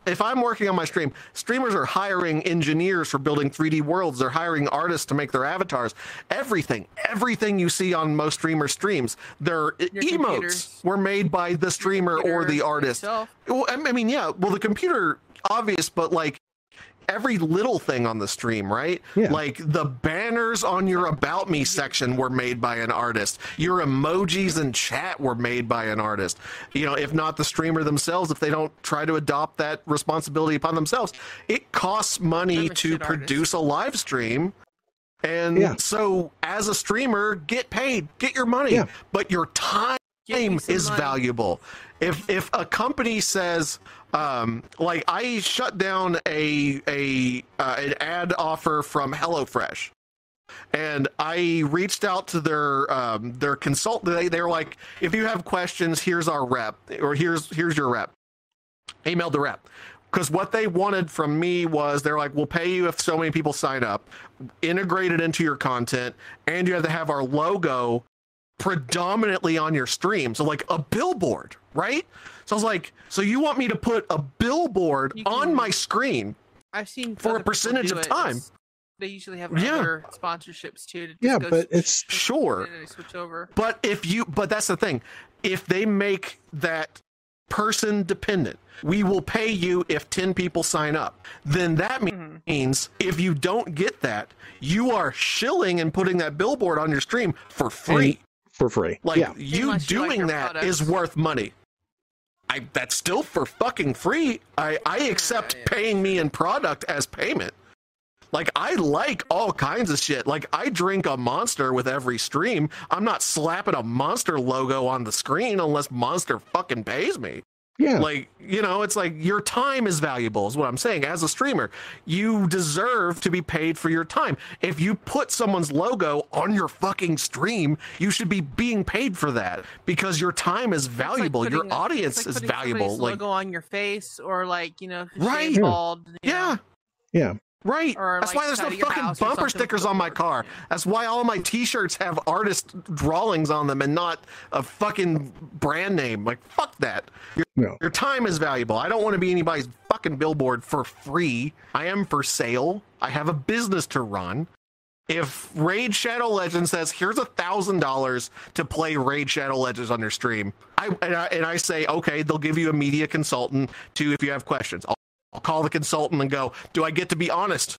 if I'm working on my stream, streamers are hiring engineers for building 3D worlds. They're hiring artists to make their avatars. Everything, everything you see on most streamer streams, their Your emotes computers. were made by the streamer or the artist. Well, I mean, yeah. Well, the computer, obvious, but like every little thing on the stream, right? Yeah. Like the banners on your about me section were made by an artist. Your emojis and chat were made by an artist. You know, if not the streamer themselves, if they don't try to adopt that responsibility upon themselves, it costs money to shit artist. produce a live stream. And Yeah. so, as a streamer, get paid, get your money, Yeah. but your time Give me some is money. valuable. If if a company says, um, like I shut down a a uh, an ad offer from HelloFresh, and I reached out to their um, their consultant. They they're like, if you have questions, here's our rep, or here's here's your rep. Emailed the rep. Because what they wanted from me was they're like, we'll pay you if so many people sign up, integrate it into your content, and you have to have our logo predominantly on your stream. So like a billboard, right? So I was like, so you want me to put a billboard You on my screen? I've seen For a percentage of time. It's- They usually have Yeah. other sponsorships too. To Yeah, go but s- it's- Sure. and then they switch over. But if you, but that's the thing. If they make that person dependent, we will pay you if 10 people sign up. Then that me- Mm-hmm. means if you don't get that, you are shilling and putting that billboard on your stream for free. for free. Like yeah, you Unless you like doing your that is worth money. I that's still for fucking free. I I accept yeah. paying me in product as payment. Like I like all kinds of shit. Like I drink a monster with every stream. I'm not slapping a monster logo on the screen unless monster fucking pays me. Yeah. Like, you know, it's like your time is valuable, is what I'm saying. As a streamer, you deserve to be paid for your time. If you put someone's logo on your fucking stream, you should be being paid for that because your time is It's like valuable. putting your audience like is putting valuable. somebody's Like, logo on your face or like you know, if Right. you're bald. you yeah, know, yeah. Right. Or, That's like, why there's no side of your fucking bumper stickers on my car. That's why all my t-shirts have artist drawings on them and not a fucking brand name. Like, fuck that. Your No. Your time is valuable. I don't want to be anybody's fucking billboard for free. I am for sale. I have a business to run. If Raid Shadow Legends says, here's a thousand dollars to play Raid Shadow Legends on your stream, I and, I and I say, okay, they'll give you a media consultant to if you have questions. I'll, call the consultant and go, do I get to be honest?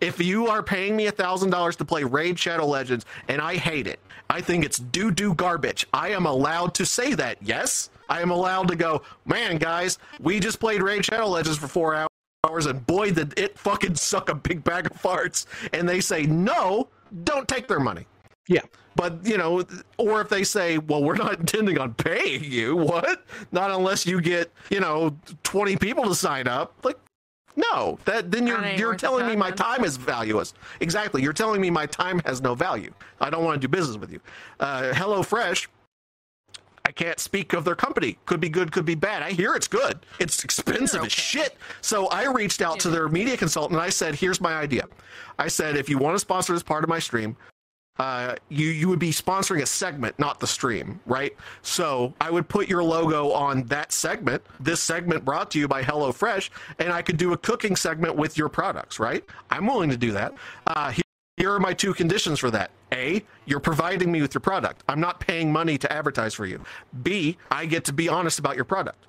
If you are paying me a thousand dollars to play Raid Shadow Legends and I hate it, I think it's doo doo garbage. I am allowed to say that. Yes, I am allowed to go, man, guys, we just played Raid Shadow Legends for four hours, and boy, did it fucking suck a big bag of farts. And they say no, don't take their money. Yeah. But you know, or if they say, "Well, we're not intending on paying you," what? Not unless you get you know twenty people to sign up. Like, no, that then you're you're telling me my time is valueless. Exactly, you're telling me my time has no value. I don't want to do business with you. Uh, HelloFresh. I can't speak of their company. Could be good, could be bad. I hear it's good. It's expensive You're as shit. So I reached out to their media consultant and I said, "Here's my idea." I said, "If you want to sponsor this part of my stream, uh, you you would be sponsoring a segment, not the stream, right? So I would put your logo on that segment. This segment brought to you by HelloFresh, and I could do a cooking segment with your products, right? I'm willing to do that. Uh, here, here are my two conditions for that. A, you're providing me with your product. I'm not paying money to advertise for you. B, I get to be honest about your product.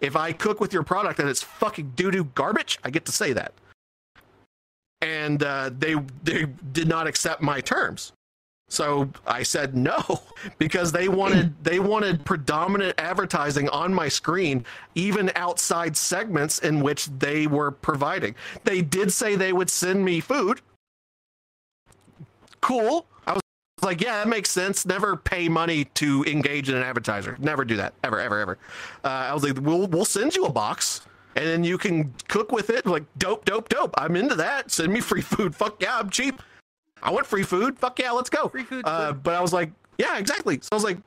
If I cook with your product and it's fucking doo doo garbage, I get to say that. And uh, they they did not accept my terms. So I said no [LAUGHS] because they wanted [CLEARS THROAT] they wanted predominant advertising on my screen, even outside segments in which they were providing. They did say they would send me food. Cool. I was like, yeah, that makes sense. Never pay money to engage in an advertiser. Never do that. Ever, ever, ever. Uh, I was like, we'll we'll send you a box and then you can cook with it. Like, dope, dope, dope. I'm into that. Send me free food. [LAUGHS] Fuck yeah, I'm cheap. I want free food. Fuck yeah, let's go. Free food. Uh, but I was like, yeah, exactly. So I was like,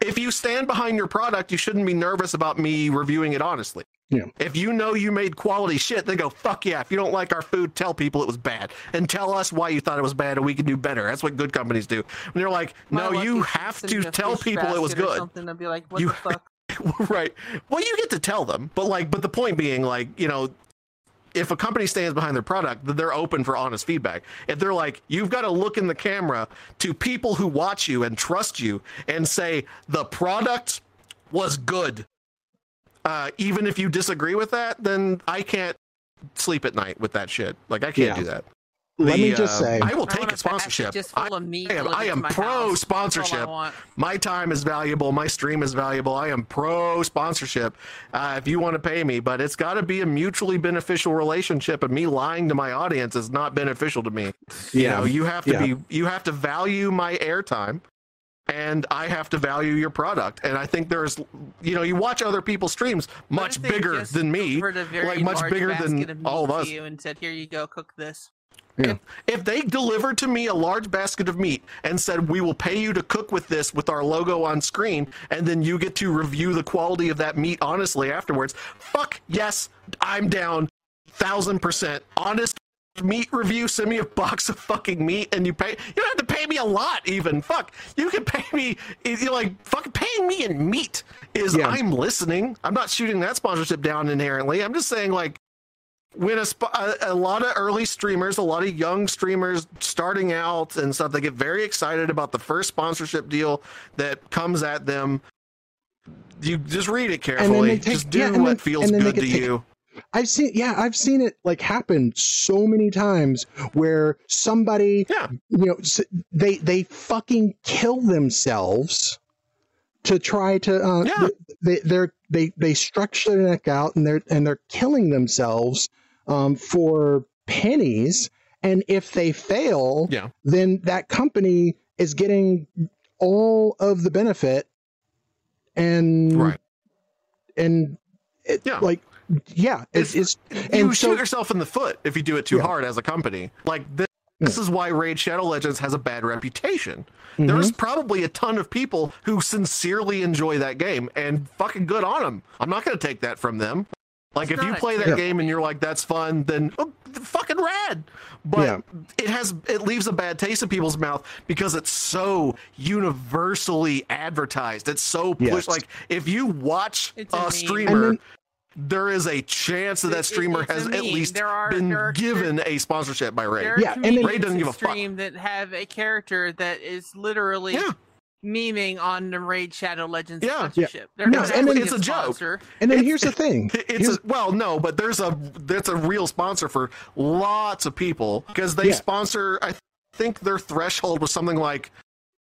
if you stand behind your product, you shouldn't be nervous about me reviewing it honestly. Yeah. If you know you made quality shit, then go, fuck yeah. If you don't like our food, tell people it was bad. And tell us why you thought it was bad and we can do better. That's what good companies do. And they're like, My no, you have to tell people it was good. Something to be like, what You- the fuck? [LAUGHS] right. Well, you get to tell them, but like, but the point being, like, you know, if a company stands behind their product, then they're open for honest feedback. If they're like, you've got to look in the camera to people who watch you and trust you and say the product was good. Uh, even if you disagree with that, then I can't sleep at night with that shit. Like I can't Yeah. do that. Let me just uh, say, I will take want a sponsorship. Just I, full of meat I am, I am my pro house. That's all I sponsorship. My time is valuable. My stream is valuable. I am pro sponsorship. Uh, if you want to pay me, but it's got to be a mutually beneficial relationship. And me lying to my audience is not beneficial to me. You Yeah. know, you have to Yeah. be. You have to value my airtime. And I have to value your product. And I think there's, you know, you watch other people's streams much bigger than me, delivered a very like much bigger than all of us. You and said, "Here you go, cook this." Yeah. If they delivered to me a large basket of meat and said, We will pay you to cook with this with our logo on screen, and then you get to review the quality of that meat honestly afterwards, fuck yes, I'm down. Thousand percent. Honest meat review, send me a box of fucking meat and you pay you don't have to pay me a lot even. Fuck. You can pay me you're like fucking paying me in meat is Yeah. I'm listening. I'm not shooting that sponsorship down inherently. I'm just saying like when a, sp- a, a lot of early streamers, a lot of young streamers starting out and stuff, they get very excited about the first sponsorship deal that comes at them. You just read it carefully. take- just do yeah, what then- feels good to take- you. I've seen, yeah, I've seen it like happen so many times where somebody, Yeah. you know, they they fucking kill themselves to try to, uh, Yeah. they they're they they stretch their neck out and they're and they're killing themselves um, for pennies, and if they fail, Yeah. then that company is getting all of the benefit, and Right. and it, Yeah. like yeah it's, it's you and shoot so yourself in the foot if you do it too Yeah. hard as a company. Like this, this is why Raid Shadow Legends has a bad reputation. There's Mm-hmm. probably a ton of people who sincerely enjoy that game, and fucking good on them. I'm not going to take that from them. Like It's if you play that game and you're like that's fun, then oh, fucking rad. But Yeah. it has it leaves a bad taste in people's mouth because it's so universally advertised. It's so Yes. pushed. Like if you watch It's a a streamer And then- there is a chance that It- that streamer has at least There are- been there are- given a sponsorship by Ray. Yeah, and then- Ray doesn't give in a fuck. stream that have a character that is literally Yeah. Memeing on the Raid Shadow Legends Yeah. Yeah. sponsorship. They're No, not and then- It's a joke. sponsor. and then It's- here's the thing [LAUGHS] It's Here's- a, well, no, but there's a that's a real sponsor for lots of people because they Yeah. sponsor. I think their threshold was something like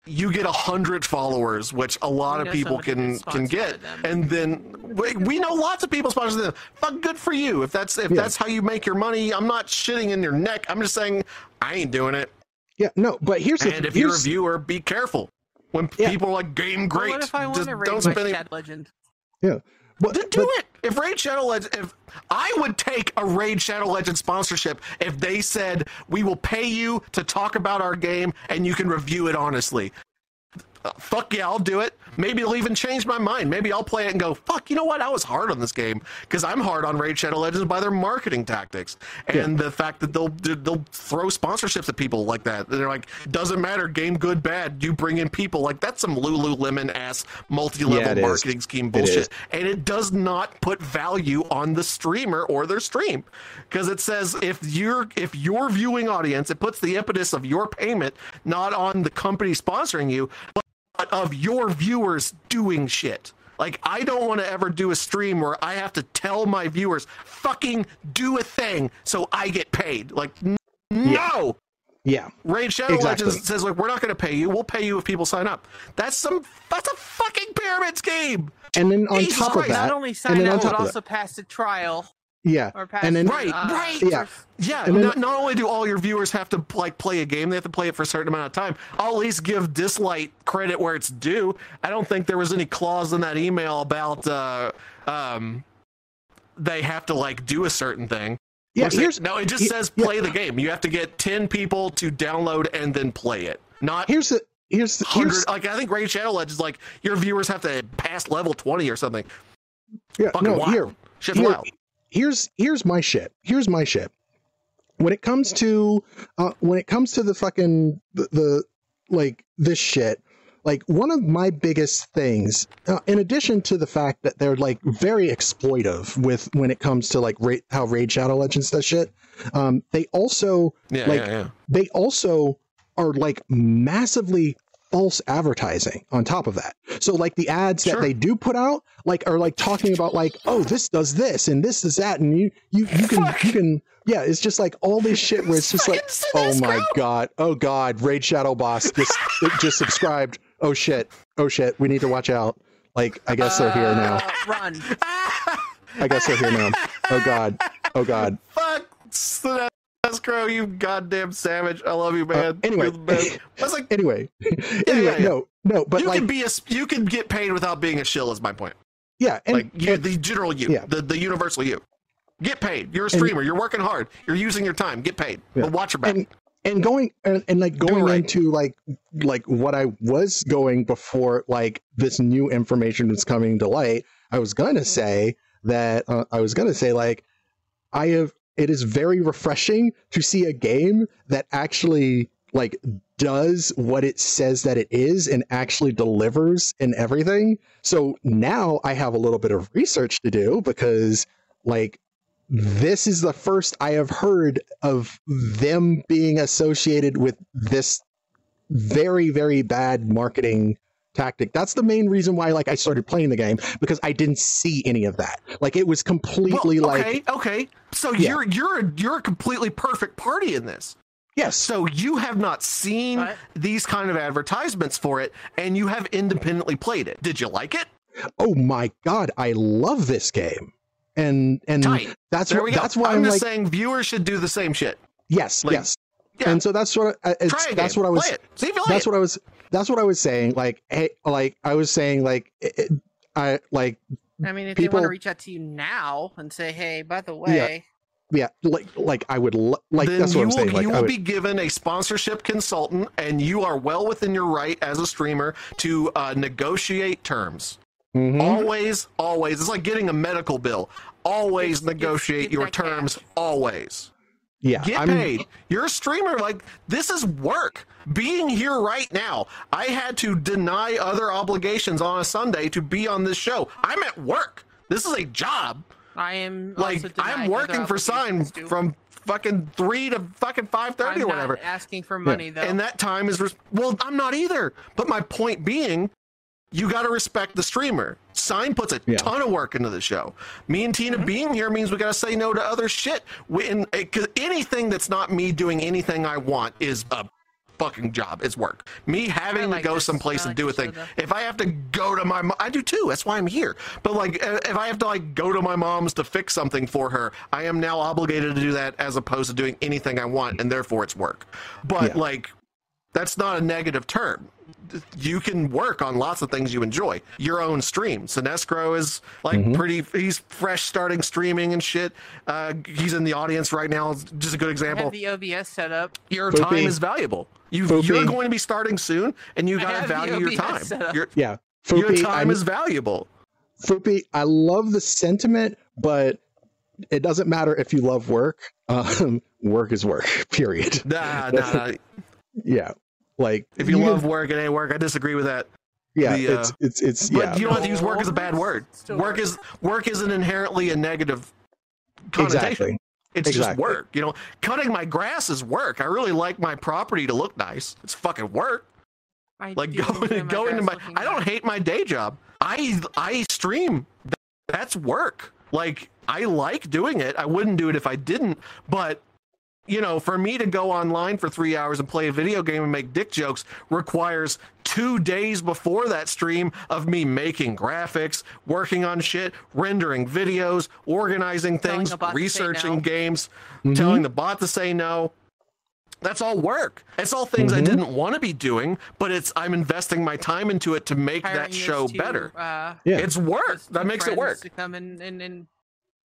you get a hundred followers, which a lot We of people can can get, them. and then we, we know lots of people sponsor them. Fuck, good for you. If that's if Yeah. that's how you make your money, I'm not shitting in your neck. I'm just saying I ain't doing it. yeah no but here's the And if you're a viewer, be careful. When Yeah. people are like game Well, great, what if I want just to raid don't my spend any Shadow Legend? yeah but, Then do but- it. If Raid Shadow Legends, if I would take a Raid Shadow Legends sponsorship if they said we will pay you to talk about our game and you can review it honestly. Uh, fuck yeah, I'll do it. Maybe it'll even change my mind. Maybe I'll play it and go, fuck, you know what? I was hard on this game because I'm hard on Raid Shadow Legends by their marketing tactics and the fact that they'll they'll throw sponsorships at people like that. They're like, doesn't matter, game good, bad. You bring in people like that's some Lululemon ass multi-level Yeah, it is. marketing scheme bullshit is. and it does not put value on the streamer or their stream because it says if you're if your viewing audience it puts the impetus of your payment not on the company sponsoring you but of your viewers doing shit like i don't want to ever do a stream where i have to tell my viewers fucking do a thing so i get paid like n- no Yeah. Raid Shadow Exactly. Legends says like we're not going to pay you. We'll pay you if people sign up. That's some. That's a fucking pyramid scheme. And then on Jesus top of that, Not only and sign then on up, but top of also pass the trial yeah, or pass. and then Right, uh, right. Yeah. Yeah, then- not, not only do all your viewers have to like play a game, they have to play it for a certain amount of time. I'll at least give Dislyte credit where it's due. I don't think there was any clause in that email about uh, um, they have to like do a certain thing. yeah. Looks like- Here's no, it just he- says yeah. play the game. You have to get ten people to download and then play it. Not here's the here's the here's, Like I think Raid Shadow Legends, like your viewers have to pass level twenty or something. yeah, Fucking no wild. here Shit's here, wild. Here's here's my shit. Here's my shit. When it comes to uh, when it comes to the fucking the, the like this shit, like one of my biggest things, uh, in addition to the fact that they're like very exploitive with when it comes to like ra- how Raid Shadow Legends does shit, um, they also Yeah, like yeah, yeah. they also are like massively false advertising on top of that. So like the ads Sure. that they do put out like are like talking about like oh this does this and this does that and you you you can Fuck. you can yeah it's just like all this shit where it's just like oh my god oh god Raid Shadow Boss just just subscribed oh shit oh shit we need to watch out like I guess they're here now uh, run. I guess they're here now oh god oh god Fuck Sinestro, you goddamn savage. I love you, man. Uh, anyway. You're the best. [LAUGHS] I was like, anyway [LAUGHS] anyway yeah, yeah. no no but you like can be a, you can get paid without being a shill. Is my point. yeah and, like you, and- the general you, yeah. the the universal you. Get paid. You're a streamer. You're working hard. You're using your time. Get paid. Yeah. But watch your back. and and going and, and like going right. into like like what I was going before like this new information was coming to light, I was gonna say that uh, I was gonna say like I have it is very refreshing to see a game that actually like does what it says that it is and actually delivers and everything. So now I have a little bit of research to do because like this is the first I have heard of them being associated with this very very bad marketing tactic. That's the main reason why like I started playing the game because I didn't see any of that. Like it was completely Well, like okay, okay. So Yeah. you're you're a, you're a completely perfect party in this. yes. So you have not seen What? these kind of advertisements for it, and you have independently played it. Did you like it? Oh my god, I love this game. And and Tight. that's There what we that's why I'm I'm, just like saying viewers should do the same shit. yes, like, yes. Yeah. And so that's what I, it's, Try that's game. what I was Play it. See if you like that's it. what I was that's what I was saying like hey like I was saying like it, it- I like I mean, if they want to reach out to you now and say, "Hey, by the way, yeah yeah like like I would lo- like then that's what you I'm will, saying like you will would, be given a sponsorship consultant, and you are well within your right as a streamer to uh, negotiate terms. Mhm. Always, always. It's like getting a medical bill. Always Get- get- negotiate get your that cash. terms. Always. Yeah Get I'm, paid. You're a streamer. Like this is work. Being here right now, I had to deny other obligations on a Sunday to be on this show. I'm at work. This is a job. I am Like also I'm working for Scyne from fucking three to fucking five thirty or whatever. asking for money though. And that time is res- well, I'm not either. But my point being, you got to respect the streamer. Scyne puts a Yeah. ton of work into the show. Me and Tina Mm-hmm. being here means we got to say no to other shit. When because anything that's not me doing anything I want is a fucking job. It's work. Me having like to go this. someplace I and do a thing. though. If I have to go to my, mo- I do too. That's why I'm here. But like, uh, if I have to like go to my mom's to fix something for her, I am now obligated to do that as opposed to doing anything I want, and therefore it's work. But Yeah. like, that's not a negative term. You can work on lots of things you enjoy. Your own stream. Sinestro is like Mm-hmm. pretty. He's fresh starting streaming and shit. Uh, he's in the audience right now. It's just a good example. have the OBS set up. Your Foopy. time is valuable. You, Foopy. you're going to be starting soon, and you got to value your time. set up. Your, yeah your time I'm- is valuable. Foopy, I love the sentiment, but it doesn't matter if you love work. [LAUGHS] Um, work is work. [LAUGHS] Period. Nah, nah, nah. [LAUGHS] Yeah, like If you can- love work, it ain't work. I disagree with that. yeah, the, uh, it's it's it's But yeah, you don't have to use work as a bad word. still Work work. is work isn't inherently a negative connotation. exactly. It's just work. You know, cutting my grass is work. I really like my property to look nice. It's fucking work. I Like [LAUGHS] going enjoy my going to my. I don't nice. hate my day job. I I stream. That's work. Like I like doing it. I wouldn't do it if I didn't. But you know, for me to go online for three hours and play a video game and make dick jokes requires two days before that stream of me making graphics, working on shit, rendering videos, organizing things, the bot to say researching no. games, Mm-hmm. telling the bot to say no. That's all work. It's all things I Mhm. didn't want to be doing, but it's I'm investing my time into it to make Hiring that show two, better. Uh, Yeah. It's work. That makes it work. To come in and, and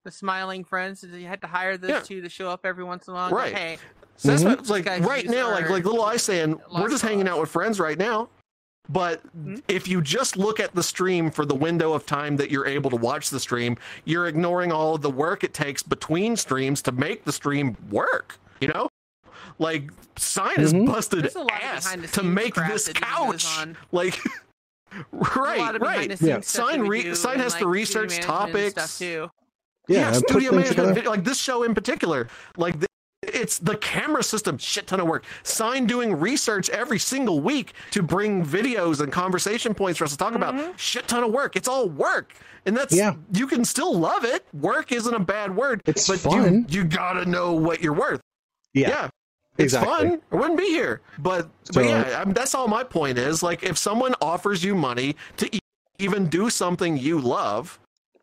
the smiling friends, you had to hire those Yeah. two to show up every once in a while. Right. Hey, So that's Mhm. what, like right now, like our like little ice saying, we're lost just hanging out with friends right now. But Mhm. if you just look at the stream for the window of time that you're able to watch the stream, you're ignoring all of the work it takes between streams to make the stream work. You know, like Scyne has Mhm. busted There's a lot of ass to make this that couch. [LAUGHS] Like, [LAUGHS] right, right. behind the scenes Yeah. Scyne re- do Scyne and, has to like, research studio management and topics. stuff too. Yeah, yeah, studio management, video, like this show in particular, like the, it's the camera system, shit ton of work. Scyne doing research every single week to bring videos and conversation points for us to talk Mm-hmm. about. Shit ton of work. It's all work, and that's Yeah. you can still love it. Work isn't a bad word, It's but fun. you you gotta know what you're worth. Yeah, Yeah. It's exactly. fun. I wouldn't be here. But, So- but yeah, I mean, that's all my point is. Like, if someone offers you money to e- even do something you love,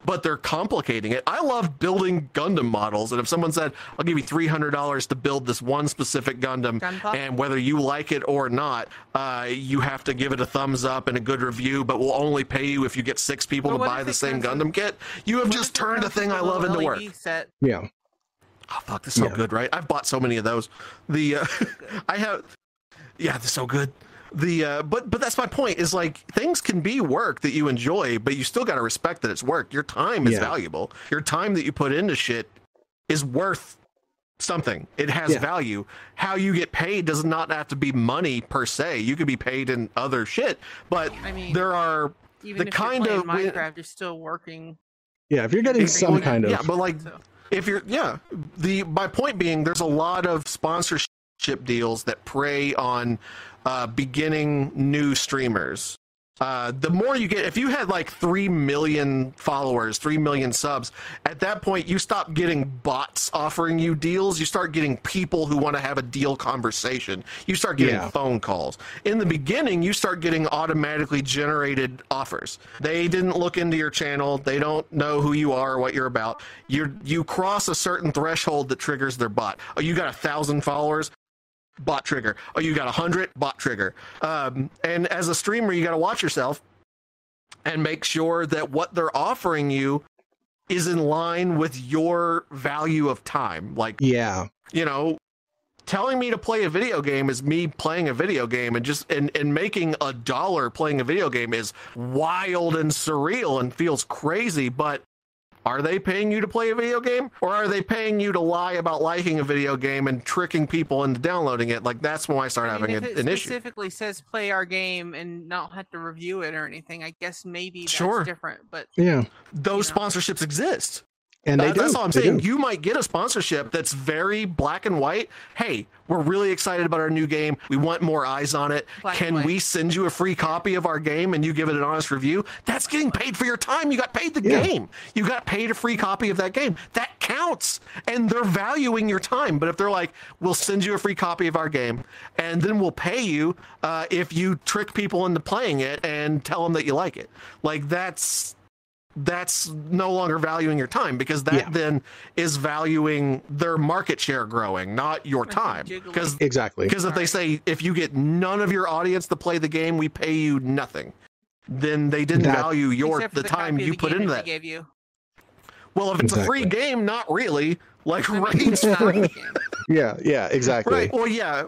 but they're complicating it. I love building Gundam models, and if someone said, "I'll give you three hundred dollars to build this one specific Gundam," Gunpla? and whether you like it or not, uh, you have to give it a thumbs up and a good review, but we'll only pay you if you get six people But to buy the same Gundam kit. You have just turned a thing I love little into work. Set? Yeah. Oh fuck, this is so Yeah. good, right? I've bought so many of those. The uh, [LAUGHS] I have, yeah, they're so good. The uh, but but that's my point is like things can be work that you enjoy, but you still got to respect that it's work. Your time is Yeah. valuable. Your time that you put into shit is worth something. It has Yeah. value. How you get paid does not have to be money per se. You could be paid in other shit, but I mean, there are Even the if kind you're of Minecraft, you're still working. Yeah, if you're getting It's- some well, kind of yeah, but like So, if you're yeah the my point being there's a lot of sponsorship deals that prey on uh, beginning new streamers. Uh, the more you get if you had like 3 million followers 3 million subs at that point you stop getting bots offering you deals. You start getting people who want to have a deal conversation. You start getting Yeah. phone calls. In the beginning you start getting automatically generated offers. They didn't look into your channel. They don't know who you are or what you're about. You you cross a certain threshold that triggers their bot. Oh you got a thousand followers bot trigger. Oh you got a hundred? Bot trigger. Um, and as a streamer you got to watch yourself and make sure that what they're offering you is in line with your value of time. Like yeah, you know telling me to play a video game is me playing a video game and just and, and making a dollar playing a video game is wild and surreal and feels crazy but are they paying you to play a video game or are they paying you to lie about liking a video game and tricking people into downloading it like that's when i start I mean, having if a, it an issue specifically says play our game and not have to review it or anything, I guess maybe that's Sure. different. But yeah, those you know. sponsorships exist and they Uh, do. That's all I'm They saying. do. You might get a sponsorship that's very black and white. Hey, we're really excited about our new game. We want more eyes on it. Black Can we send you a free copy of our game and you give it an honest review? That's getting paid for your time. You got paid the Yeah. game. You got paid a free copy of that game. That counts. And they're valuing your time. But if they're like, we'll send you a free copy of our game and then we'll pay you uh, if you trick people into playing it and tell them that you like it. Like that's that's no longer valuing your time because that Yeah. then is valuing their market share growing, not your time. Because exactly. because if they say if you get none of your audience to play the game, we pay you nothing, then they didn't That- value your except for the time you the put game into that that. Gave you. Well, if it's a free game, not really. Like I mean, Raid's it's not free. a game. Yeah, yeah, exactly. Right. Well, yeah.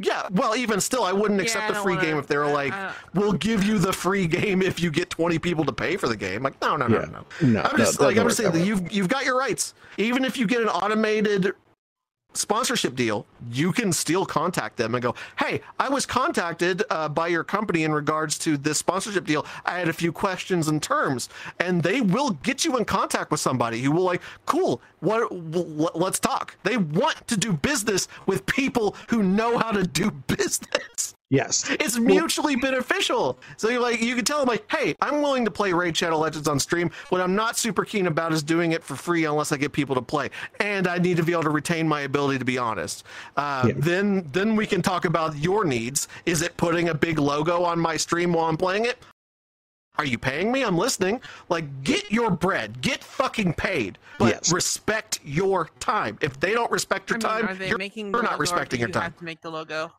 Yeah. Well, even still, I wouldn't Yeah, accept I a free wanna- game if they were I- like, I- "We'll give you the free game if you get 20 people to pay for the game." Like, no, no, no, Yeah. no. No, I'm just it like I'm just saying that that you've you've got your rights. Even if you get an automated sponsorship deal, you can still contact them and go, "Hey, I was contacted uh, by your company in regards to this sponsorship deal. I had a few questions and terms, and they will get you in contact with somebody who will like, cool, what? w- Let's talk. They want to do business with people who know how to do [LAUGHS] business. Yes. It's mutually beneficial. So you're like, you can tell them like, hey, I'm willing to play Raid Shadow Legends on stream. What I'm not super keen about is doing it for free unless I get people to play, and I need to be able to retain my ability to be honest. Uh, Yeah. Then, then we can talk about your needs. Is it putting a big logo on my stream while I'm playing it? Are you paying me? I'm listening. Like, get your bread. Get fucking paid. But Yes. respect your time. If they don't respect I your mean, time, are they you're, making you're not respecting do your you time. Have to make the logo.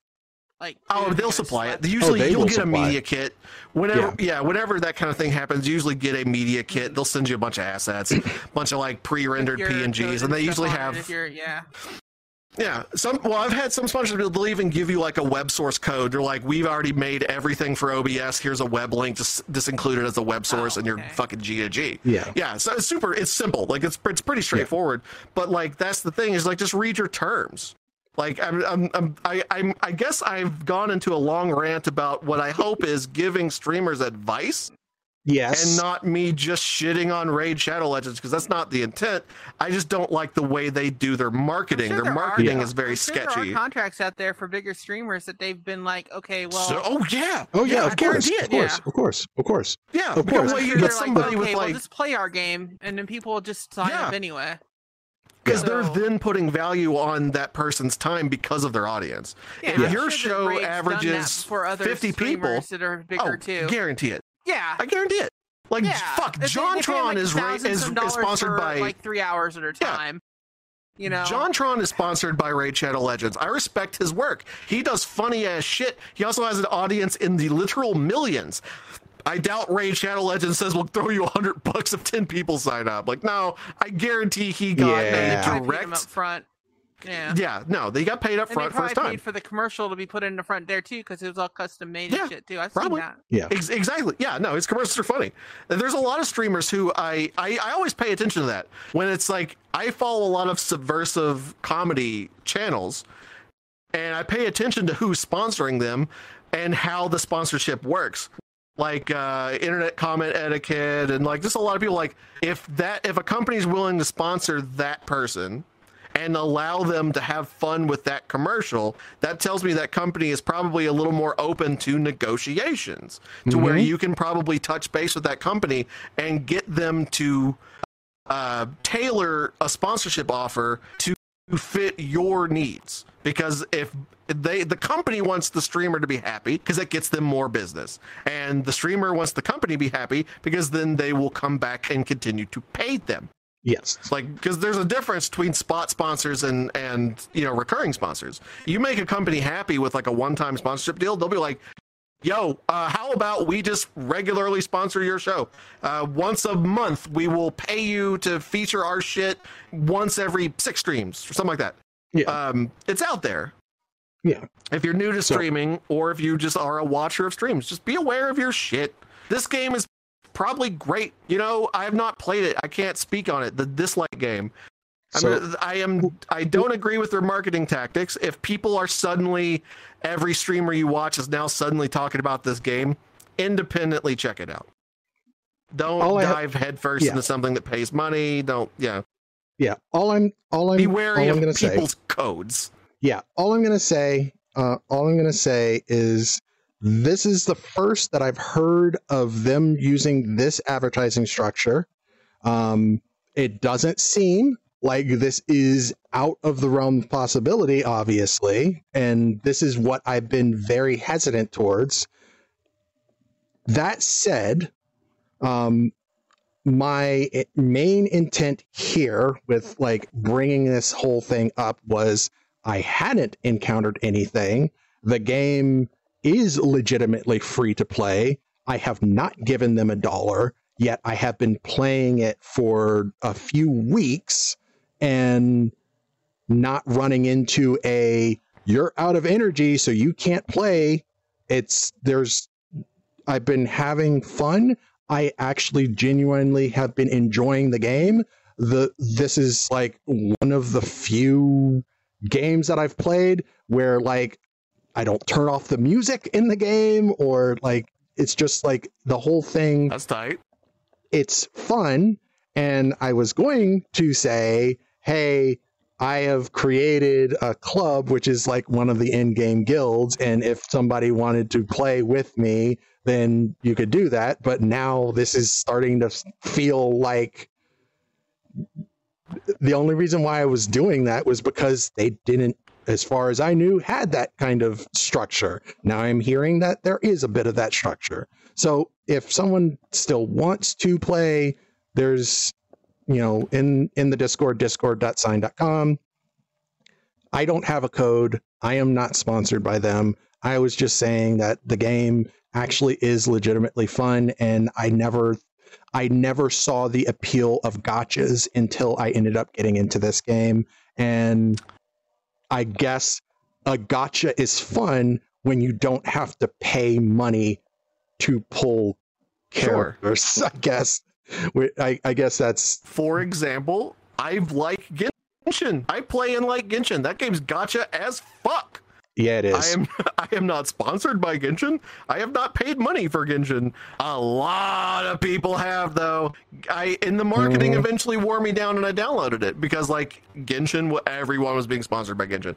Like Oh, they'll supply it. Oh, usually, they you'll get a media it. kit. Whenever, Yeah. yeah. whenever that kind of thing happens, you usually get a media kit. They'll send you a bunch of assets, [COUGHS] a bunch of like pre-rendered PNGs, and they usually have yeah. yeah. Some well, I've had some sponsors they'll even give you like a web source code. They're like, we've already made everything for OBS. Here's a web link. Just just include it as a web source, Oh, and you're fucking G to G. Yeah. Yeah. So it's super. It's simple. Like it's it's pretty straightforward. But like that's the thing is like just read your terms. Like I'm, I'm, I'm I, I'm, I guess I've gone into a long rant about what I hope is giving streamers advice Yes. and not me just shitting on Raid Shadow Legends because that's not the intent. I just don't like the way they do their marketing. sure their there are- marketing Yeah. is very I'm sure there sketchy. are contracts out there for bigger streamers that they've been like, okay, well, so, oh yeah, oh yeah, I of course, of course, Yeah. of course, of course. Yeah, Of course. well, I'm you sure get they're like, somebody okay, with well, like just play our game, and then people will just sign Yeah. up anyway. Because So- they're then putting value on that person's time because of their audience. Yeah, if I'm your sure show Raid's done that averages for other 50 people, streamers that are bigger oh, too. guarantee it. yeah, I guarantee it. Like yeah. fuck, They- they pay JonTron like is ra- thousands is, of is sponsored by like three hours at a Yeah. time. You know, JonTron is sponsored by Raid Shadow Legends. I respect his work. He does funny ass shit. He also has an audience in the literal millions. I doubt Raid Shadow Legends says we'll throw you a hundred bucks if ten people sign up. Like, no, I guarantee he got Yeah. A paid direct. up front. Yeah. Yeah, no, they got paid up And front probably first time. paid for the commercial to be put in the front there too, because it was all custom made Yeah, and shit too. I've probably. seen that. Yeah. Ex- exactly. Yeah. No, his commercials are funny. There's a lot of streamers who I, I I always pay attention to that when it's like I follow a lot of subversive comedy channels, and I pay attention to who's sponsoring them and how the sponsorship works. Like uh, internet comment etiquette and like just a lot of people like if that if a company's willing to sponsor that person and allow them to have fun with that commercial, that tells me that company is probably a little more open to negotiations to where Mhm. you can probably touch base with that company and get them to uh, tailor a sponsorship offer to fit your needs. Because if they the company wants the streamer to be happy because it gets them more business, and the streamer wants the company to be happy because then they will come back and continue to pay them Yes. like because there's a difference between spot sponsors and and you know recurring sponsors you make a company happy with like a one-time sponsorship deal they'll be like yo uh, how about we just regularly sponsor your show? Uh, once a month we will pay you to feature our shit once every six streams or something like that. Yeah. um, it's out there. Yeah. if you're new to So- streaming or if you just are a watcher of streams just be aware of your shit. This game is probably great. You know i have not played it. I can't speak on it the Dislyte game So- mean, I am I don't agree with their marketing tactics. If people are suddenly every streamer you watch is now suddenly talking about this game, independently check it out. Don't All dive headfirst Yeah. into something that pays money. Don't yeah. Yeah. All I'm all I'm Be all wary I'm of say. people's codes. Yeah, all I'm gonna say, uh, all I'm gonna say is this is the first that I've heard of them using this advertising structure. Um, it doesn't seem like this is out of the realm of possibility, obviously, and this is what I've been very hesitant towards. That said, um, my main intent here with like bringing this whole thing up was I hadn't encountered anything. The game is legitimately free to play. I have not given them a dollar, yet I have been playing it for a few weeks and not running into a you're out of energy so you can't play. It's there's I've been having fun. I actually genuinely have been enjoying the game. The this is like one of the few games that I've played where like I don't turn off the music in the game or like it's just like the whole thing That's tight. it's fun and I was going to say, "Hey, I have created a club, which is like one of the in-game guilds, and if somebody wanted to play with me, then you could do that. But now this is starting to feel like the only reason why I was doing that was because they didn't, as far as I knew, had that kind of structure. Now I'm hearing that there is a bit of that structure. So if someone still wants to play, there's you know in in the discord discord.scyne.com i don't have a code. I am not sponsored by them. I was just saying that the game actually is legitimately fun and i never i never saw the appeal of gachas until i ended up getting into this game. And i guess a gacha is fun when you don't have to pay money to pull Sure. characters [LAUGHS] i guess [LAUGHS] I, I guess that's For example, I like Genshin. I play and like Genshin. That game's gacha as fuck. yeah it is I am [LAUGHS] I am not sponsored by Genshin. I have not paid money for Genshin. A lot of people have though. I in the marketing Mhm. eventually wore me down and I downloaded it because like Genshin, everyone was being sponsored by Genshin.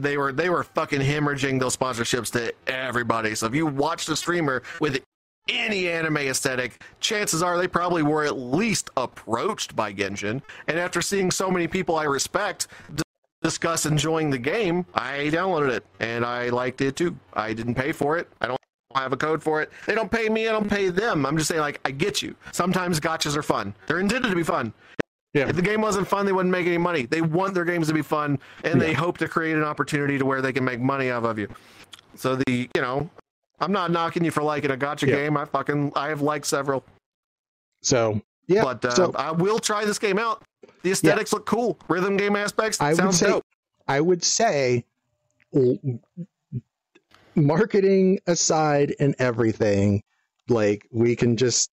They were they were fucking hemorrhaging those sponsorships to everybody. So if you watched a streamer with any anime aesthetic, chances are they probably were at least approached by Genshin. And after seeing so many people I respect d- discuss enjoying the game, I downloaded it and I liked it too. I didn't pay for it. I don't have a code for it. They don't pay me, I don't pay them. I'm just saying, like, I get you. Sometimes gachas are fun. They're intended to be fun. Yeah. If the game wasn't fun, they wouldn't make any money. They want their games to be fun, and they hope to create an opportunity to where they can make money off of you. So the, you know, I'm not knocking you for liking a gacha Yeah. game. I fucking, I have liked several, so yeah but uh, so I will try this game out. The aesthetics look cool. Rhythm game aspects I would sounds say dope. I would say marketing aside and everything, like we can just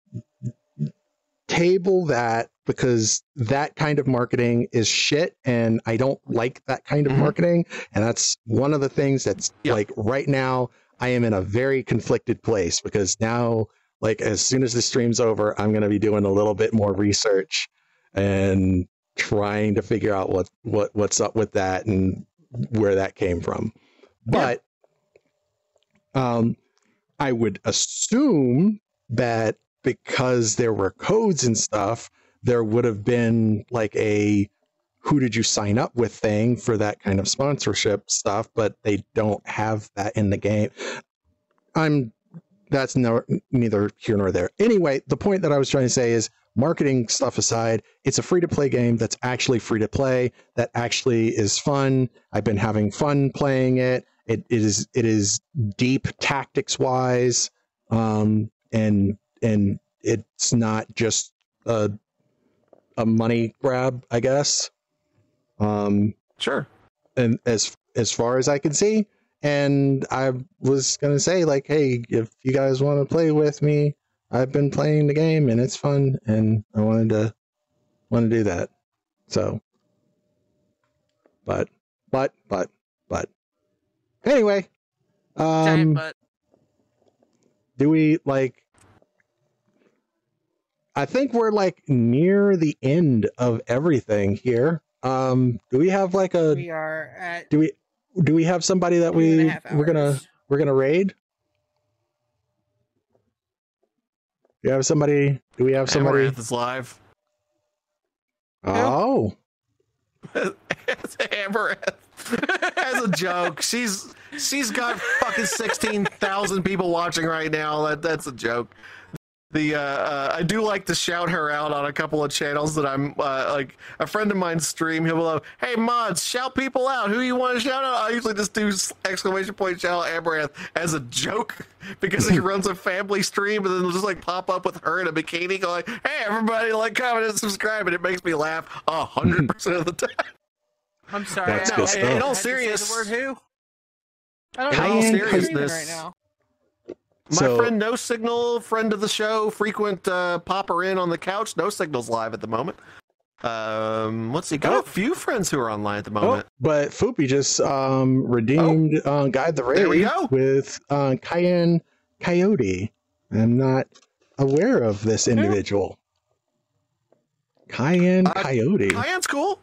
table that because that kind of marketing is shit and I don't like that kind of Mhm. marketing and that's one of the things that's Yeah. like right now I am in a very conflicted place because now like as soon as the stream's over I'm going to be doing a little bit more research and trying to figure out what what what's up with that and where that came from. But um I would assume that because there were codes and stuff, there would have been like a who did you sign up with thing for that kind of sponsorship stuff, but they don't have that in the game. I'm that's no, neither here nor there. Anyway, the point that I was trying to say is marketing stuff aside, it's a free to play game that's actually free to play, that actually is fun. I've been having fun playing it. It, it is it is deep tactics wise, um, and and it's not just a a money grab, I guess. Um, Sure. and as as far as I can see. And I was gonna say, like, hey, if you guys want to play with me, I've been playing the game and it's fun, and I wanted to want to do that. So, but, but, but, but, anyway, Giant um, butt. do we like? I think we're like near the end of everything here. Um, do we have like a We are at do we do we have somebody that two and a we half we're gonna we're gonna raid? Do you have somebody? Do we have somebody? Amouranth is live. Oh, [LAUGHS] It's Amouranth. [LAUGHS] As a joke, she's she's got fucking sixteen thousand people watching right now. That that's a joke. The uh, uh, I do like to shout her out on a couple of channels that I'm uh, like a friend of mine stream. He'll be like, "Hey mods, shout people out. Who you want to shout out?" I usually just do exclamation point shout out Amouranth as a joke [LAUGHS] because he runs a family stream and then it'll just like pop up with her in a bikini going, "Hey everybody, like, comment, and subscribe," and it makes me laugh a hundred percent of the [LAUGHS] time. I'm sorry. That's I, good I stuff. In all to say serious- word who? I don't In know. all seriousness- right now. My So- friend No Signal, friend of the show, frequent uh, popper in on the couch. No Signal's live at the moment. Um, let's see, got Oh. a few friends who are online at the oh, moment. but Foopy just um redeemed uh, guide the raid There we go. with uh, Cayenne Coyote. I'm not aware of this individual. Cayenne Uh, Coyote. Cayenne's cool.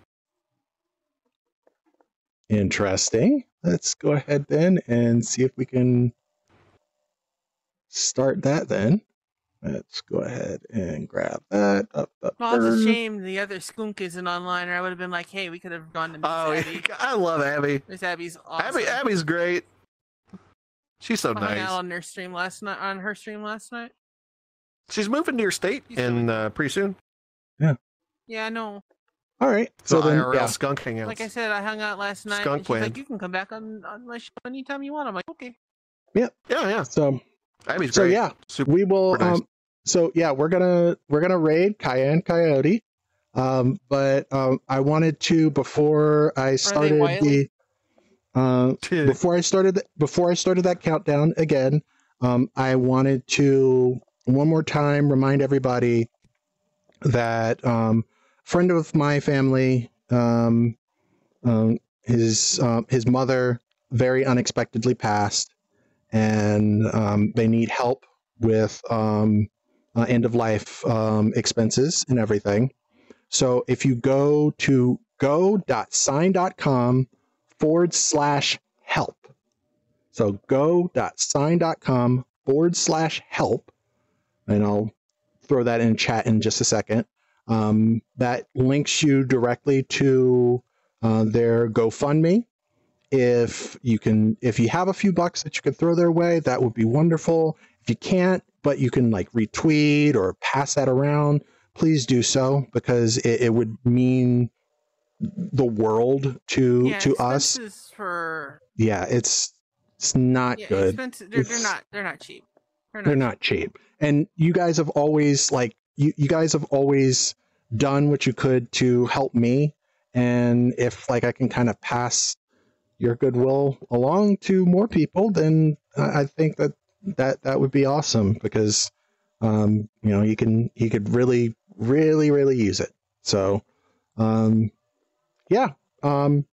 Interesting. Let's go ahead then and see if we can start that then. Let's go ahead and grab that up. up Well, it's a shame the other skunk isn't online, or I would have been like, hey, we could have gone to Miss Oh, Abby. I love Abby. Miss Abby's awesome. Abby, Abby's great. She's so I hung out nice. on her stream last night. On her stream last night. She's moving to your state and uh, pretty soon. Yeah, Yeah, I know. All right. So, So then, IRL yeah. skunk hangouts. Like I said, I hung out last night. Skunk and she's like, you can come back on, on my show anytime you want. I'm like, okay. Yeah. Yeah, yeah. So Abby's so great. yeah, Super. we will. super nice. Um, so yeah, we're gonna we're gonna raid Cayenne Coyote. Um, but um, I wanted to before I started the [LAUGHS] uh, before I started before I started that countdown again. Um, I wanted to one more time remind everybody that um, a friend of my family, um, um, his um, his mother very unexpectedly passed, and um, they need help with um, uh, end of life um, expenses and everything. So if you go to go.scyne.com forward slash help. So go.scyne.com forward slash help. And I'll throw that in chat in just a second. Um, that links you directly to uh, their GoFundMe. If you can, if you have a few bucks that you can throw their way, that would be wonderful. If you can't, but you can like retweet or pass that around, please do so because it, it would mean the world to Yeah, to us. for Yeah, it's it's not yeah, good. They're, they're not. They're not cheap. They're not. they're not cheap and you guys have always like you, you guys have always done what you could to help me and if like i can kind of pass your goodwill along to more people then i think that that that would be awesome because um you know you can you could really really really use it. So um yeah um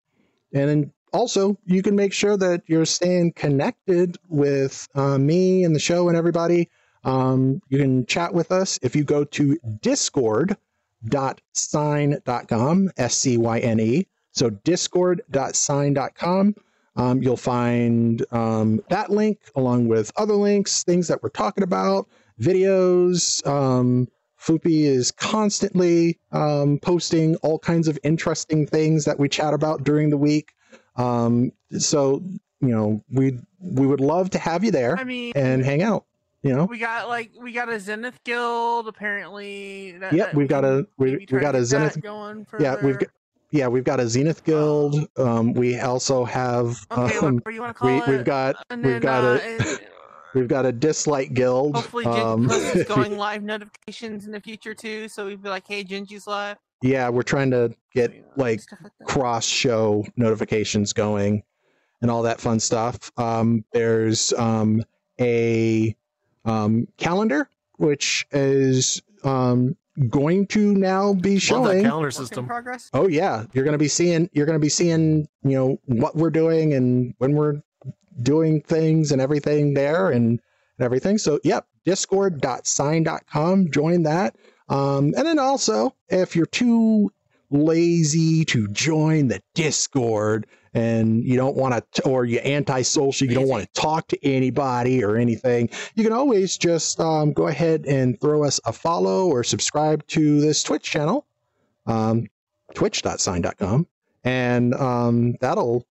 and also you can make sure that you're staying connected with uh, me and the show and everybody. Um, you can chat with us if you go to discord.scyne.com s-c-y-n-e so discord.scyne.com um, you'll find um, that link along with other links things that we're talking about videos um, Foopy is constantly um, posting all kinds of interesting things that we chat about during the week. Um, so you know, we we would love to have you there I mean, and hang out. You know, we got like we got a Zenith guild apparently. That, Yep, that we've got a we, we got a Zenith. going Yeah, we've got yeah we've got a Zenith guild. Um, we also have Okay, um, whatever you want to call we it. we've got and we've got uh, [LAUGHS] a it- we've got a Dislyte guild. hopefully Um, is [LAUGHS] going live notifications in the future too. So we'd be like, hey, Genji's live. yeah, we're trying to get like cross show notifications going and all that fun stuff. Um, there's um, a um, calendar which is um, going to now be Love that showing. calendar system. progress. Oh yeah, you're gonna be seeing you're gonna be seeing you know what we're doing and when we're doing things and everything there and, and everything. So yep, discord.scyne.com, join that. Um, and then also if you're too lazy to join the Discord and you don't want to or you're antisocial, you don't want to talk to anybody or anything, you can always just um, go ahead and throw us a follow or subscribe to this Twitch channel. Um, twitch.scyne.com and um, that'll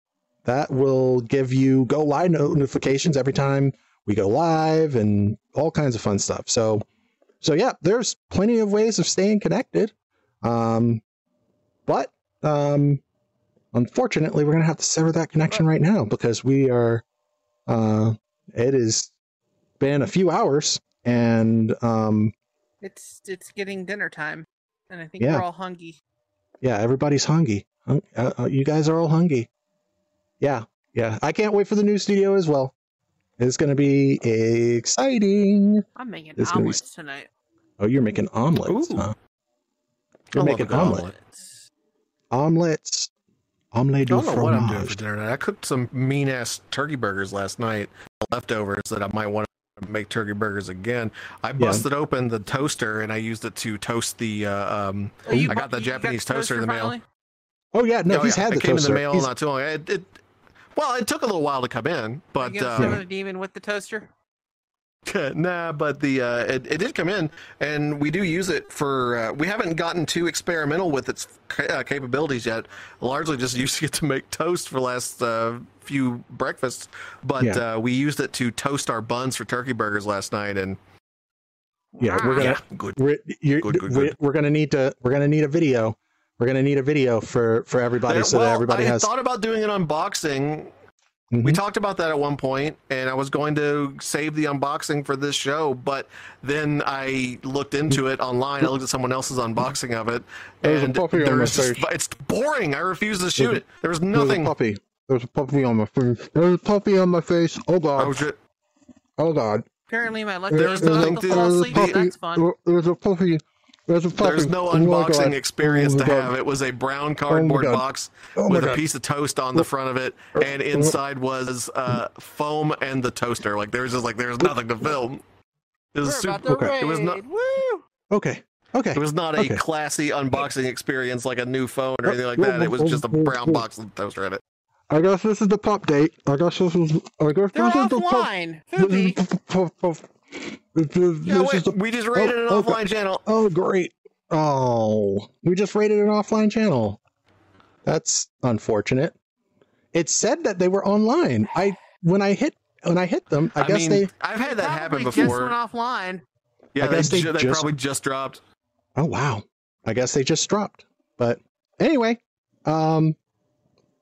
that will give you go live notifications every time we go live and all kinds of fun stuff so so yeah there's plenty of ways of staying connected um, but um, unfortunately we're gonna have to sever that connection right now because we are uh, it has been a few hours and um, It's it's getting dinner time, and I think Yeah. we're all hungry. Yeah, everybody's hungry. Hung- uh, uh, you guys are all hungry. Yeah, yeah. I can't wait for the new studio as well. It's going to be exciting. I'm making It's gonna be omelets tonight. Oh, you're making omelets, Ooh. huh? You're love a making omelets. omelet. omelet. Omelets. Omelette I du don't know what I'm doing for dinner tonight. I cooked some mean ass turkey burgers last night, leftovers that I might want to make turkey burgers again. I busted open the toaster and I used it to toast the. Uh, um, Oh, you I got the you Japanese the toaster in the mail. finally? Oh yeah, no, Oh, he's yeah, had it the came toaster. in the mail He's- not too long. It, it, well, it took a little while to come in, but gonna um, summon a demon with the toaster? [LAUGHS] nah, but the uh, it, it did come in, and we do use it for. Uh, we haven't gotten too experimental with its ca- uh, capabilities yet. Largely just [LAUGHS] using it to make toast for last uh, few breakfasts, but Yeah. uh, we used it to toast our buns for turkey burgers last night, and yeah, we're gonna yeah, good. we're, you're, Good, good, we're, we're gonna need to we're gonna need a video. We're gonna need a video for for everybody so well, that everybody I has. thought about doing an unboxing. We Mhm. talked about that at one point, and I was going to save the unboxing for this show, but then I looked into it online. I looked at someone else's unboxing of it, There's a and puppy on my there's just, face. it's boring. I refuse to shoot There's a- it. There's There's nothing. a puppy. There's a puppy on my face. There's a puppy on my face. Oh god. Oh shit! Oh god. Apparently, my lucky There's is nothing to to- fall there's a asleep. puppy. That's fun. There's a puppy. There's a. There's no Oh unboxing God. experience Oh to have. It was a brown cardboard God. box Oh my with a piece of toast on the front of it, and inside was uh, foam and the toaster. Like there's just like there's nothing to film. It was We're about super. to Okay. It was not. raid. Woo! Okay. Okay. It was not a Okay. classy unboxing experience like a new phone or anything like that. It was just a brown box with a toaster in it. I guess this is the pop date. I guess this is. I guess They're this is the pup. offline. Is the pup- pup- Yeah, wait, is the. we just rated an oh, okay. offline channel. Oh great. Oh, we just rated an offline channel. That's unfortunate. It said that they were online. I when I hit when I hit them, I, I, guess mean, they. I've had that happen Probably Just before. went offline. Yeah, I they, guess they ju- they just- probably just dropped. Oh wow. I guess they just dropped. But anyway, um,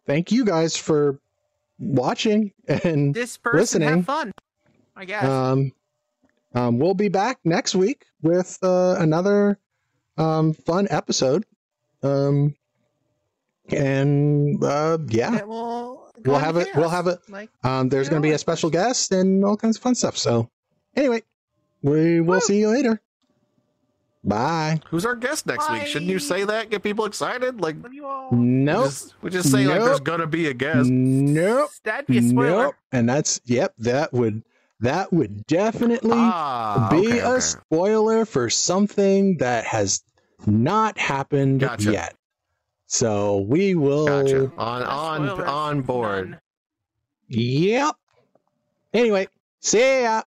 thank you guys for watching and Disperse and Listening. have fun. I guess. um, um, we'll be back next week with uh, another um, fun episode. Um, and uh, yeah, That will we'll have it. We'll have it. Like, Um, there's going to be a special guest and all kinds of fun stuff. So, anyway, we will Woo. see you later. Bye. Who's our guest next week? Shouldn't you say that? Get people excited? Like, what do you all? we Nope. just, we just say like there's gonna be a guest. Nope. That'd be a spoiler. Nope. And that's yep. That would that would definitely Ah, be okay, a okay. spoiler for something that has not happened Gotcha. yet. So we will. Gotcha. On on on board. none. Yep. Anyway, see ya.